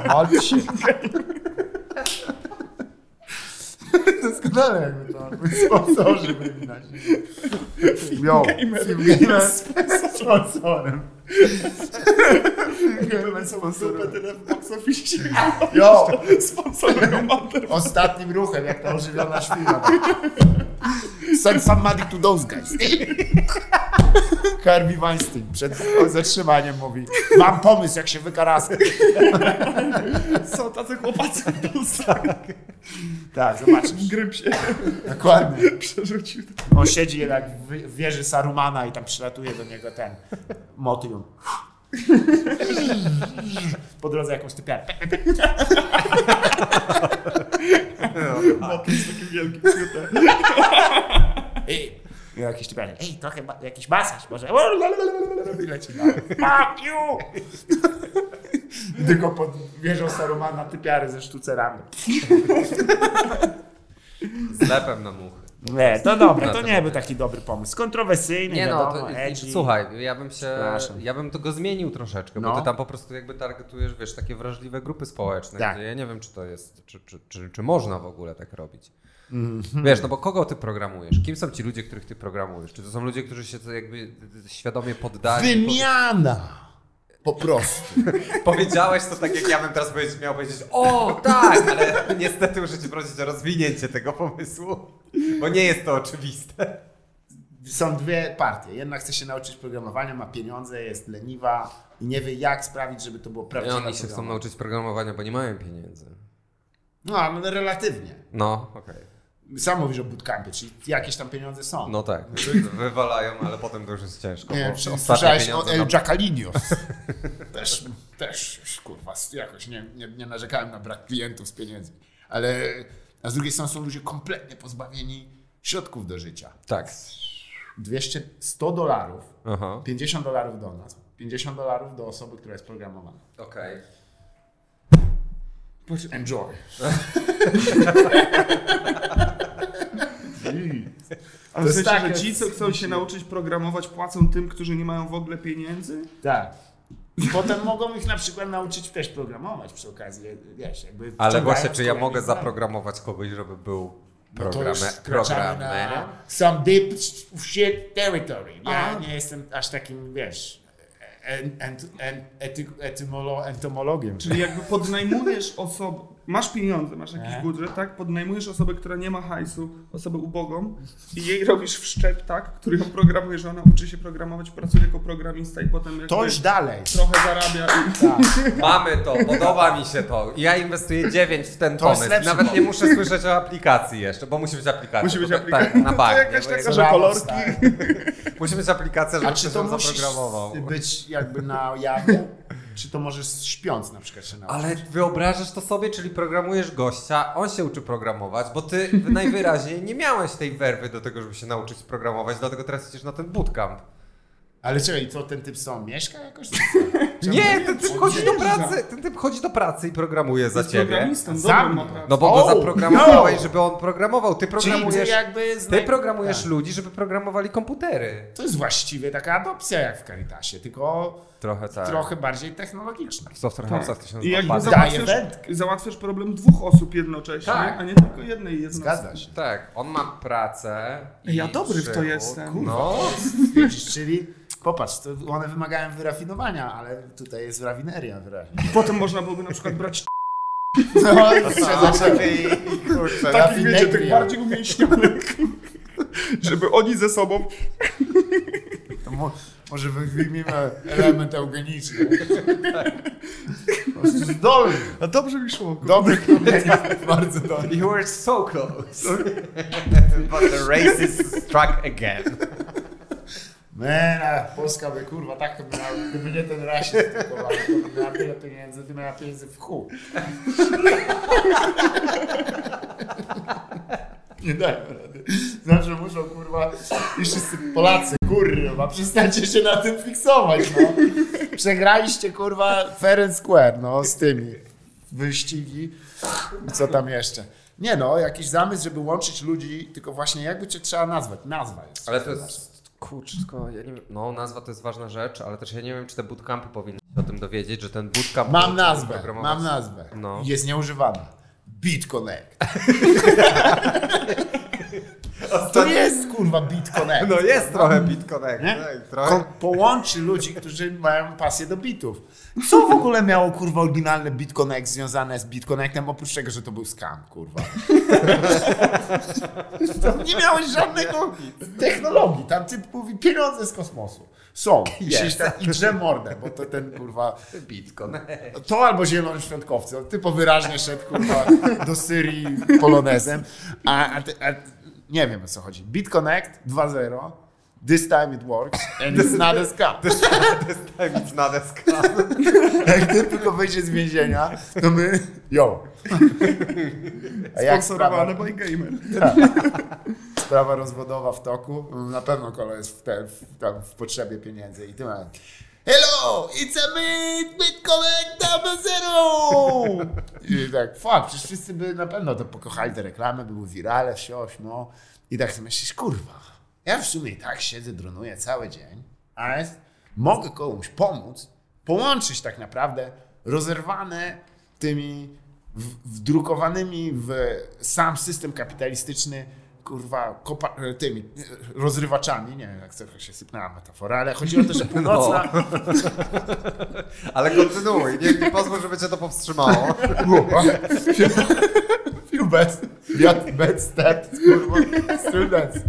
Speaker 1: Maltshake. Doskonale jakby to sponsorzy byli nasi. Yo, film Gamer z Gamer sponsorem.
Speaker 2: tyle w box office.
Speaker 1: Yo,
Speaker 2: Sponsorem Mother.
Speaker 1: ostatnim ruchem, jak ta ożywiona świnia. Send some money to those guys. Harvey Weinstein przed zatrzymaniem mówi mam pomysł, jak się wykaraska.
Speaker 2: Są tacy chłopacy w Polsce.
Speaker 1: Tak, zobaczysz.
Speaker 2: Gryb się
Speaker 1: Dokładnie.
Speaker 2: przerzucił.
Speaker 1: On siedzi wy- w wieży Sarumana i tam przylatuje do niego ten motyl. Po drodze jakąś typiarę.
Speaker 2: Motyl jest taki wielki. cute.
Speaker 1: Ej, i jakiś typiarę. Ej, trochę ma, jakiś masaż może. I leci dalej. Fuck you! I tylko pod wieżą Sarumana typiary ze sztucerami.
Speaker 3: Z lepem na muchy.
Speaker 1: Nie, to dobre,
Speaker 3: Na
Speaker 1: to nie był taki dobry pomysł. Kontrowersyjny,
Speaker 3: Nie no,
Speaker 1: wiadomo,
Speaker 3: to,
Speaker 1: edgy.
Speaker 3: słuchaj, ja bym się, ja bym to go zmienił troszeczkę,
Speaker 1: No.
Speaker 3: bo ty tam po prostu jakby targetujesz, wiesz, takie wrażliwe grupy społeczne,
Speaker 1: Tak.
Speaker 3: gdzie ja nie wiem, czy to jest, czy, czy, czy, czy można w ogóle tak robić.
Speaker 1: Mhm.
Speaker 3: Wiesz, no bo kogo ty programujesz? Kim są ci ludzie, których ty programujesz? Czy to są ludzie, którzy się to jakby świadomie poddali?
Speaker 1: Wymiana! Po prostu.
Speaker 3: Powiedziałeś to tak, jak ja bym teraz powiedzieć, miał powiedzieć, o tak, ale niestety muszę cię prosić o rozwinięcie tego pomysłu, bo nie jest to oczywiste.
Speaker 1: Są dwie partie. Jedna chce się nauczyć programowania, ma pieniądze, jest leniwa i nie wie jak sprawić, żeby to było prawdziwe.
Speaker 3: oni się chcą nauczyć programowania, bo nie mają pieniędzy.
Speaker 1: No, ale relatywnie.
Speaker 3: No, okej.
Speaker 1: Sam mówisz o bootcampie, czyli jakieś tam pieniądze są.
Speaker 3: No tak, wy- wywalają, ale potem to już jest ciężko.
Speaker 1: Nie słyszałeś o
Speaker 3: pieniądze
Speaker 1: El Jacalinios. też, też, kurwa, jakoś nie, nie, nie narzekałem na brak klientów z pieniędzmi. Ale a z drugiej strony są ludzie kompletnie pozbawieni środków do życia.
Speaker 3: Tak.
Speaker 1: 200, 100 dolarów,
Speaker 3: Aha.
Speaker 1: 50 dolarów do nas, 50 dolarów do osoby, która jest programowana.
Speaker 3: Okej.
Speaker 1: Enjoy.
Speaker 2: Ale
Speaker 1: To jest tak,
Speaker 2: że ci, co chcą się nauczyć programować, płacą tym, którzy nie mają w ogóle pieniędzy?
Speaker 1: Tak. Potem mogą ich na przykład nauczyć też programować przy okazji, wiesz, jakby
Speaker 3: Ale właśnie, czy ja mogę zaprogramować kogoś, żeby był
Speaker 1: No to już
Speaker 3: programe,
Speaker 1: wkraczamy
Speaker 3: programerem?
Speaker 1: some deep shit territory. Ja
Speaker 2: Aha.
Speaker 1: nie jestem aż takim, wiesz, en, en, en, ety, etymolo, entomologiem.
Speaker 2: Czyli jakby podnajmujesz osobę, masz pieniądze, masz jakiś
Speaker 1: Nie.
Speaker 2: budżet, tak? Podnajmujesz osobę, która nie ma hajsu, osobę ubogą i jej robisz wszczep, tak? Który ją programuje, że ona uczy się programować, pracuje jako programista i potem
Speaker 1: To już dalej.
Speaker 2: trochę zarabia i...
Speaker 1: Tak.
Speaker 3: Mamy to, podoba mi się to. Ja inwestuję 9 w ten
Speaker 1: To jest
Speaker 3: pomysł.
Speaker 1: lepszy
Speaker 3: Nawet nie muszę słyszeć o aplikacji jeszcze, bo musi być aplikacja.
Speaker 2: Musi być
Speaker 3: to-
Speaker 2: aplikacja.
Speaker 3: Tak, na
Speaker 2: To
Speaker 3: bagnie,
Speaker 2: jakaś
Speaker 3: bo
Speaker 2: taka, że kolorki.
Speaker 1: stary.
Speaker 3: Musi być aplikacja,
Speaker 1: A
Speaker 3: żeby
Speaker 1: czy
Speaker 3: ktoś
Speaker 1: to
Speaker 3: ją
Speaker 1: musi
Speaker 3: zaprogramował.
Speaker 1: być jakby na jawie? Czy to możesz śpiąc na przykład się nauczyć?
Speaker 3: Ale wyobrażasz to sobie, czyli programujesz gościa, on się uczy programować, bo ty najwyraźniej nie miałeś tej werwy do tego, żeby się nauczyć programować, dlatego teraz idziesz na ten bootcamp.
Speaker 1: Ale czekaj, co ten typ są? Mieszka jakoś?
Speaker 3: Nie, ten typ chodzi do pracy, ten typ chodzi do pracy i programuje za ciebie.
Speaker 2: programistą,
Speaker 1: Sam.
Speaker 3: No bo go zaprogramowałeś,
Speaker 1: no.
Speaker 3: żeby on programował. Ty programujesz, ty programujesz
Speaker 1: tak.
Speaker 3: ludzi, żeby programowali komputery.
Speaker 1: To jest właściwie taka adopcja jak w Caritasie, tylko
Speaker 3: Trochę tak.
Speaker 1: trochę bardziej technologiczna.
Speaker 3: W Software
Speaker 2: Tak.
Speaker 3: House'ach to się
Speaker 2: I
Speaker 3: nazywa
Speaker 2: jakby załatwiasz, załatwiasz problem dwóch osób jednocześnie,
Speaker 3: Tak.
Speaker 2: a nie tylko jednej jednostki.
Speaker 1: Zgadza się.
Speaker 3: Tak, on ma pracę. i
Speaker 2: Ja dobry w to jestem.
Speaker 3: No,
Speaker 1: Widzisz, czyli popatrz, to one wymagają wyrafinowania, ale tutaj jest rafineria wyraźnie.
Speaker 2: Potem można byłoby na przykład brać
Speaker 1: No,
Speaker 2: takich,
Speaker 1: Rafinegria.
Speaker 2: wiecie, tych bardziej umięśnionych, żeby oni ze sobą...
Speaker 1: To mo, może wy- wyjmiemy element eugeniczny. Po prostu zdolny.
Speaker 2: A dobrze mi szło.
Speaker 1: Dobry bardzo dobry.
Speaker 4: You were so close. But the racist struck again.
Speaker 1: Mena, Polska by kurwa tak to miała, gdyby nie ten rasizm tylko, to by miała tyle pieniędzy, by miała pieniędzy w chuj. Nie dajmy rady. Zawsze muszą kurwa i wszyscy Polacy, kurwa, przestańcie się na tym fiksować, no. Przegraliście kurwa fair and square, no, z tymi wyścigi. I co tam jeszcze? Nie no, jakiś zamysł, żeby łączyć ludzi, tylko właśnie jakby cię trzeba nazwać. Nazwa jest.
Speaker 3: Ale to jest. Kurczę, tylko ja nie wiem. No, nazwa to jest ważna rzecz, ale też ja nie wiem, czy te bootcampy powinny się o tym dowiedzieć, że ten bootcamp.
Speaker 1: Mam nazwę, mam nazwę.
Speaker 3: No.
Speaker 1: Jest nieużywana. Beat Connect. To jest kurwa Beat Connect.
Speaker 3: No jest trochę BitConnect. Tak, trochę.
Speaker 1: Połączy ludzi, którzy mają pasję do bitów. Co w ogóle miało kurwa oryginalne Beat Connect związane z Beat Connectem, oprócz tego, że to był scam, kurwa. Nie miałeś żadnego technologii. Tam typ mówi pieniądze z kosmosu. Są. I,
Speaker 3: Jest.
Speaker 1: I drze mordę, bo to ten kurwa
Speaker 3: BitConnect.
Speaker 1: to albo zielony świątkowcy. Typo wyraźnie szedł kurwa, do Syrii polonezem. A, a, a nie wiem o co chodzi. BitConnect 2.0. This time it works and it's not a scam.
Speaker 3: This na deska.
Speaker 1: Jak ty tylko wyjdzie z więzienia, to my... Yo. A jak sprawa,
Speaker 2: Sponsorowane by Gamer.
Speaker 1: sprawa rozwodowa w toku? Na pewno kolo jest w, te, w, tam w potrzebie pieniędzy i ty ma... Hello, it's a me, BitConnect double zero! I tak, fuck, przecież wszyscy by na pewno to pokochali te reklamy, były wirale, wsio, ośmo. I tak sobie myślisz, kurwa, ja w sumie i tak siedzę, dronuję cały dzień, a jest, mogę komuś pomóc, połączyć tak naprawdę rozerwane tymi wdrukowanymi w sam system kapitalistyczny kurwa, kopa, tymi e, rozrywaczami, nie wiem jak trochę się sypnęła metafora, ale chodzi o to, że północna,
Speaker 3: Ale kontynuuj, nie, nie pozwól, żeby cię to powstrzymało.
Speaker 1: Bad, bad stat, kurwa. Dance. Still dance.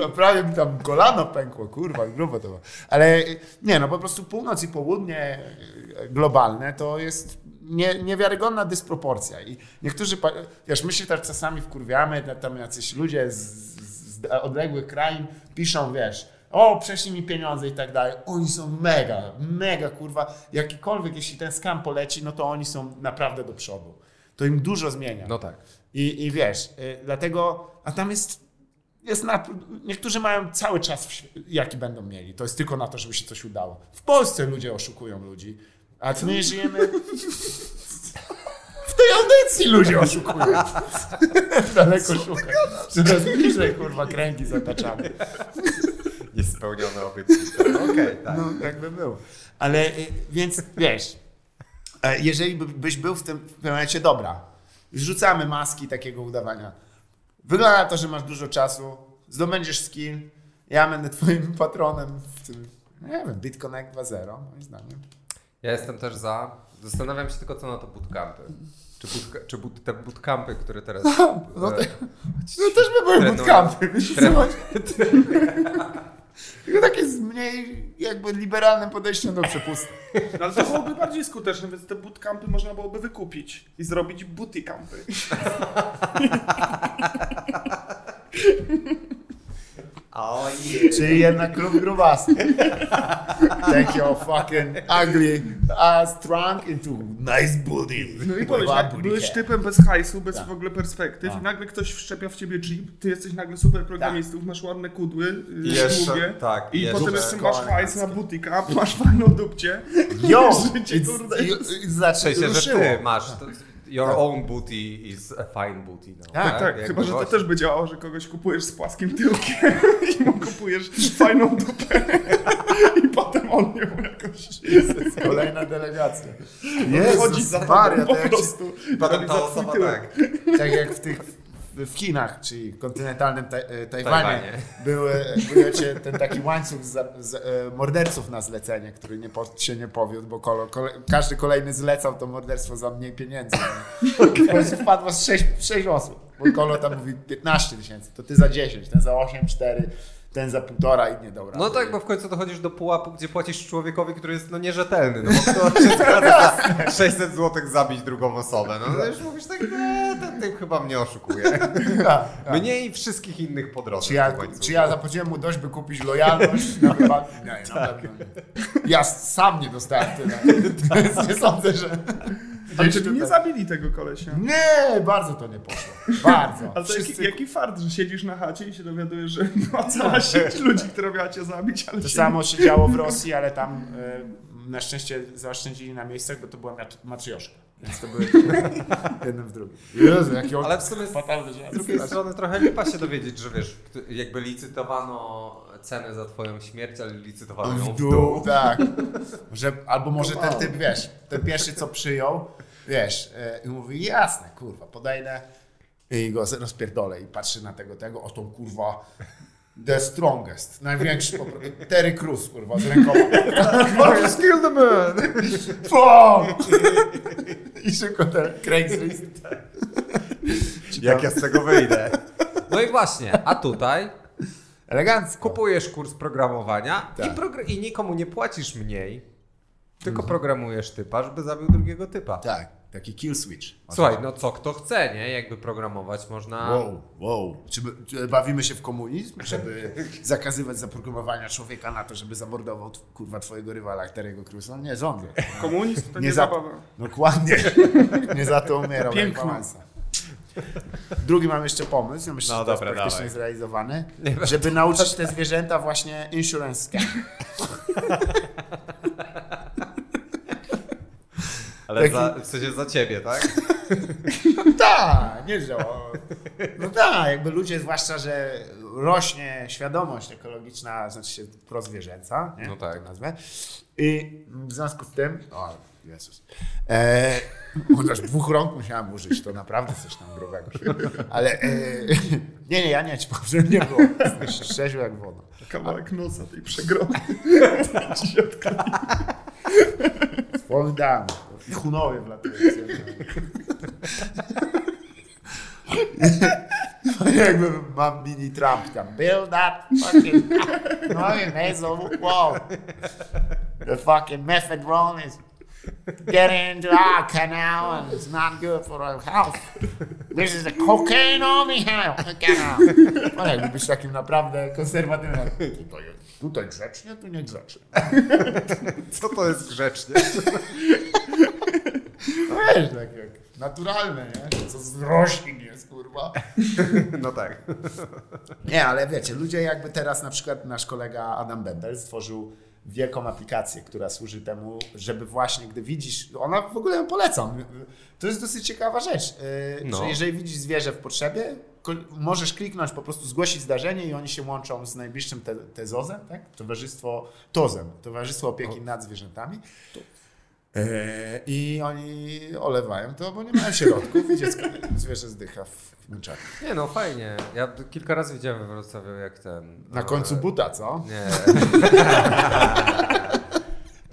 Speaker 1: No, prawie mi tam kolano pękło, kurwa, grubo to było. Ale nie, no po prostu północ i południe globalne to jest nie, niewiarygodna dysproporcja. I niektórzy, wiesz, my się tak czasami wkurwiamy, ta- tam jacyś ludzie z, z odległych krain piszą, wiesz, o, prześlij mi pieniądze i tak dalej. Oni są mega, mega, kurwa. Jakikolwiek, jeśli ten skam poleci, no to oni są naprawdę do przodu. To im dużo zmienia.
Speaker 3: No tak.
Speaker 1: I, I wiesz, y, dlatego, a tam jest, jest na, niektórzy mają cały czas, jaki będą mieli. To jest tylko na to, żeby się coś udało. W Polsce ludzie oszukują ludzi, a my żyjemy... W tej audycji ludzie oszukują. Daleko szukać. Coraz bliżej, kurwa, kręgi zataczamy.
Speaker 3: Niespełnione obietnice. Okej, tak.
Speaker 1: No, jakby było. Ale, y, więc wiesz, e, jeżeli by- byś był w tym w tym momencie, dobra, zrzucamy maski takiego udawania. Wygląda na to, że masz dużo czasu, zdobędziesz skill, ja będę twoim patronem w tym, nie wiem, BitConnect 2.0, moim zdaniem.
Speaker 3: Ja jestem też za. Zastanawiam się tylko, co na to bootcampy. Czy, bootca- czy boot, te bootcampy, które teraz.
Speaker 1: no te- No też by były
Speaker 3: Trenuję.
Speaker 1: bootcampy,
Speaker 3: Trenuję.
Speaker 1: chodzi? Tylko takie z mniej jakby liberalnym podejściem do przepustu.
Speaker 2: No, ale to byłoby bardziej skuteczne, więc te bootcampy można byłoby wykupić i zrobić booty campy.
Speaker 3: O
Speaker 1: Czyli jednak klub grubasy. Take your fucking ugly ass trunk into nice booty.
Speaker 2: No i powiedz, jak byłeś typem bez hajsu, bez
Speaker 1: Tak.
Speaker 2: w ogóle perspektyw
Speaker 1: Tak.
Speaker 2: i nagle ktoś wszczepia w ciebie chip, ty jesteś nagle super programistów, masz ładne kudły, y,
Speaker 3: Jeszcze-
Speaker 2: długie
Speaker 3: tak,
Speaker 2: i
Speaker 3: jeszcze-
Speaker 2: potem jeszcze masz hajs na camp, masz fajną dupcie.
Speaker 1: Yo!
Speaker 2: Życie,
Speaker 1: It's-
Speaker 2: kurde,
Speaker 1: i- i-
Speaker 3: masz. To, your own booty is a fine booty. No.
Speaker 1: Tak,
Speaker 2: Tak,
Speaker 3: Jakby
Speaker 2: chyba, że to
Speaker 3: właśnie.
Speaker 2: też by działało, że kogoś kupujesz z płaskim tyłkiem i mu kupujesz fajną dupę i potem on ją jakoś
Speaker 1: Kolejna delegacja.
Speaker 2: chodzi
Speaker 1: Jezus
Speaker 2: za
Speaker 1: Maria,
Speaker 2: po prostu.
Speaker 3: Potem ta osoba
Speaker 2: tyłek.
Speaker 3: tak.
Speaker 1: tak jak w tych w w Chinach, czyli kontynentalnym taj, e, Tajwanie,
Speaker 3: Tajwanie.
Speaker 1: były, były cię, ten taki łańcuch za, z, e, morderców na zlecenie, który nie się nie powiódł, bo kolo, kole, każdy kolejny zlecał to morderstwo za mniej pieniędzy. W końcu wpadło z sześć, sześć osób. Bo Kolo tam mówi 15 tysięcy, to ty za 10, ten za 8, 4, ten za półtora i nie dobra.
Speaker 3: No tak, bo w końcu dochodzisz do pułapu, gdzie płacisz człowiekowi, który jest no nierzetelny. No bo kto się zgadza za 600 zł zabić drugą osobę. No to już mówisz tak, no ten typ chyba mnie oszukuje.
Speaker 1: Tak.
Speaker 3: Mnie i wszystkich innych po drodze.
Speaker 1: Czy ja, czy ja zapłaciłem mu dość, by kupić lojalność na wypadek? Nie,
Speaker 3: Tak.
Speaker 1: nie. Ja sam nie dostałem tyle. Więc nie sądzę, że...
Speaker 2: Ale czyli nie zabili tego kolesia.
Speaker 1: Nie, bardzo to nie poszło. Bardzo.
Speaker 2: Ale jaki, jaki fart, że siedzisz na chacie i się dowiadujesz, że była cała sieć ludzi, która miała cię zabić, ale
Speaker 1: To
Speaker 2: się
Speaker 1: samo się działo w Rosji, ale tam e, na szczęście zaoszczędzili na miejscach, bo to była mat- matrioszka. Więc to były jednym w drugim. Jezu, jakie
Speaker 3: Ale w sumie z z drugiej strony trochę lipa się dowiedzieć, że wiesz, jakby licytowano cenę za twoją śmierć, ale licytowano ją
Speaker 1: W dół, tak. Że, albo może ten typ, wiesz, ten pierwszy co przyjął, wiesz, e, i mówi, jasne, kurwa, podejdę i go rozpierdolę i patrzy na tego, tego, o tą kurwa the strongest, największy, po prostu, Terry Crews, kurwa, z rękoma.
Speaker 3: Just kill the man!
Speaker 1: I szybko ten Craigslist.
Speaker 3: Jak ja z tego wyjdę? No i właśnie, a tutaj
Speaker 1: Elegancko.
Speaker 3: kupujesz kurs programowania
Speaker 1: Tak.
Speaker 3: i, progr- i nikomu nie płacisz mniej, tylko programujesz typa, żeby zabił drugiego typa.
Speaker 1: Tak, taki kill switch.
Speaker 3: Słuchaj, no co kto chce, nie? Jakby programować można...
Speaker 1: Wow, wow. Czy, czy bawimy się w komunizm, żeby zakazywać zaprogramowania człowieka na to, żeby zamordował kurwa twojego rywala Terry'ego Cruza? Nie sądzę.
Speaker 2: komunizm to nie,
Speaker 1: Nie za-
Speaker 2: zabawa.
Speaker 1: Dokładnie. Nie za to umierał. Wałęsa. Drugi mam jeszcze pomysł, ja myślę,
Speaker 3: No
Speaker 1: że to jest praktycznie
Speaker 3: dawaj.
Speaker 1: zrealizowany, żeby nauczyć te zwierzęta właśnie insurance scam.
Speaker 3: Ale
Speaker 1: Taki-
Speaker 3: za, w sensie za ciebie, tak?
Speaker 1: Tak, nie że No tak, jakby ludzie, zwłaszcza, że rośnie świadomość ekologiczna, znaczy się prozwierzęca, nie?
Speaker 3: No tak.
Speaker 1: To nazwę. I w związku z tym, o Jezus, e, chociaż dwóch rąk musiałem użyć, to naprawdę coś tam grubego. Ale e, nie, nie, ja nie ćpam, że nie było. Szczerze jak woda.
Speaker 2: Kawałek nosa tej przegrody.
Speaker 1: Wspominałem. I hunowie wlatują. Jakby mam mini Trump tam. Build that fucking fucking nasal wall. The fucking methadone is getting into our canal and it's not good for our health. This is a cocaine health canal. No jakby być takim naprawdę konserwatywnym. Tutaj, tutaj grzecznie, tu nie grzecznie.
Speaker 3: Co to jest grzecznie?
Speaker 1: No wiesz, tak jak naturalne, nie? Co z roślin jest, kurwa.
Speaker 3: No tak.
Speaker 1: Nie, ale wiecie, ludzie jakby teraz na przykład nasz kolega Adam Bendel stworzył wielką aplikację, która służy temu, żeby właśnie, gdy widzisz, ona w ogóle ją polecam. To jest dosyć ciekawa rzecz, yy,
Speaker 3: No.
Speaker 1: że jeżeli widzisz zwierzę w potrzebie, możesz kliknąć, po prostu zgłosić zdarzenie i oni się łączą z najbliższym te, tezozem, tak? Towarzystwo TOZem, Towarzystwo Opieki nad Zwierzętami. Yy, I oni olewają to, bo nie mają środków i dziecko, zwierzę zdycha w męczarni.
Speaker 3: Nie no, fajnie. Ja kilka razy widziałem we Wrocławiu jak ten...
Speaker 1: Na końcu buta, co?
Speaker 3: Nie.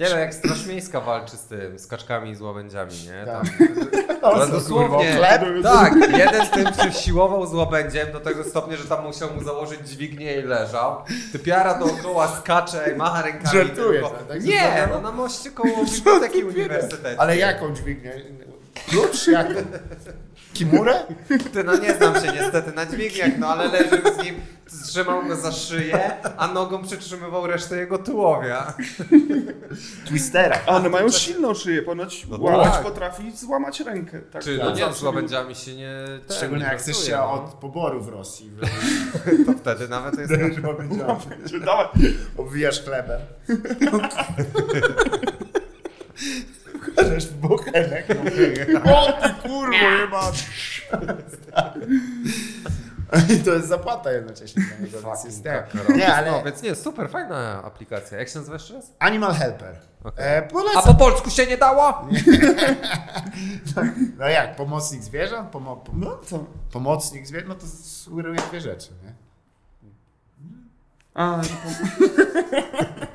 Speaker 3: Nie no, jak Straż Miejska walczy z tym, z kaczkami i z łabędziami, nie? Tam, ale dosłownie,
Speaker 1: chleb?
Speaker 3: tak, jeden z tym się siłował z łabędziem do tego stopnia, że tam musiał mu założyć dźwignię i leżał. Typiara dookoła skacze i macha rękami.
Speaker 1: Żartujesz,
Speaker 3: tylko.
Speaker 1: tak?
Speaker 3: Nie, no na moście koło biblioteki uniwersyteckiej.
Speaker 1: Ale jaką dźwignię? Klucz? Jaką? Kimurę?
Speaker 3: Ty no nie znam się niestety na dźwigniach, no ale leżył z nim, trzymał go za szyję, a nogą przytrzymywał resztę jego tułowia.
Speaker 1: Twistera.
Speaker 2: A one mają silną szyję, ponoć
Speaker 3: No
Speaker 2: łamać
Speaker 3: tak.
Speaker 2: potrafi złamać rękę. Tak,
Speaker 3: Czy
Speaker 2: tak,
Speaker 3: no nie, z łabędziami się nie... ten,
Speaker 1: Szczególnie
Speaker 3: nie
Speaker 1: jak chcesz się
Speaker 3: no.
Speaker 1: od poboru w Rosji.
Speaker 3: To wtedy nawet jest...
Speaker 2: Dawaj.
Speaker 1: Obwijasz chlebem. Wkładasz w bochenek. O ty kurwo, jeba. I to jest zapłata jednocześnie dla niego. więc jest tak. Nie, ale
Speaker 3: No, więc nie, super, fajna aplikacja. Jak się nazywa jeszcze raz?
Speaker 1: Animal Helper. E,
Speaker 3: A
Speaker 1: polecam.
Speaker 3: po polsku się nie dało?
Speaker 1: No jak, pomocnik zwierząt? Pomo pom
Speaker 2: No co?
Speaker 1: pomocnik zwierząt? No to sugeruje dwie rzeczy, nie?
Speaker 2: A, nie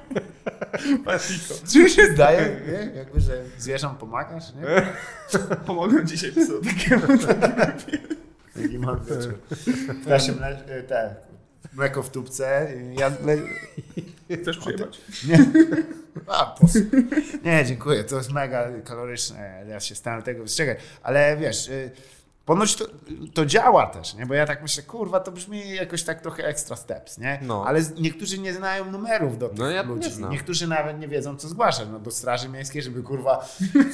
Speaker 2: pom-
Speaker 1: Czy mi się zdaje, nie? Jakby, że zwierzom pomagasz, nie?
Speaker 2: pomogłem dzisiaj psu takiemu.
Speaker 1: Taki mam wieczór. Ptasie mle, e, te, mleko w tubce. Ja, le,
Speaker 2: Chcesz przyjechać?
Speaker 1: nie. A, pos... Nie, dziękuję. To jest mega kaloryczne. Ja się staram tego wystrzegać. Ale wiesz, y, ponoć to, to działa też, nie? Bo ja tak myślę, kurwa, to brzmi jakoś tak trochę extra steps, nie?
Speaker 3: No.
Speaker 1: Ale niektórzy nie znają numerów do tych
Speaker 3: No ja nie
Speaker 1: ludzi.
Speaker 3: znam.
Speaker 1: Niektórzy nawet nie wiedzą, co zgłaszać. No do Straży Miejskiej, żeby kurwa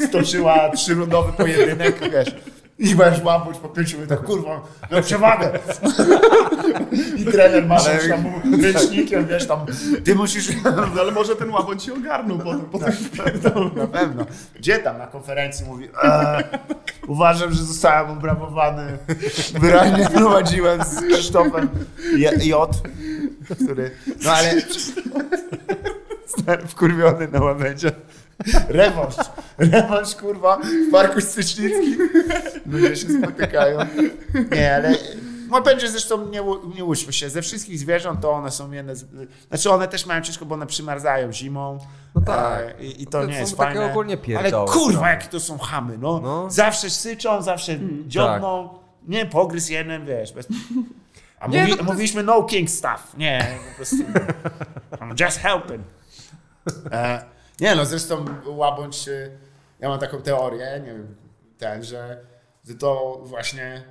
Speaker 1: stoczyła trzyrundowy pojedynek, wiesz. I będziesz łapuć po pięciu minutach, kurwa, no przewagę. I trener masz tam mu ręcznikiem, wiesz, tam, ty musisz...
Speaker 2: No, ale może ten łabądź się ogarnął potem. potem
Speaker 1: Na pewno. Gdzie tam na konferencji mówi, eee, uważam, że zostałem obrawowany. Wyraźnie prowadziłem z Krzysztofem J, J który, no ale stary wkurwiony na łabędzie. Rewanż, rewanż kurwa w Parku Stycznickim. Ludzie się spotykają. Nie, ale łabędzie zresztą nie, nie łudźmy się, ze wszystkich zwierząt to one są jedne z... Znaczy one też mają ciężko, bo one przymarzają zimą.
Speaker 3: No tak.
Speaker 1: E, I, i
Speaker 3: To
Speaker 1: to nie jest
Speaker 3: takie
Speaker 1: fajne.
Speaker 3: ogólnie
Speaker 1: Ale
Speaker 3: pierdoły
Speaker 1: kurwa,
Speaker 3: trochę.
Speaker 1: jakie to są chamy, no.
Speaker 3: No.
Speaker 1: Zawsze syczą, zawsze dziobną. Nie, pogryz jeden, wiesz. Bez... A
Speaker 3: Nie,
Speaker 1: mówi,
Speaker 3: no
Speaker 1: mówiliśmy no king stuff. Nie, po prostu. I'm just helping. E, nie no, zresztą łabądź, e, ja mam taką teorię, nie wiem, ten, że, to właśnie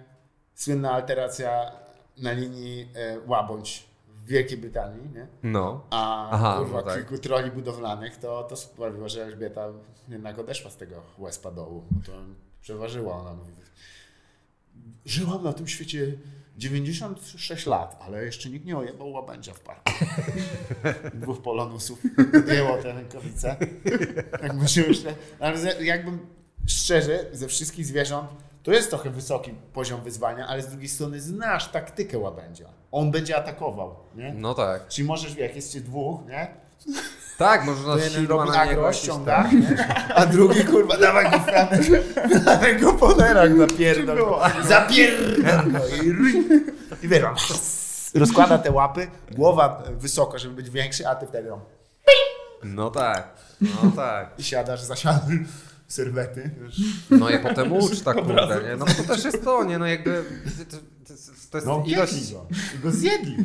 Speaker 1: słynna alteracja na linii e, łabądź w Wielkiej Brytanii, nie?
Speaker 3: No.
Speaker 1: A
Speaker 3: Aha,
Speaker 1: kurwa,
Speaker 3: no tak.
Speaker 1: kilku troli budowlanych, to, to sprawiło, że Elżbieta jednak odeszła z tego łezpa dołu. To przeważyła, ona mówi. Żyłam na tym świecie 96 lat, ale jeszcze nikt nie ojebał łabędzia w parku. Dwóch polonusów odjęło te rękawice. Tak myślę, myślę. Ale jakbym szczerze, ze wszystkich zwierząt, to jest trochę wysoki poziom wyzwania, ale z drugiej strony znasz taktykę łabędzia. On będzie atakował, nie?
Speaker 3: No tak.
Speaker 1: Czyli możesz, jak jesteście dwóch, nie?
Speaker 3: Tak, można
Speaker 1: jeden
Speaker 3: sidła
Speaker 1: robi agro, ściąga, nie? a drugi kurwa, dawaj go franek, dawaj go po zapierdol go, zapierdol go i, i wiesz, on rozkłada te łapy, głowa wysoko, żeby być większy, a ty wtedy on
Speaker 3: No tak, no tak.
Speaker 1: i siadasz, zasiadasz serwety, wiesz.
Speaker 3: No i potem ucz tak kurde, nie? No bo to też jest to, nie? No jakby to, to, to, jest
Speaker 1: No
Speaker 3: ilość...
Speaker 1: go, i go zjedli.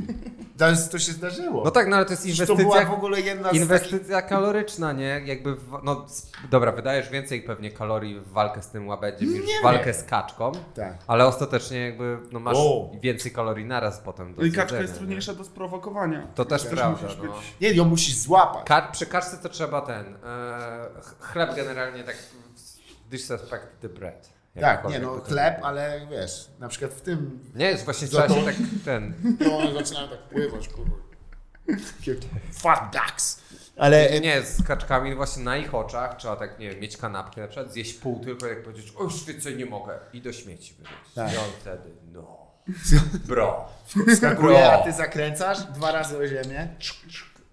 Speaker 1: To, jest, to się zdarzyło.
Speaker 3: No tak, no ale to jest
Speaker 1: Przecież to była w
Speaker 3: inwestycja,
Speaker 1: ogóle jedna z takich...
Speaker 3: inwestycja kaloryczna, nie? Jakby, w, no dobra, wydajesz więcej pewnie kalorii w walkę z tym łabędziem niż w walkę
Speaker 1: wiem.
Speaker 3: z kaczką,
Speaker 1: Tak.
Speaker 3: ale ostatecznie jakby no masz
Speaker 1: O.
Speaker 3: więcej kalorii naraz potem do
Speaker 2: No i kaczka
Speaker 3: zjedzenia,
Speaker 2: jest
Speaker 3: nie?
Speaker 2: trudniejsza do sprowokowania.
Speaker 3: To też
Speaker 2: Też
Speaker 3: prawda,
Speaker 2: musisz
Speaker 3: no.
Speaker 2: być-
Speaker 1: Nie, ją musisz złapać.
Speaker 3: Ka przy kaczce to trzeba ten, e, ch- chleb generalnie tak disrespect the bread.
Speaker 1: Tak, nie no, chleb, ale wiesz, na przykład w tym
Speaker 3: Nie, jest właśnie trzeba się tak ten...
Speaker 1: To one zaczynają tak pływać, kurwa. Fat ducks. Ale
Speaker 3: Nie, z kaczkami właśnie na ich oczach trzeba tak, nie wiem, mieć kanapkę na przykład, zjeść pół tylko jak powiedzieć, o już więcej nie mogę i do śmieci wyrzucić.
Speaker 1: Tak.
Speaker 3: I on wtedy, no, bro.
Speaker 1: skakuje, a ty zakręcasz dwa razy o ziemię.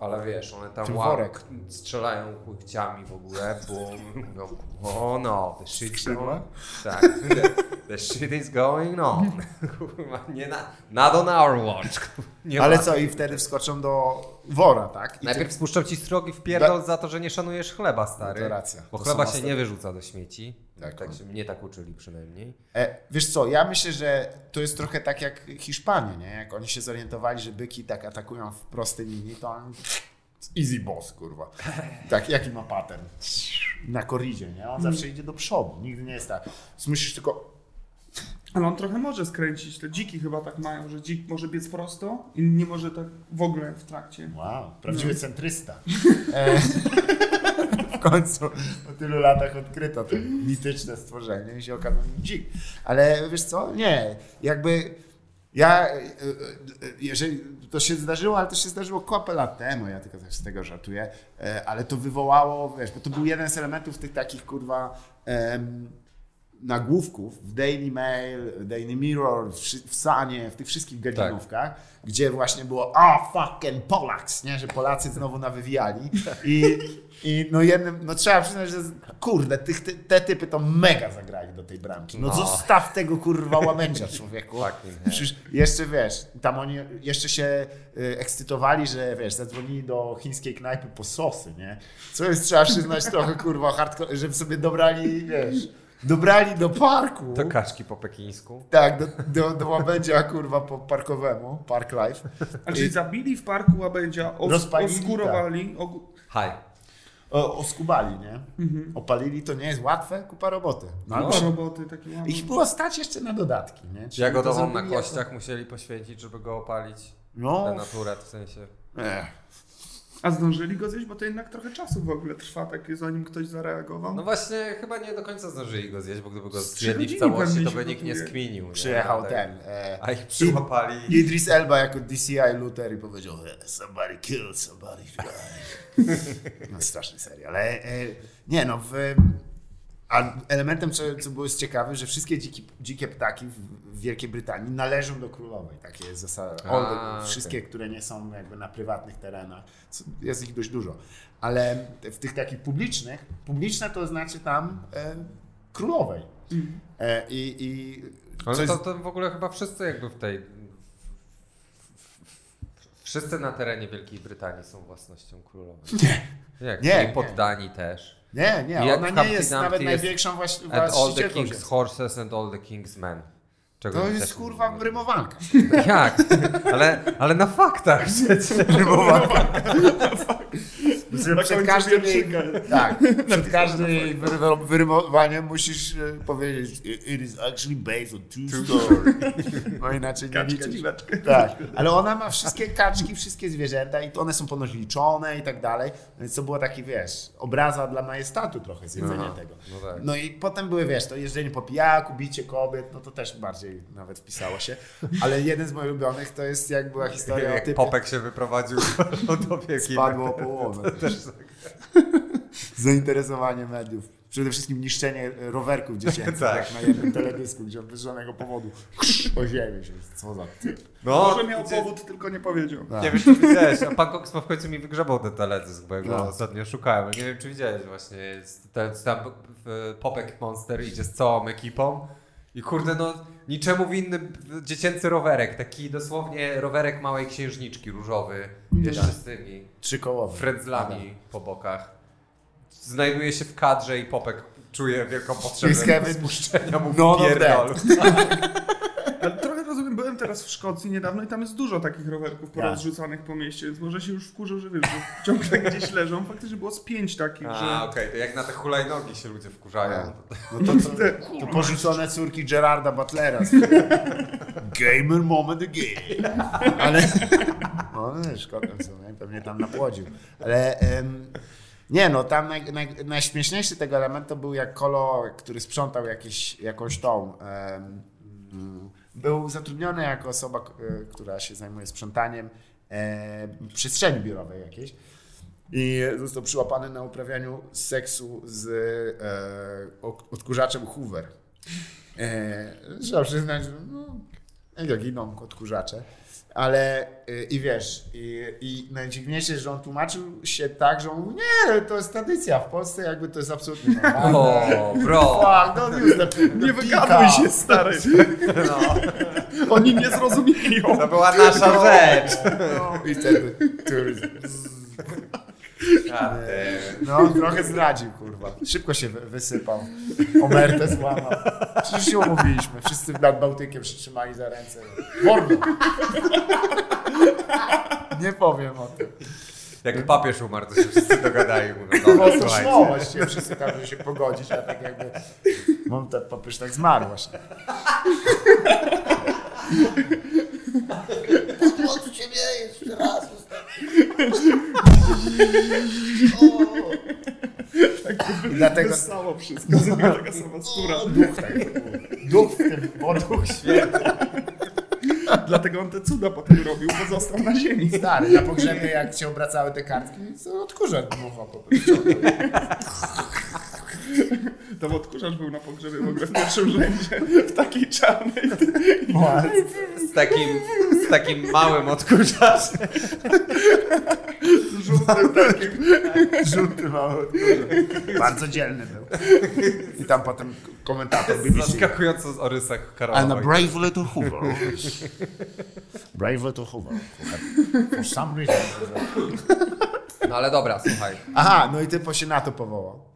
Speaker 3: Ale wiesz, one tam
Speaker 1: worek.
Speaker 3: strzelają łykciami w ogóle, bo mówią, o no, the shit
Speaker 1: Skrzydła?
Speaker 3: Tak, the, the shit is going on. Kurwa, nie na, not on our watch. Nie
Speaker 1: Ale
Speaker 3: ma.
Speaker 1: co, i wtedy wskoczą do wora, tak? I ty,
Speaker 3: Najpierw spuszczą ci strogi w pierdol za to, że nie szanujesz chleba, stary.
Speaker 1: No to racja.
Speaker 3: Bo
Speaker 1: To
Speaker 3: chleba się nie wyrzuca do śmieci.
Speaker 1: Tak,
Speaker 3: Tak,
Speaker 1: no.
Speaker 3: się mnie tak uczyli przynajmniej.
Speaker 1: e, wiesz co, ja myślę, że to jest trochę tak jak Hiszpanie, nie? Jak oni się zorientowali, że byki tak atakują w prostej linii, to on... Easy boss, kurwa. Tak, jaki ma pattern? Na koridzie, nie? On zawsze idzie do przodu, nigdy nie jest tak. Musisz tylko
Speaker 2: Ale on trochę może skręcić. Te dziki chyba tak mają, że dzik może biec prosto i nie może tak w ogóle w trakcie.
Speaker 1: Wow, prawdziwy centrysta. E, w końcu po tylu latach odkryto to mityczne stworzenie i się okazał dzik. Ale wiesz co? Nie, jakby ja, e, e, jeżeli to się zdarzyło, ale to się zdarzyło kupę lat temu, ja tylko z tego żartuję, e, ale to wywołało, wiesz, bo to był jeden z elementów tych takich kurwa em, nagłówków w Daily Mail, Daily Mirror, w, Sanie, w tych wszystkich gadzinówkach, gdzie właśnie było oh fucking Polaks, nie? że Polacy znowu nawywijali i, i no jednym, no trzeba przyznać, że kurde, tych, te, te typy to mega zagrali do tej bramki. No,
Speaker 3: No.
Speaker 1: zostaw tego kurwa łabędzia człowieku. Przecież jeszcze wiesz, tam oni jeszcze się y, ekscytowali, że wiesz, zadzwonili do chińskiej knajpy po sosy, nie? Co jest, trzeba przyznać trochę kurwa hardcore, żeby sobie dobrali, wiesz, dobrali do parku.
Speaker 3: To kaczki po pekińsku.
Speaker 1: Tak, do, do, do łabędzia kurwa po parkowemu, Park Life.
Speaker 2: A czyli zabili w parku łabędzia, os, oskurowali, og...
Speaker 3: Haj.
Speaker 1: O, oskubali, nie? Opalili, to nie jest łatwe, kupa roboty. No, się-
Speaker 2: roboty takie mamy.
Speaker 1: Ich było stać jeszcze na dodatki, nie? Czyli
Speaker 3: Jagodową
Speaker 1: to
Speaker 3: na
Speaker 1: zrobili jako-
Speaker 3: kościach musieli poświęcić, żeby go opalić.
Speaker 1: No,
Speaker 3: Na naturę w sensie.
Speaker 1: Ech.
Speaker 2: A zdążyli go zjeść, bo to jednak trochę czasu w ogóle trwa, tak zanim ktoś zareagował.
Speaker 3: No właśnie, chyba nie do końca zdążyli go zjeść, bo gdyby go
Speaker 2: Z trzy
Speaker 3: zjedli w całości, to by nikt nie skminił. nie?
Speaker 1: przyjechał
Speaker 3: Tak.
Speaker 1: ten. E,
Speaker 3: A ich przyłapali.
Speaker 1: Idris Elba jako DCI Luther i powiedział "Eh, somebody killed somebody. No, straszny serial. Ale e, nie no, w, a elementem, co, co było jest ciekawe, że wszystkie dziki, dzikie ptaki w, Wielkiej Brytanii należą do królowej. Takie jest zasada.
Speaker 3: A,
Speaker 1: wszystkie, które nie są jakby na prywatnych terenach. Jest ich dość dużo. Ale w tych takich publicznych, publiczne to znaczy tam e, królowej. E, I, i
Speaker 3: Ale
Speaker 1: jest-
Speaker 3: to, to w ogóle chyba wszyscy jakby w tej... Wszyscy na terenie Wielkiej Brytanii są własnością królowej.
Speaker 1: Nie.
Speaker 3: Jak?
Speaker 1: Nie,
Speaker 3: I poddani też.
Speaker 1: Nie, nie,
Speaker 3: jak
Speaker 1: ona nie jest
Speaker 3: Dumpty
Speaker 1: nawet największą właśnie
Speaker 3: And all the
Speaker 1: właścicielką.
Speaker 3: king's horses and all the king's men. Czego
Speaker 1: To jest kurwa
Speaker 3: nie-
Speaker 1: rymowanka.
Speaker 3: Jak? Ale, ale na faktach przecież.
Speaker 1: Rymowanka.
Speaker 2: Na
Speaker 1: przed każdym jej, tak, przed każdym jej wyrymowaniem musisz e, powiedzieć it is actually based on true story. No inaczej nie
Speaker 2: Kaczka,
Speaker 1: liczysz.
Speaker 2: dziwaczka.
Speaker 1: Tak, ale ona ma wszystkie kaczki, wszystkie zwierzęta i to one są ponoć liczone i tak dalej, więc to było taki, wiesz, obraza dla majestatu trochę zjedzenia
Speaker 3: Aha,
Speaker 1: tego.
Speaker 3: no tak.
Speaker 1: No i potem były, wiesz, to jeżdżenie po pijaku, bicie kobiet, no to też bardziej nawet wpisało się, ale jeden z moich ulubionych to jest jak była historia o
Speaker 3: Jak
Speaker 1: typie,
Speaker 3: Popek się wyprowadził do Wielkiej
Speaker 1: spadło o połowę.
Speaker 3: Też
Speaker 1: Zainteresowanie mediów. Przede wszystkim niszczenie e, rowerków dziecięcych,
Speaker 3: Tak.
Speaker 1: jak na jednym teledysku, gdzie bez żadnego powodu o ziemię się, co za typ.
Speaker 3: No,
Speaker 2: Może miał
Speaker 3: gdzie-
Speaker 2: powód, tylko nie powiedział.
Speaker 1: Tak.
Speaker 3: Nie wiem, czy widziałeś, a pan Cox ma w końcu mi wygrzebał ten teledysk, bo ja go
Speaker 1: No.
Speaker 3: ostatnio szukałem. Nie wiem, czy widziałeś właśnie. Ten, tam w- Popek Monster idzie z całą ekipą i kurde, no niczemu winny dziecięcy rowerek. Taki dosłownie rowerek małej księżniczki różowy, jeszcze z tymi
Speaker 1: Trzykołowy.
Speaker 3: frędzlami po bokach. Znajduje się w kadrze i Popek czuje wielką potrzebę spuszczenia mu
Speaker 1: none of
Speaker 3: pierdol.
Speaker 2: Ale trochę rozumiem, byłem teraz w Szkocji niedawno i tam jest dużo takich rowerków
Speaker 1: Tak.
Speaker 2: porozrzucanych po mieście, więc może się już wkurzą, że wiesz, że ciągle gdzieś leżą. Faktycznie było z pięć takich,
Speaker 3: A,
Speaker 2: że...
Speaker 3: okej, to jak na te hulajnogi się ludzie wkurzają. to-
Speaker 1: No to, to, to porzucone córki Gerarda Butlera. Gamer moment again. Ale. No są, nie? pewnie tam napłodził. Ale. em, nie no, tam naj, naj, najśmieszniejszy tego element to był jak Kolo, który sprzątał jakieś, jakąś tą. em, był zatrudniony jako osoba, e, która się zajmuje sprzątaniem e, przestrzeni biurowej jakiejś. I został przyłapany na uprawianiu seksu z e, odkurzaczem Hoover. E, trzeba przyznać, no, jak idą odkurzacze. Ale e, i wiesz, i, i najdziwniejsze, że on tłumaczył się tak, że on mówi, nie, to jest tradycja, w Polsce jakby to jest absolutnie normalne.
Speaker 3: O, bro!
Speaker 1: Fuck, the
Speaker 2: Nie wygaduj się, stary.
Speaker 3: No,
Speaker 2: Oni nie zrozumieją.
Speaker 3: to była nasza rzecz.
Speaker 1: No, I wtedy.
Speaker 3: A.
Speaker 1: No, trochę zdradził, kurwa. Szybko się wy- wysypał. Omertę złamał. Przecież się umówiliśmy. Wszyscy nad Bałtykiem się trzymali za ręce. Mordo! Nie powiem o tym.
Speaker 3: Jak papież umarł, to się wszyscy dogadali. Mówią,
Speaker 1: No
Speaker 3: dobra,
Speaker 1: to szło właściwie. Wszyscy tam się pogodzić, a tak jakby... Mam ten papież tak zmarł właśnie. Po co ciebie jeszcze raz? I dlatego
Speaker 2: Wesoło wszystko, zrobiła taka sama skóra.
Speaker 1: duch tak. Duch w tym, bo duch święty.
Speaker 2: Dlatego on te cuda potem robił, bo został na ziemi.
Speaker 1: Stary, na pogrzebie jak się obracały te kartki, to odkurzacz dmuchał po prostu.
Speaker 2: To odkurzacz był na pogrzebie w ogóle w pierwszym rzędzie, w takiej czarnej.
Speaker 3: Z takim, z takim małym odkurzaczem.
Speaker 2: Żółtym takim.
Speaker 1: Żółty mały. Bardzo dzielny był. I tam potem komentator BBC.
Speaker 3: Zaskakująco z o rysach
Speaker 1: And a
Speaker 3: Karola.
Speaker 1: brave little Hoover. Brave little Hoover. For some reason.
Speaker 3: No ale dobra, słuchaj.
Speaker 1: Aha, no i typo się na to powołał.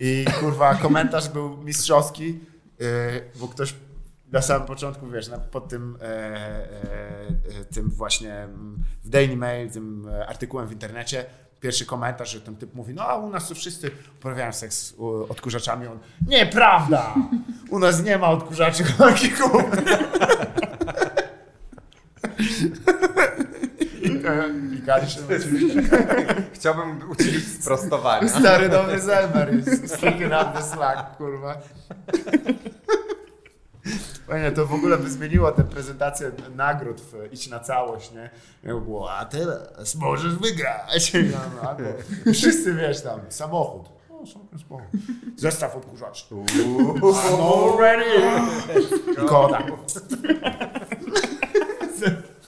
Speaker 1: I kurwa, komentarz był mistrzowski, yy, bo ktoś na samym początku, wiesz, pod tym, e, e, e, tym właśnie mm, w Daily Mail, tym e, artykułem w internecie, pierwszy komentarz, że ten typ mówi, no a u nas to wszyscy uprawiają seks odkurzaczami. On, nieprawda! U nas nie ma odkurzaczy chłopakików. I Klikaliśmy oczywiście.
Speaker 3: Chciałbym udzielić sprostowania.
Speaker 1: Stary dobry Zelmer jest sticking up the slack, kurwa. Fajnie, to w ogóle by zmieniło tę prezentację nagród w Idź na całość, nie? Jakby było, a teraz możesz wygrać. No, no, albo wszyscy, wiesz, tam, samochód. O, spoko. Zestaw odkurzaczy. I'm all ready. I Koda.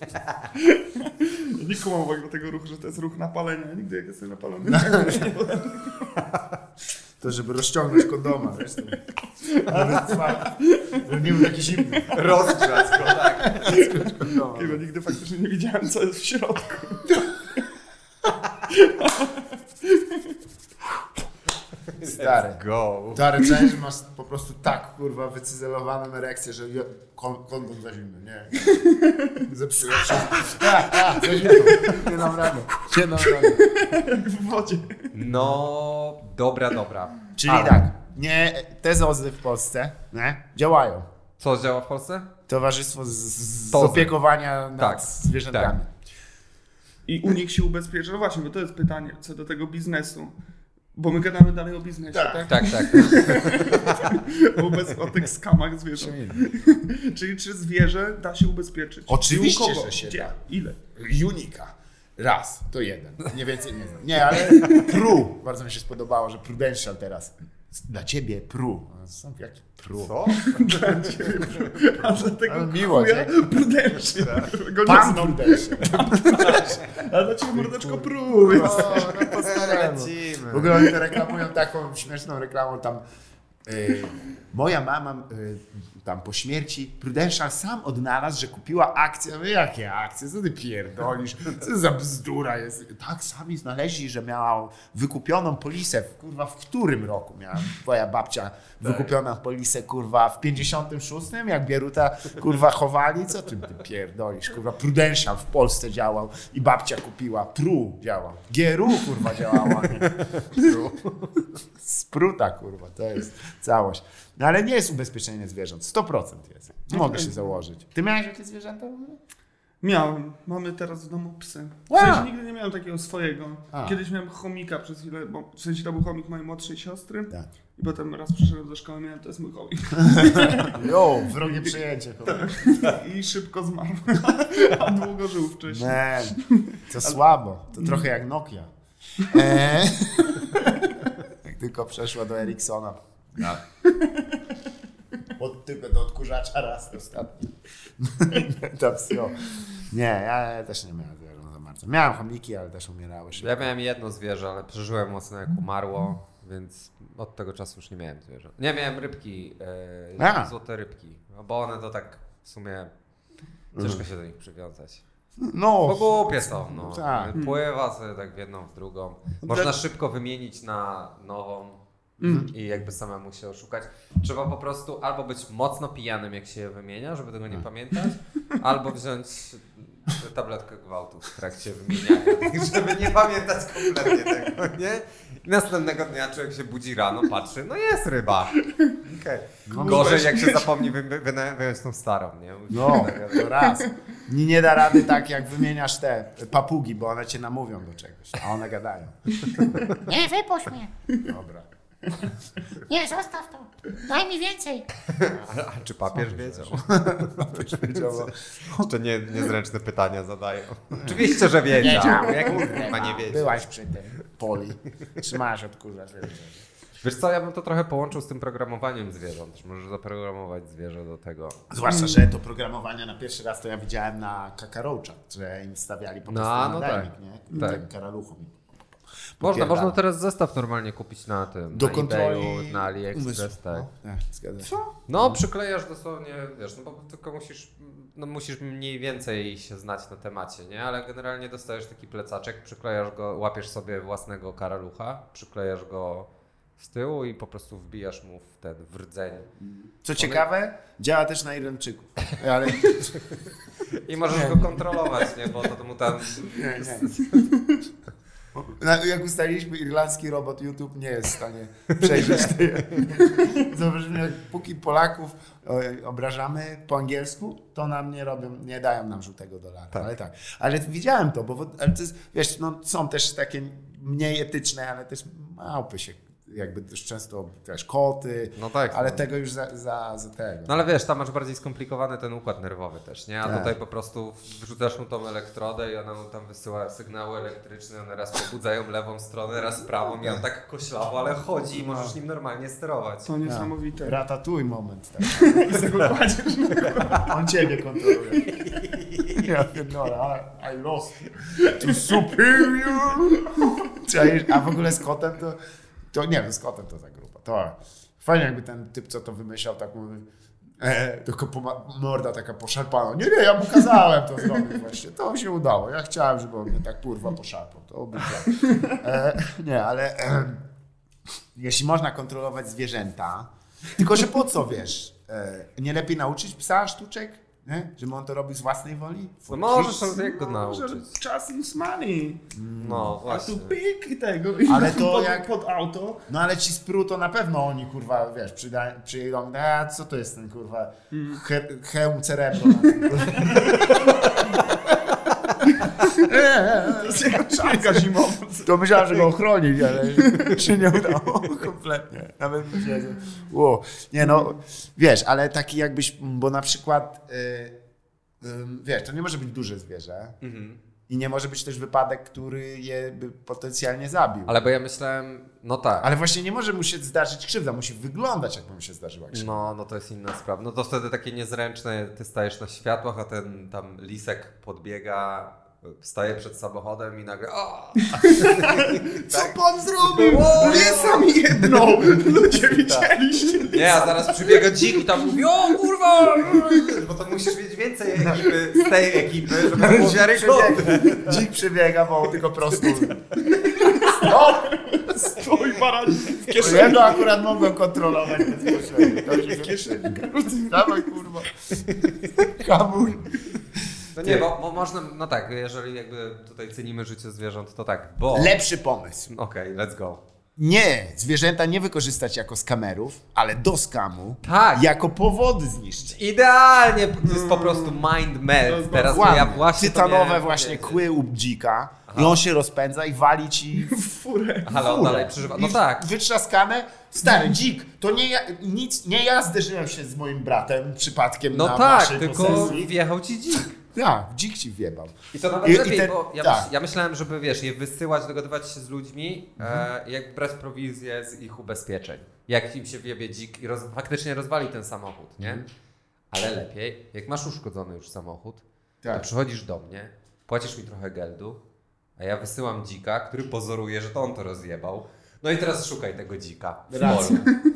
Speaker 2: Ja nie kumam w ogóle tego ruchu, że to jest ruch napalenia. Ja Nigdy jak jestem napalony.
Speaker 1: No. To żeby rozciągnąć kondoma, wiesz. to- nie był taki zimny.
Speaker 3: Rozgrzać go, tak.
Speaker 1: Kondoma.
Speaker 2: Takiego nigdy faktycznie nie widziałem, co jest w środku.
Speaker 1: Stary.
Speaker 3: Go.
Speaker 1: Stary, że masz po prostu tak, kurwa, wycyzelowaną erekcję, że kon- kondom za zimny, nie. Zepsułem. A, a, za zimno. Nie dam rady. Nie dam rady.
Speaker 2: W wodzie.
Speaker 3: No, dobra, dobra.
Speaker 1: Czyli
Speaker 3: Ale
Speaker 1: tak, nie, te zozy w Polsce, nie, działają.
Speaker 3: Co działa w Polsce?
Speaker 1: Towarzystwo z, z
Speaker 3: Tozy.
Speaker 1: opiekowania nad
Speaker 3: Tak,
Speaker 1: zwierzętami.
Speaker 2: I u nich się ubezpiecza. No właśnie, bo to jest pytanie co do tego biznesu. Bo my gadamy dalej o biznesie,
Speaker 1: Tak.
Speaker 2: tak?
Speaker 3: Tak, tak.
Speaker 2: O, bez, o tych skamach zwierząt. Czyli czy zwierzę da się ubezpieczyć?
Speaker 1: Oczywiście, że się
Speaker 2: Gdzie?
Speaker 1: da.
Speaker 2: Ile?
Speaker 1: Unika. Raz, to jeden. Nie więcej nie znam. Nie, ale Pru. Bardzo mi się spodobało, że Prudential teraz. Dla ciebie Pru. Są jaki Pru?
Speaker 3: Co?
Speaker 2: A dla tego
Speaker 1: Ale miło,
Speaker 2: chuja. Go
Speaker 1: Pan.
Speaker 2: A dla ciebie mordeczko pru. więc-
Speaker 1: O, no to
Speaker 3: Lecimy.
Speaker 1: W ogóle oni to reklamują taką śmieszną reklamą tam. y, moja mama y, tam po śmierci Prudential sam odnalazł, że kupiła akcje. No jakie akcje? Co ty pierdolisz? Co za bzdura jest? Tak, sami znaleźli, że miała wykupioną polisę. Kurwa, w którym roku miała twoja babcia wykupioną polisę, kurwa, w 56? Jak Bieruta, kurwa, chowali? Co ty, ty pierdolisz? Kurwa, Prudential w Polsce działał i babcia kupiła. Pru działał. GRU, kurwa, działała. nie? Pru. Spruta, kurwa, to jest całość. No ale nie jest ubezpieczenie zwierząt. 100% jest. Mogę się założyć. Ty miałeś jakieś zwierzęta?
Speaker 2: Miałem. Mamy teraz w domu psy. W
Speaker 1: Wow.
Speaker 2: sensie nigdy nie miałem takiego swojego.
Speaker 1: A.
Speaker 2: Kiedyś miałem chomika przez chwilę, bo w sensie to był chomik mojej młodszej siostry.
Speaker 1: Tak.
Speaker 2: I potem raz przyszedłem do szkoły, miałem, to jest mój chomik.
Speaker 1: Jo, wrogie przyjęcie. kurwa.
Speaker 2: I szybko zmarł. A długo żył wcześniej.
Speaker 1: Man, to słabo. To trochę jak Nokia. Eee. Jak tylko przeszła do Ericssona. Od, tylko do odkurzacza raz ostatni. to wsio. Nie, ja też nie miałem zwierząt za bardzo. Miałem chomiki, ale też umierały szybko.
Speaker 3: Ja miałem jedno zwierzę, ale przeżyłem mocno jak umarło, więc od tego czasu już nie miałem zwierząt. Nie, miałem rybki, e, złote rybki, no bo one to tak w sumie ciężko się do nich przywiązać.
Speaker 1: No,
Speaker 3: Bo głupie są, no.
Speaker 1: Tak.
Speaker 3: Pływa sobie tak w jedną, w drugą. Można szybko wymienić na nową i jakby samemu się oszukać. Trzeba po prostu albo być mocno pijanym, jak się je wymienia, żeby tego nie pamiętać, albo wziąć tabletkę gwałtu w trakcie wymieniania, żeby nie pamiętać kompletnie tego, nie? I następnego dnia człowiek się budzi rano, patrzy, no jest ryba. Okay.
Speaker 1: No,
Speaker 3: Gorzej, jak się zapomni wy, wy, wy, wyjąć tą starą, nie?
Speaker 1: No, to raz. Nie, nie da rady tak, jak wymieniasz te papugi, bo one cię namówią do czegoś, a one gadają.
Speaker 5: Nie, wypuść mnie.
Speaker 1: Dobra.
Speaker 5: Nie, zostaw to. Daj mi więcej.
Speaker 3: A czy papież wiedział?
Speaker 1: Byś wiedział,
Speaker 3: Jeszcze nie, niezręczne pytania zadają. Oczywiście, że wiedział. Jak chyba nie wiedział.
Speaker 1: Byłaś przy tym poli. Trzymasz odkurzacz. wiesz.
Speaker 3: Wiesz co, ja bym to trochę połączył z tym programowaniem zwierząt. Możesz zaprogramować zwierzę do tego.
Speaker 1: Zwłaszcza, że to programowanie na pierwszy raz to ja widziałem na Kakarocha, że im stawiali po
Speaker 3: No,
Speaker 1: prostu
Speaker 3: no
Speaker 1: nadajnik,
Speaker 3: tak.
Speaker 1: nie?
Speaker 3: Tak.
Speaker 1: Tak. karaluchom.
Speaker 3: Można, można teraz zestaw normalnie kupić na tym,
Speaker 1: Do
Speaker 3: na
Speaker 1: kontroli
Speaker 3: eBayu, na AliExpress, tak.
Speaker 1: No, tak, zgadza się.
Speaker 3: No, przyklejasz dosłownie, wiesz, no bo tylko musisz, no musisz mniej więcej się znać na temacie, nie? Ale generalnie dostajesz taki plecaczek, przyklejasz go, łapiesz sobie własnego karalucha, przyklejasz go z tyłu i po prostu wbijasz mu w ten w rdzeń.
Speaker 1: Co ciekawe, działa też na Irlandczyków. Ale
Speaker 3: I możesz go kontrolować, nie? Bo to mu tam...
Speaker 1: nie, nie. Jak ustaliliśmy, irlandzki robot YouTube nie jest w stanie przejrzeć tej. Zobaczymy, jak póki Polaków obrażamy po angielsku, to nam nie robią, nie dają nam żółtego dolara. Ale tak. Ale widziałem to, bo bo- ale to jest, wiesz, no, są też takie mniej etyczne, ale też małpy się, jakby też często też koty,
Speaker 3: No tak.
Speaker 1: ale
Speaker 3: no.
Speaker 1: tego już za, za, za tego.
Speaker 3: No ale wiesz, tam masz bardziej skomplikowany ten układ nerwowy też, nie? A
Speaker 1: Tak.
Speaker 3: tutaj po prostu wrzucasz mu tą elektrodę i ona mu tam wysyła sygnały elektryczne, one raz pobudzają lewą stronę, raz prawą i on tak koślawo, ale chodzi i możesz nim normalnie sterować.
Speaker 2: To niesamowite.
Speaker 1: Ratatuj moment. Tak. On ciebie kontroluje. Ja pierdolę, ale I lost to superior. A w ogóle z kotem to, to nie wiem, kotem to za grupa. To fajnie jakby ten typ, co to wymyślał, tak mówi, e, tylko morda taka poszarpana. Nie, nie, ja mu kazałem to zrobić właśnie. To się udało. Ja chciałem, żeby on mnie tak kurwa poszarpał. To e, Nie, ale e, jeśli można kontrolować zwierzęta, tylko że po co, wiesz? E, nie lepiej nauczyć psa sztuczek? Nie? Żeby on to robił z własnej woli?
Speaker 3: No możesz, ale jak go
Speaker 2: Może
Speaker 3: nauczyć?
Speaker 2: czas is money.
Speaker 3: No
Speaker 2: A tu
Speaker 3: właśnie.
Speaker 2: pik i tego. I
Speaker 1: Ale to
Speaker 2: pod,
Speaker 1: jak-
Speaker 2: pod auto.
Speaker 1: No ale ci spru to na pewno oni, kurwa, wiesz, przyda, przyjdą, a co to jest ten, kurwa, he, hełm cerebro.
Speaker 2: To jest jego czapka zimowa.
Speaker 1: To myślałem, że go ochronić, ale się nie udało kompletnie. Nawet myślałem, że... Wow. Nie no, wiesz, ale taki jakbyś, bo na przykład, y, wiesz, to nie może być duże zwierzę
Speaker 3: Mhm.
Speaker 1: i nie może być też wypadek, który je by potencjalnie zabił.
Speaker 3: Ale bo ja myślałem, no tak.
Speaker 1: Ale właśnie nie może mu się zdarzyć krzywda, musi wyglądać, jakby mu się zdarzyła krzywda.
Speaker 3: No, no to jest inna sprawa. No to wtedy takie niezręczne, ty stajesz na światłach, a ten tam lisek podbiega, staje przed samochodem i nagle o!
Speaker 1: Co pan zrobił?
Speaker 2: Lisa mi jedną! Ludzie widzieliście?
Speaker 3: Nie, a zaraz przybiega dzik i tam mówi o kurwa! Bo to musisz mieć więcej ekipy z tej ekipy, żeby to było wiarygodne.
Speaker 1: Dzik przebiega, bo tylko prosto. Stop!
Speaker 2: Stój, baran w kieszeni.
Speaker 1: Jego akurat mogłem kontrolować bezpośrednio. To się kieszeni. Dawaj kurwa. Hamuj.
Speaker 3: No nie, bo, bo można, no tak, jeżeli jakby tutaj cenimy życie zwierząt, to tak, bo...
Speaker 1: Lepszy pomysł.
Speaker 3: Okej, let's go.
Speaker 1: Nie, zwierzęta nie wykorzystać jako skamerów, ale do skamu
Speaker 3: Tak.
Speaker 1: jako powody zniszczyć.
Speaker 3: Idealnie, to jest po prostu mind melt. Teraz ja właśnie
Speaker 1: Tytanowe właśnie kły u dzika i on się rozpędza i wali ci
Speaker 2: Furę.
Speaker 3: Ale on dalej przeżywa. No tak.
Speaker 1: Wytrzaskane. Stary, dzik, to nie ja, nic, nie ja zderzyłem się z moim bratem przypadkiem
Speaker 3: No
Speaker 1: na
Speaker 3: tak, tylko
Speaker 1: posesji.
Speaker 3: wjechał ci dzik.
Speaker 1: Tak, dzik ci wjebał.
Speaker 3: I to nawet
Speaker 1: I- i
Speaker 3: lepiej,
Speaker 1: ten-
Speaker 3: bo ja,
Speaker 1: tak.
Speaker 3: myśl, ja myślałem, żeby wiesz, je wysyłać, dogadywać się z ludźmi, e, jak brać prowizję z ich ubezpieczeń. Jak im się wjebie dzik i roz, faktycznie rozwali ten samochód, nie? Ale lepiej, jak masz uszkodzony już samochód, to
Speaker 1: Tak.
Speaker 3: przychodzisz do mnie, płacisz mi trochę geldu, a ja wysyłam dzika, który pozoruje, że to on to rozjebał. No i teraz szukaj tego dzika w.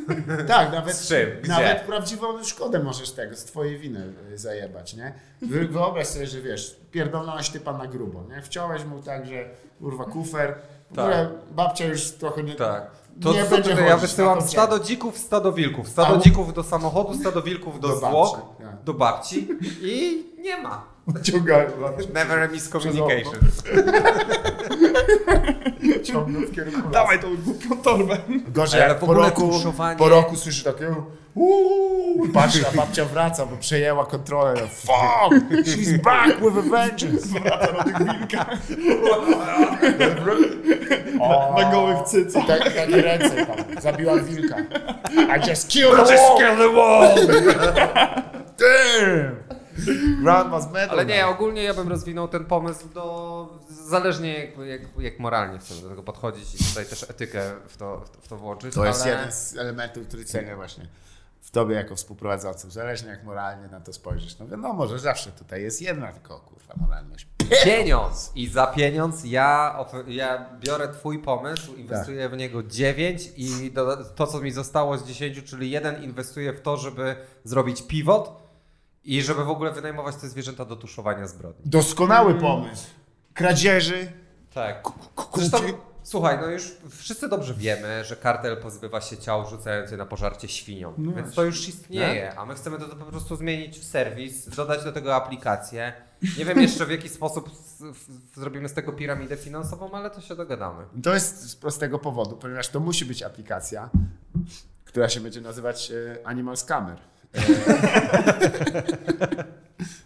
Speaker 1: Tak, nawet,
Speaker 3: Z czym? Gdzie?
Speaker 1: nawet prawdziwą szkodę możesz tego, z twojej winy y, zajebać, nie? Wy- Wyobraź sobie, że wiesz, pierdolnąłeś typa na grubo, nie? Wciąłeś mu tak, że kurwa kufer, w
Speaker 3: Tak.
Speaker 1: babcia już trochę nie...
Speaker 3: Tak. To
Speaker 1: nie będzie
Speaker 3: tutaj ja
Speaker 1: chodzić
Speaker 3: wysyłam stado dzików, stado wilków. Stado dzików do samochodu, stado wilków do,
Speaker 1: Do
Speaker 3: zwłok,
Speaker 1: babci, tak.
Speaker 3: do babci i nie ma.
Speaker 1: Ciągają,
Speaker 3: Never a miscommunication.
Speaker 1: ciągną w kierunku.
Speaker 2: Dawaj tą głupią torbę.
Speaker 1: Gorzej,
Speaker 3: Ale
Speaker 1: po roku,
Speaker 3: tuszowanie-
Speaker 1: po roku słyszysz takie uuu, patrz, a babcia wraca, bo przejęła kontrolę. Fuck, she's back with a vengeance.
Speaker 2: Wraca do tych wilka
Speaker 1: O,
Speaker 2: na gołych cycach.
Speaker 1: tak, takie ręce tam, zabiła wilka. I just killed the wall. Damn. Grandma's medal.
Speaker 3: Ale nie, ogólnie ja bym rozwinął ten pomysł do... Zależnie jak, jak, jak moralnie chcemy do tego podchodzić i tutaj też etykę w to, w to włączyć.
Speaker 1: To jest
Speaker 3: ale...
Speaker 1: jeden z elementów, który cenię właśnie w tobie jako współprowadzącym. Zależnie jak moralnie na to spojrzysz. No wiadomo, że zawsze tutaj jest jedna tylko kurwa moralność.
Speaker 3: Pieniądz! I za pieniądz ja, ja biorę twój pomysł, inwestuję w niego 9 i do, to, co mi zostało z 10, czyli jeden inwestuję w to, żeby zrobić pivot i żeby w ogóle wynajmować te zwierzęta do tuszowania zbrodni.
Speaker 1: Doskonały pomysł. Kradzieży.
Speaker 3: Tak. Zresztą Słuchaj, no już wszyscy dobrze wiemy, że kartel pozbywa się ciał, rzucając je na pożarcie świniom.
Speaker 2: No
Speaker 3: Więc to już istnieje, a my chcemy to, to po prostu zmienić w serwis, dodać do tego aplikację. Nie wiem jeszcze w jaki sposób z, w, zrobimy z tego piramidę finansową, ale to się dogadamy.
Speaker 1: To jest z prostego powodu, ponieważ to musi być aplikacja, która się będzie nazywać e, Animal Scammer. E,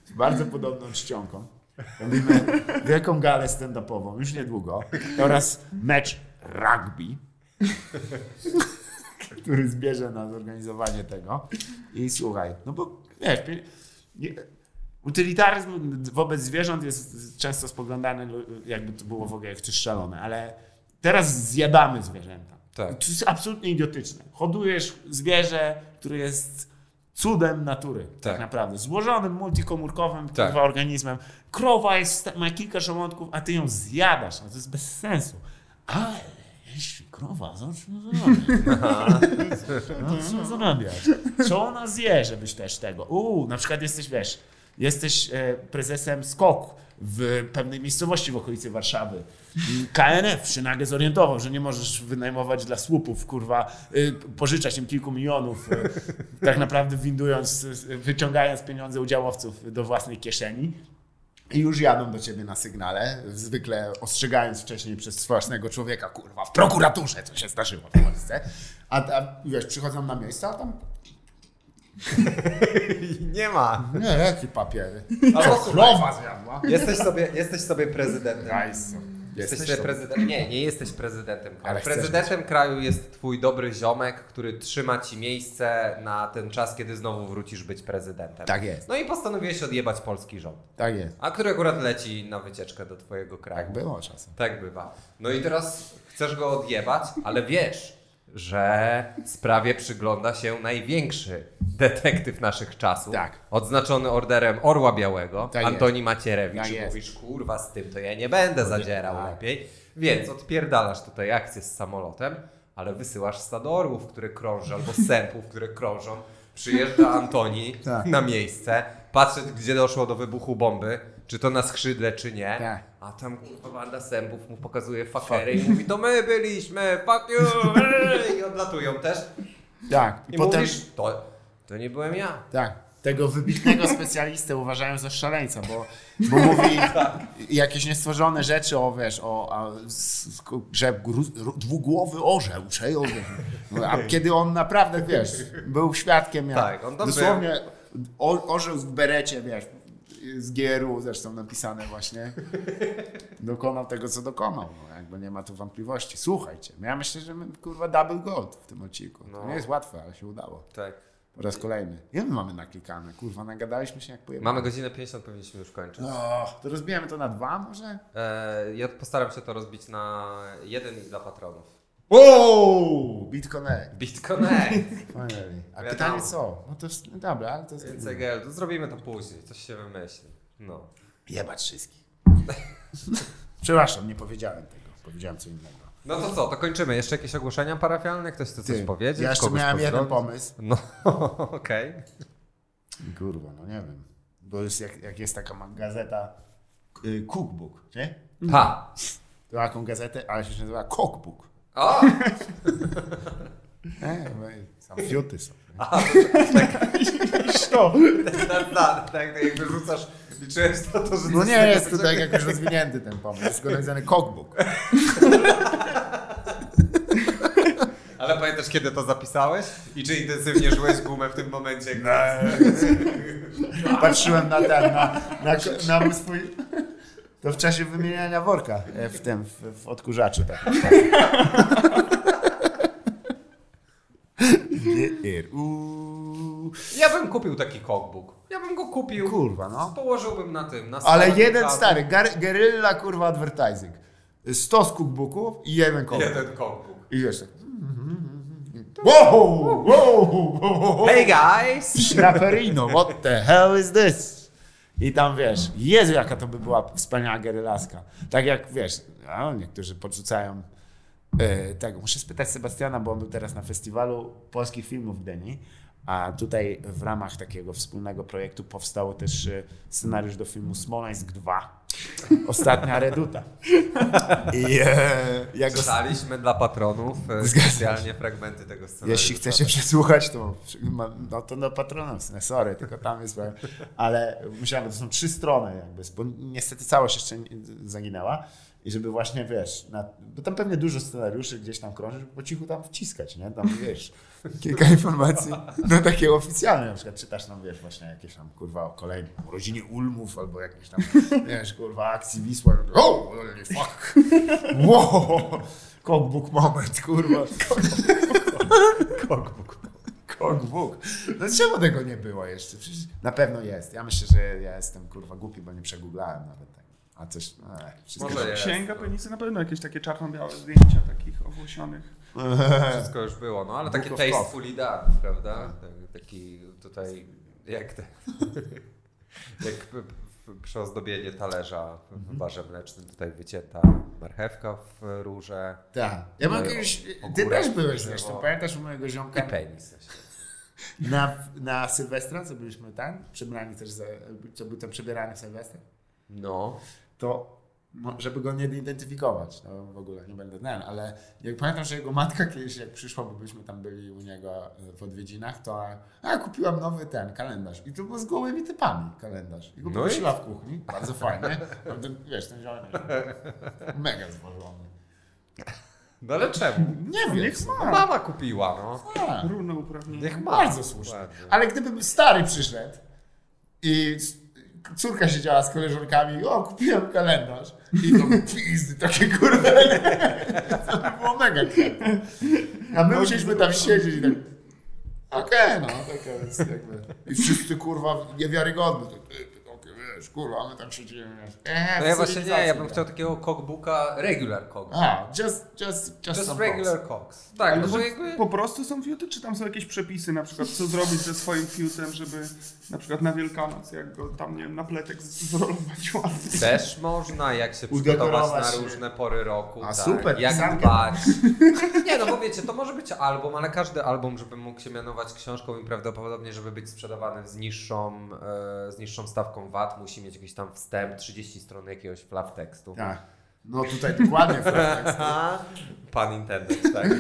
Speaker 1: z bardzo podobną czcionką. Robimy wielką galę stand-upową już niedługo oraz mecz rugby, który zbierze na zorganizowanie tego. I słuchaj, no bo wiesz, utylitaryzm wobec zwierząt jest często spoglądany, jakby to było w ogóle jak coś szalone, ale teraz zjadamy zwierzęta.
Speaker 3: Tak.
Speaker 1: To jest absolutnie idiotyczne. Hodujesz zwierzę, które jest cudem natury, tak,
Speaker 3: Tak.
Speaker 1: naprawdę. Złożonym, multikomórkowym
Speaker 3: Tak.
Speaker 1: kurwa, organizmem. Krowa jest, ma kilka żołądków, a ty ją zjadasz. No to jest bez sensu. Ale jeśli krowa zacznie zarabiać, co zarabiać? Co ona zje, żebyś też tego? Uuu, na przykład jesteś, wiesz, jesteś e, prezesem SKOK w pewnej miejscowości w okolicy Warszawy. KNF się nagle zorientował, że nie możesz wynajmować dla słupów, kurwa, y, pożyczać im kilku milionów, y, tak naprawdę windując, y, wyciągając pieniądze udziałowców do własnej kieszeni. I już jadą do ciebie na sygnale, zwykle ostrzegając wcześniej przez własnego człowieka, kurwa, w prokuraturze, co się zdarzyło w Polsce. A, a wiesz, przychodzą na miejsce, a tam,
Speaker 3: Nie ma.
Speaker 1: nie, jakie papiery.
Speaker 3: Albo
Speaker 1: Co, krowa zjadła?
Speaker 3: Jesteś sobie, jesteś sobie prezydentem.
Speaker 1: Rajso.
Speaker 3: Jesteś prezydentem. Nie, nie jesteś prezydentem kraju. Prezydentem kraju jest twój dobry ziomek, który trzyma ci miejsce na ten czas, kiedy znowu wrócisz być prezydentem.
Speaker 1: Tak jest.
Speaker 3: No i postanowiłeś odjebać polski rząd.
Speaker 1: Tak jest.
Speaker 3: A który akurat leci na wycieczkę do twojego kraju.
Speaker 1: Tak było czasem.
Speaker 3: Tak bywa. No i teraz chcesz go odjebać, ale wiesz, że sprawie przygląda się największy detektyw naszych czasów.
Speaker 1: Tak.
Speaker 3: Odznaczony orderem Orła Białego,
Speaker 1: Tak
Speaker 3: Antoni Macierewicz.
Speaker 1: Tak
Speaker 3: I
Speaker 1: jest.
Speaker 3: mówisz, kurwa, z tym to ja nie będę zadzierał
Speaker 1: tak.
Speaker 3: lepiej. Więc odpierdalasz tutaj akcję z samolotem, ale wysyłasz stado orłów, które krąży, albo sępów, które krążą. Przyjeżdża Antoni
Speaker 1: Tak.
Speaker 3: na miejsce, patrzy, gdzie doszło do wybuchu bomby, czy to na skrzydle, czy nie.
Speaker 1: Tak.
Speaker 3: A tam kurwa banda sępów mu pokazuje fakery i mówi, to my byliśmy, fuck you, i odlatują też.
Speaker 1: Tak.
Speaker 3: I
Speaker 1: I potem,
Speaker 3: mówisz, to, to nie byłem ja.
Speaker 1: tak. Tego wybitnego specjalistę uważają za szaleńca, bo, bo mówi jakieś niestworzone rzeczy o, wiesz, o, a, że dwugłowy orzeł, przejął. No, a kiedy on naprawdę, wiesz, był świadkiem, jak
Speaker 3: Tak,
Speaker 1: dosłownie o, orzeł w berecie, wiesz, z GRU zresztą napisane właśnie, dokonał tego, co dokonał. No, jakby nie ma tu wątpliwości. Słuchajcie, ja myślę, że my, kurwa, double gold w tym odcinku. To
Speaker 3: No.
Speaker 1: nie jest łatwe, ale się udało.
Speaker 3: Tak.
Speaker 1: Po raz kolejny. Ile my mamy naklikane? Kurwa, nagadaliśmy się jak pojemne.
Speaker 3: Mamy godzinę 50, powinniśmy już kończyć.
Speaker 1: No, to rozbijemy to na dwa może?
Speaker 3: E, ja postaram się to rozbić na jeden dla patronów.
Speaker 1: Wow! BitConnect.
Speaker 3: BitConnect.
Speaker 1: Finally. A
Speaker 3: Wiadomo.
Speaker 1: pytanie co? No to jest, no dobra, ale to jest...
Speaker 3: To zrobimy to później, coś się wymyśli. No.
Speaker 1: Jebać wszystkich. Przepraszam, nie powiedziałem tego. Powiedziałem co innego.
Speaker 3: No to co, to kończymy. Jeszcze jakieś ogłoszenia parafialne? Ktoś chce coś
Speaker 1: Ty,
Speaker 3: powiedzieć?
Speaker 1: Ja jeszcze
Speaker 3: Kogoś
Speaker 1: miałem jeden
Speaker 3: pozdrowić?
Speaker 1: pomysł.
Speaker 3: No, okej.
Speaker 1: Kurwa, no nie wiem. Bo jest jak, jak jest taka gazeta y, Cookbook, nie?
Speaker 3: Ha!
Speaker 1: To taką gazetę, ale się nazywa Cookbook.
Speaker 3: O!
Speaker 1: Nie, bo tam fiuty są.
Speaker 2: To.
Speaker 3: Tak, tak, tak, jakby rzucasz, liczyłeś na to, że...
Speaker 1: No nie jest tutaj jakoś rozwinięty ten pomysł. Jest go napisany Cookbook.
Speaker 3: Ale pamiętasz, kiedy to zapisałeś? I czy intensywnie żyłeś gumę w tym momencie? Jak...
Speaker 1: Patrzyłem na ten, na, na, na swój... To w czasie wymieniania worka e, w tym, w, w odkurzaczu. Tak.
Speaker 3: Ja bym kupił taki cookbook. Ja bym go kupił.
Speaker 1: Kurwa, no.
Speaker 3: Położyłbym na tym, na
Speaker 1: Ale jeden
Speaker 3: kawy.
Speaker 1: stary, gar, guerrilla kurwa advertising. 100 z cookbooków i jeden cookbook.
Speaker 3: Jeden cookbook.
Speaker 1: I wiesz tak. Wow, wow, wow, wow.
Speaker 3: Hey guys!
Speaker 1: Schnaperino, what the hell is this? I tam wiesz, Jezu, jaka to by była wspaniała gerylaska. Tak jak wiesz, a niektórzy podrzucają tego. Muszę spytać Sebastiana, bo on był teraz na festiwalu polskich filmów w Gdyni. A tutaj w ramach takiego wspólnego projektu powstał też e, scenariusz do filmu Smoleńsk 2, Ostatnia reduta. I e, ja go
Speaker 3: Czytaliśmy dla patronów e, specjalnie fragmenty tego scenariusza.
Speaker 1: Jeśli chcecie przesłuchać, to no to na Patronowsce, sorry, tylko tam jest, powiem. ale musiałem, to są trzy strony jakby, bo niestety całość jeszcze zaginęła i żeby właśnie, wiesz, na, bo tam pewnie dużo scenariuszy gdzieś tam krąży, żeby po cichu tam wciskać, nie, tam wiesz, kilka informacji, no takie oficjalne, na przykład czytasz tam, wiesz, właśnie jakieś tam, kurwa, o kolejnym urodzinie Ulmów, albo jakieś tam, wiesz, kurwa, akcji Wisła, o, holy fuck, wow, cockbook moment, kurwa, Cockbook. Cockbook. No czemu tego nie było jeszcze? Przecież na pewno jest. Ja myślę, że ja jestem kurwa głupi, bo nie przegooglałem nawet tego. A coś, no, wszystko
Speaker 3: Może jest.
Speaker 2: Księga penisy na pewno jakieś takie czarno-białe zdjęcia takich owłosionych.
Speaker 3: Wszystko już było, no ale takie tastefully done, prawda? Tak- Taki tutaj, jak te, jak p- p- przyozdobienie talerza w barze mlecznym, tutaj wycięta marchewka w rurze
Speaker 1: Tak. Ja mam
Speaker 3: No,
Speaker 1: kiedyś, ty też byłeś zresztą, pamiętasz u mojego
Speaker 3: i
Speaker 1: ziomka
Speaker 3: penis.
Speaker 1: na, na Sylwestra, co byliśmy tam, przebrani też za, co był tam przebierany w Sylwestra,
Speaker 3: No,
Speaker 1: to żeby go nie identyfikować, no w ogóle nie będę ten, ale jak pamiętam, że jego matka kiedyś jak przyszła, bo byśmy tam byli u niego e, w odwiedzinach, to a, kupiłam nowy ten kalendarz i to był z gołymi typami kalendarz i go
Speaker 3: No i?
Speaker 1: w kuchni, bardzo fajnie, no, ten, wiesz, ten ziomek mega zwożony.
Speaker 3: no ale czemu?
Speaker 1: Nie wiem,
Speaker 2: Niech
Speaker 3: No, mama kupiła, no.
Speaker 1: a,
Speaker 2: Równe uprawnienie.
Speaker 3: Niech ma.
Speaker 1: bardzo słusznie. Ale gdyby stary przyszedł i córka siedziała z koleżankami, o, kupiłem kalendarz. I to pizdy, takie kurwa. To by było mega. A my musieliśmy tam siedzieć i tak. Okej, no, taka jest jakby. I wszyscy kurwa niewiarygodni. Tak, ty, ty, Takie, wiesz, kurwa, my tam siedzimy. Wiesz. Eee,
Speaker 3: No ja właśnie nie, ja bym chciał takiego cockbooka regular cockbook.
Speaker 1: A, just, just, just,
Speaker 3: Just regular cocks. Tak,
Speaker 2: Ale
Speaker 3: no bo
Speaker 2: że
Speaker 3: jakby...
Speaker 2: po prostu są fiuty, czy tam są jakieś przepisy, na przykład co zrobić ze swoim fiutem, żeby na przykład na Wielkanoc, jak go tam, nie wiem, na pletek zrolować ładnie.
Speaker 3: Też można, jak się przygotować na różne pory roku.
Speaker 1: A,
Speaker 3: tak.
Speaker 1: super,
Speaker 3: Jak dbać. Nie no, bo wiecie, to może być album, ale każdy album, żeby mógł się mianować książką i prawdopodobnie, żeby być sprzedawany z niższą, e, z niższą stawką VAT, musi mieć jakiś tam wstęp, 30 stron jakiegoś flaw tekstu.
Speaker 1: Tak. No tutaj dokładnie.
Speaker 3: Pan intended, tak.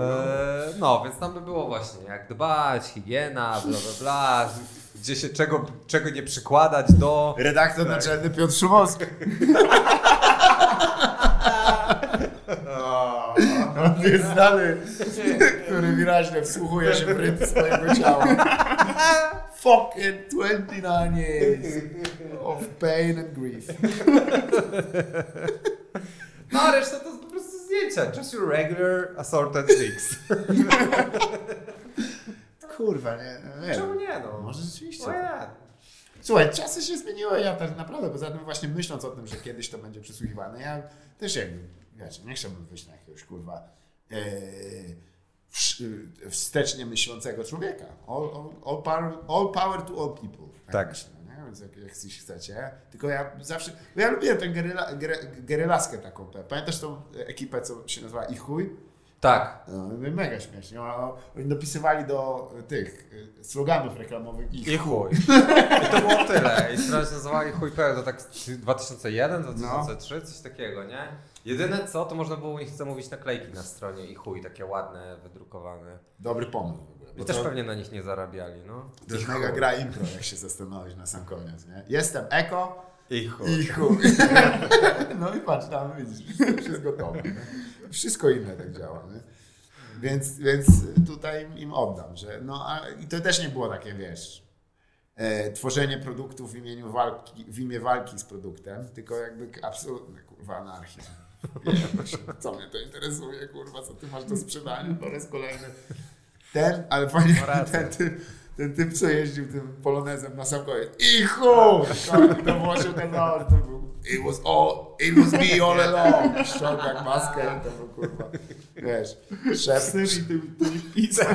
Speaker 3: E, no, więc tam by było właśnie, jak dbać, higiena, bla bla bla, gdzie się czego, czego nie przykładać do...
Speaker 1: Redaktor naczelny Piotr Szumowski. On jest znany, który wyraźnie wsłuchuje się w rytm swojego ciała. Fucking 29 years of pain and grief.
Speaker 3: No, a reszta to po prostu zdjęcia. Just your regular assorted things.
Speaker 1: Kurwa, nie, nie
Speaker 3: Czemu nie no?
Speaker 1: Może rzeczywiście. Słuchaj, czasy się zmieniły, ja tak naprawdę, poza tym właśnie myśląc o tym, że kiedyś to będzie przysłuchiwane, ja też jakby, wiecie, nie chciałbym wyjść na jakiegoś kurwa e, wstecznie myślącego człowieka. All, all, all, power, all power to all people.
Speaker 3: Tak.
Speaker 1: myślę, nie? Więc jak, jak chcecie, tylko ja zawsze, ja lubię tę geryla, gery, gerylaskę taką. Pamiętasz tą ekipę, co się nazywa Ich Chuj?
Speaker 3: Tak.
Speaker 1: No, mega śmiesznie. Oni dopisywali do tych e, sloganów reklamowych Ich
Speaker 3: I chuj. I to było tyle. I strona się nazywała chuj pełen, to tak 2001, 2003, coś takiego, nie? Jedyne co, to można było u nich zamówić naklejki na stronie i chuj, takie ładne, wydrukowane.
Speaker 1: Dobry pomysł w ogóle.
Speaker 3: I też
Speaker 1: to-
Speaker 3: pewnie na nich nie zarabiali, no.
Speaker 1: To jest mega gra impro, jak się zastanowić na sam koniec, nie? Jestem eko
Speaker 3: I chuj.
Speaker 1: i chuj. No i patrz, tam widzisz, wszystko jest gotowe. Nie? Wszystko inne tak działa, nie? Więc, więc tutaj im oddam, że no a, i to też nie było takie, wiesz, e, tworzenie produktów w imieniu walki, w imię walki z produktem, tylko jakby absolutny, kurwa, anarchizm. Wiesz, co mnie to interesuje, kurwa, co ty masz do sprzedania, po raz kolejny. Ten, ale fajnie, ten typ, ten typ, co jeździł tym polonezem na sam koniec. I chuj! To, się okazało, że to był It was all, it was me all along. Ściągak maskę, to był kurwa, wiesz, szef.
Speaker 2: Syr i ty, ty pisał.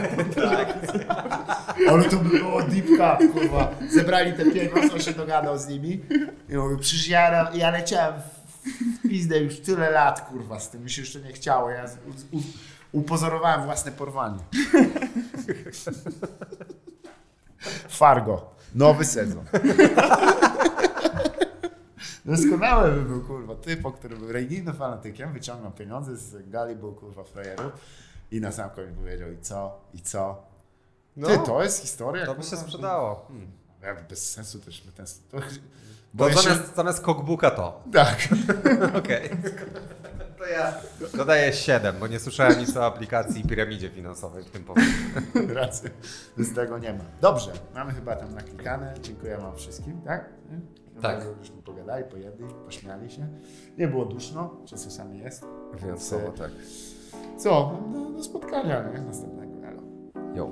Speaker 1: Ale to by było deep cut, kurwa. Zebrali te pieniądze, on się dogadał z nimi i mówi, przecież ja, ja leciałem w, w pizdę już tyle lat, kurwa, z tym mi się jeszcze nie chciało. Ja z, u, upozorowałem własne porwanie. Fargo. Nowy sezon. Doskonały by był, kurwa, typo, który był religijnym fanatykiem, wyciągnął pieniądze z gali, był, kurwa, frajerów i na sam koniec powiedział i co, i co. Ty,
Speaker 3: No,
Speaker 1: to jest historia?
Speaker 3: to by się sprzedało. Hmm.
Speaker 1: Ja, bez sensu też by ten... To,
Speaker 3: Bo
Speaker 1: bo ja się...
Speaker 3: zamiast, zamiast cookbooka to.
Speaker 1: Tak.
Speaker 3: Okej. To ja dodaję 7, bo nie słyszałem nic o aplikacji i piramidzie finansowej w tym powodzie.
Speaker 1: Racja. Z tego nie ma. Dobrze, mamy chyba tam naklikane. Dziękuję wam wszystkim, tak?
Speaker 3: Tak.
Speaker 1: Bardzo Żeśmy pogadali, pojedli, pośmiali się. Nie było duszno, czy czasami jest.
Speaker 3: Wyjątkowo, tak.
Speaker 1: Co? No, do spotkania, nie? Następnego.
Speaker 3: Jo.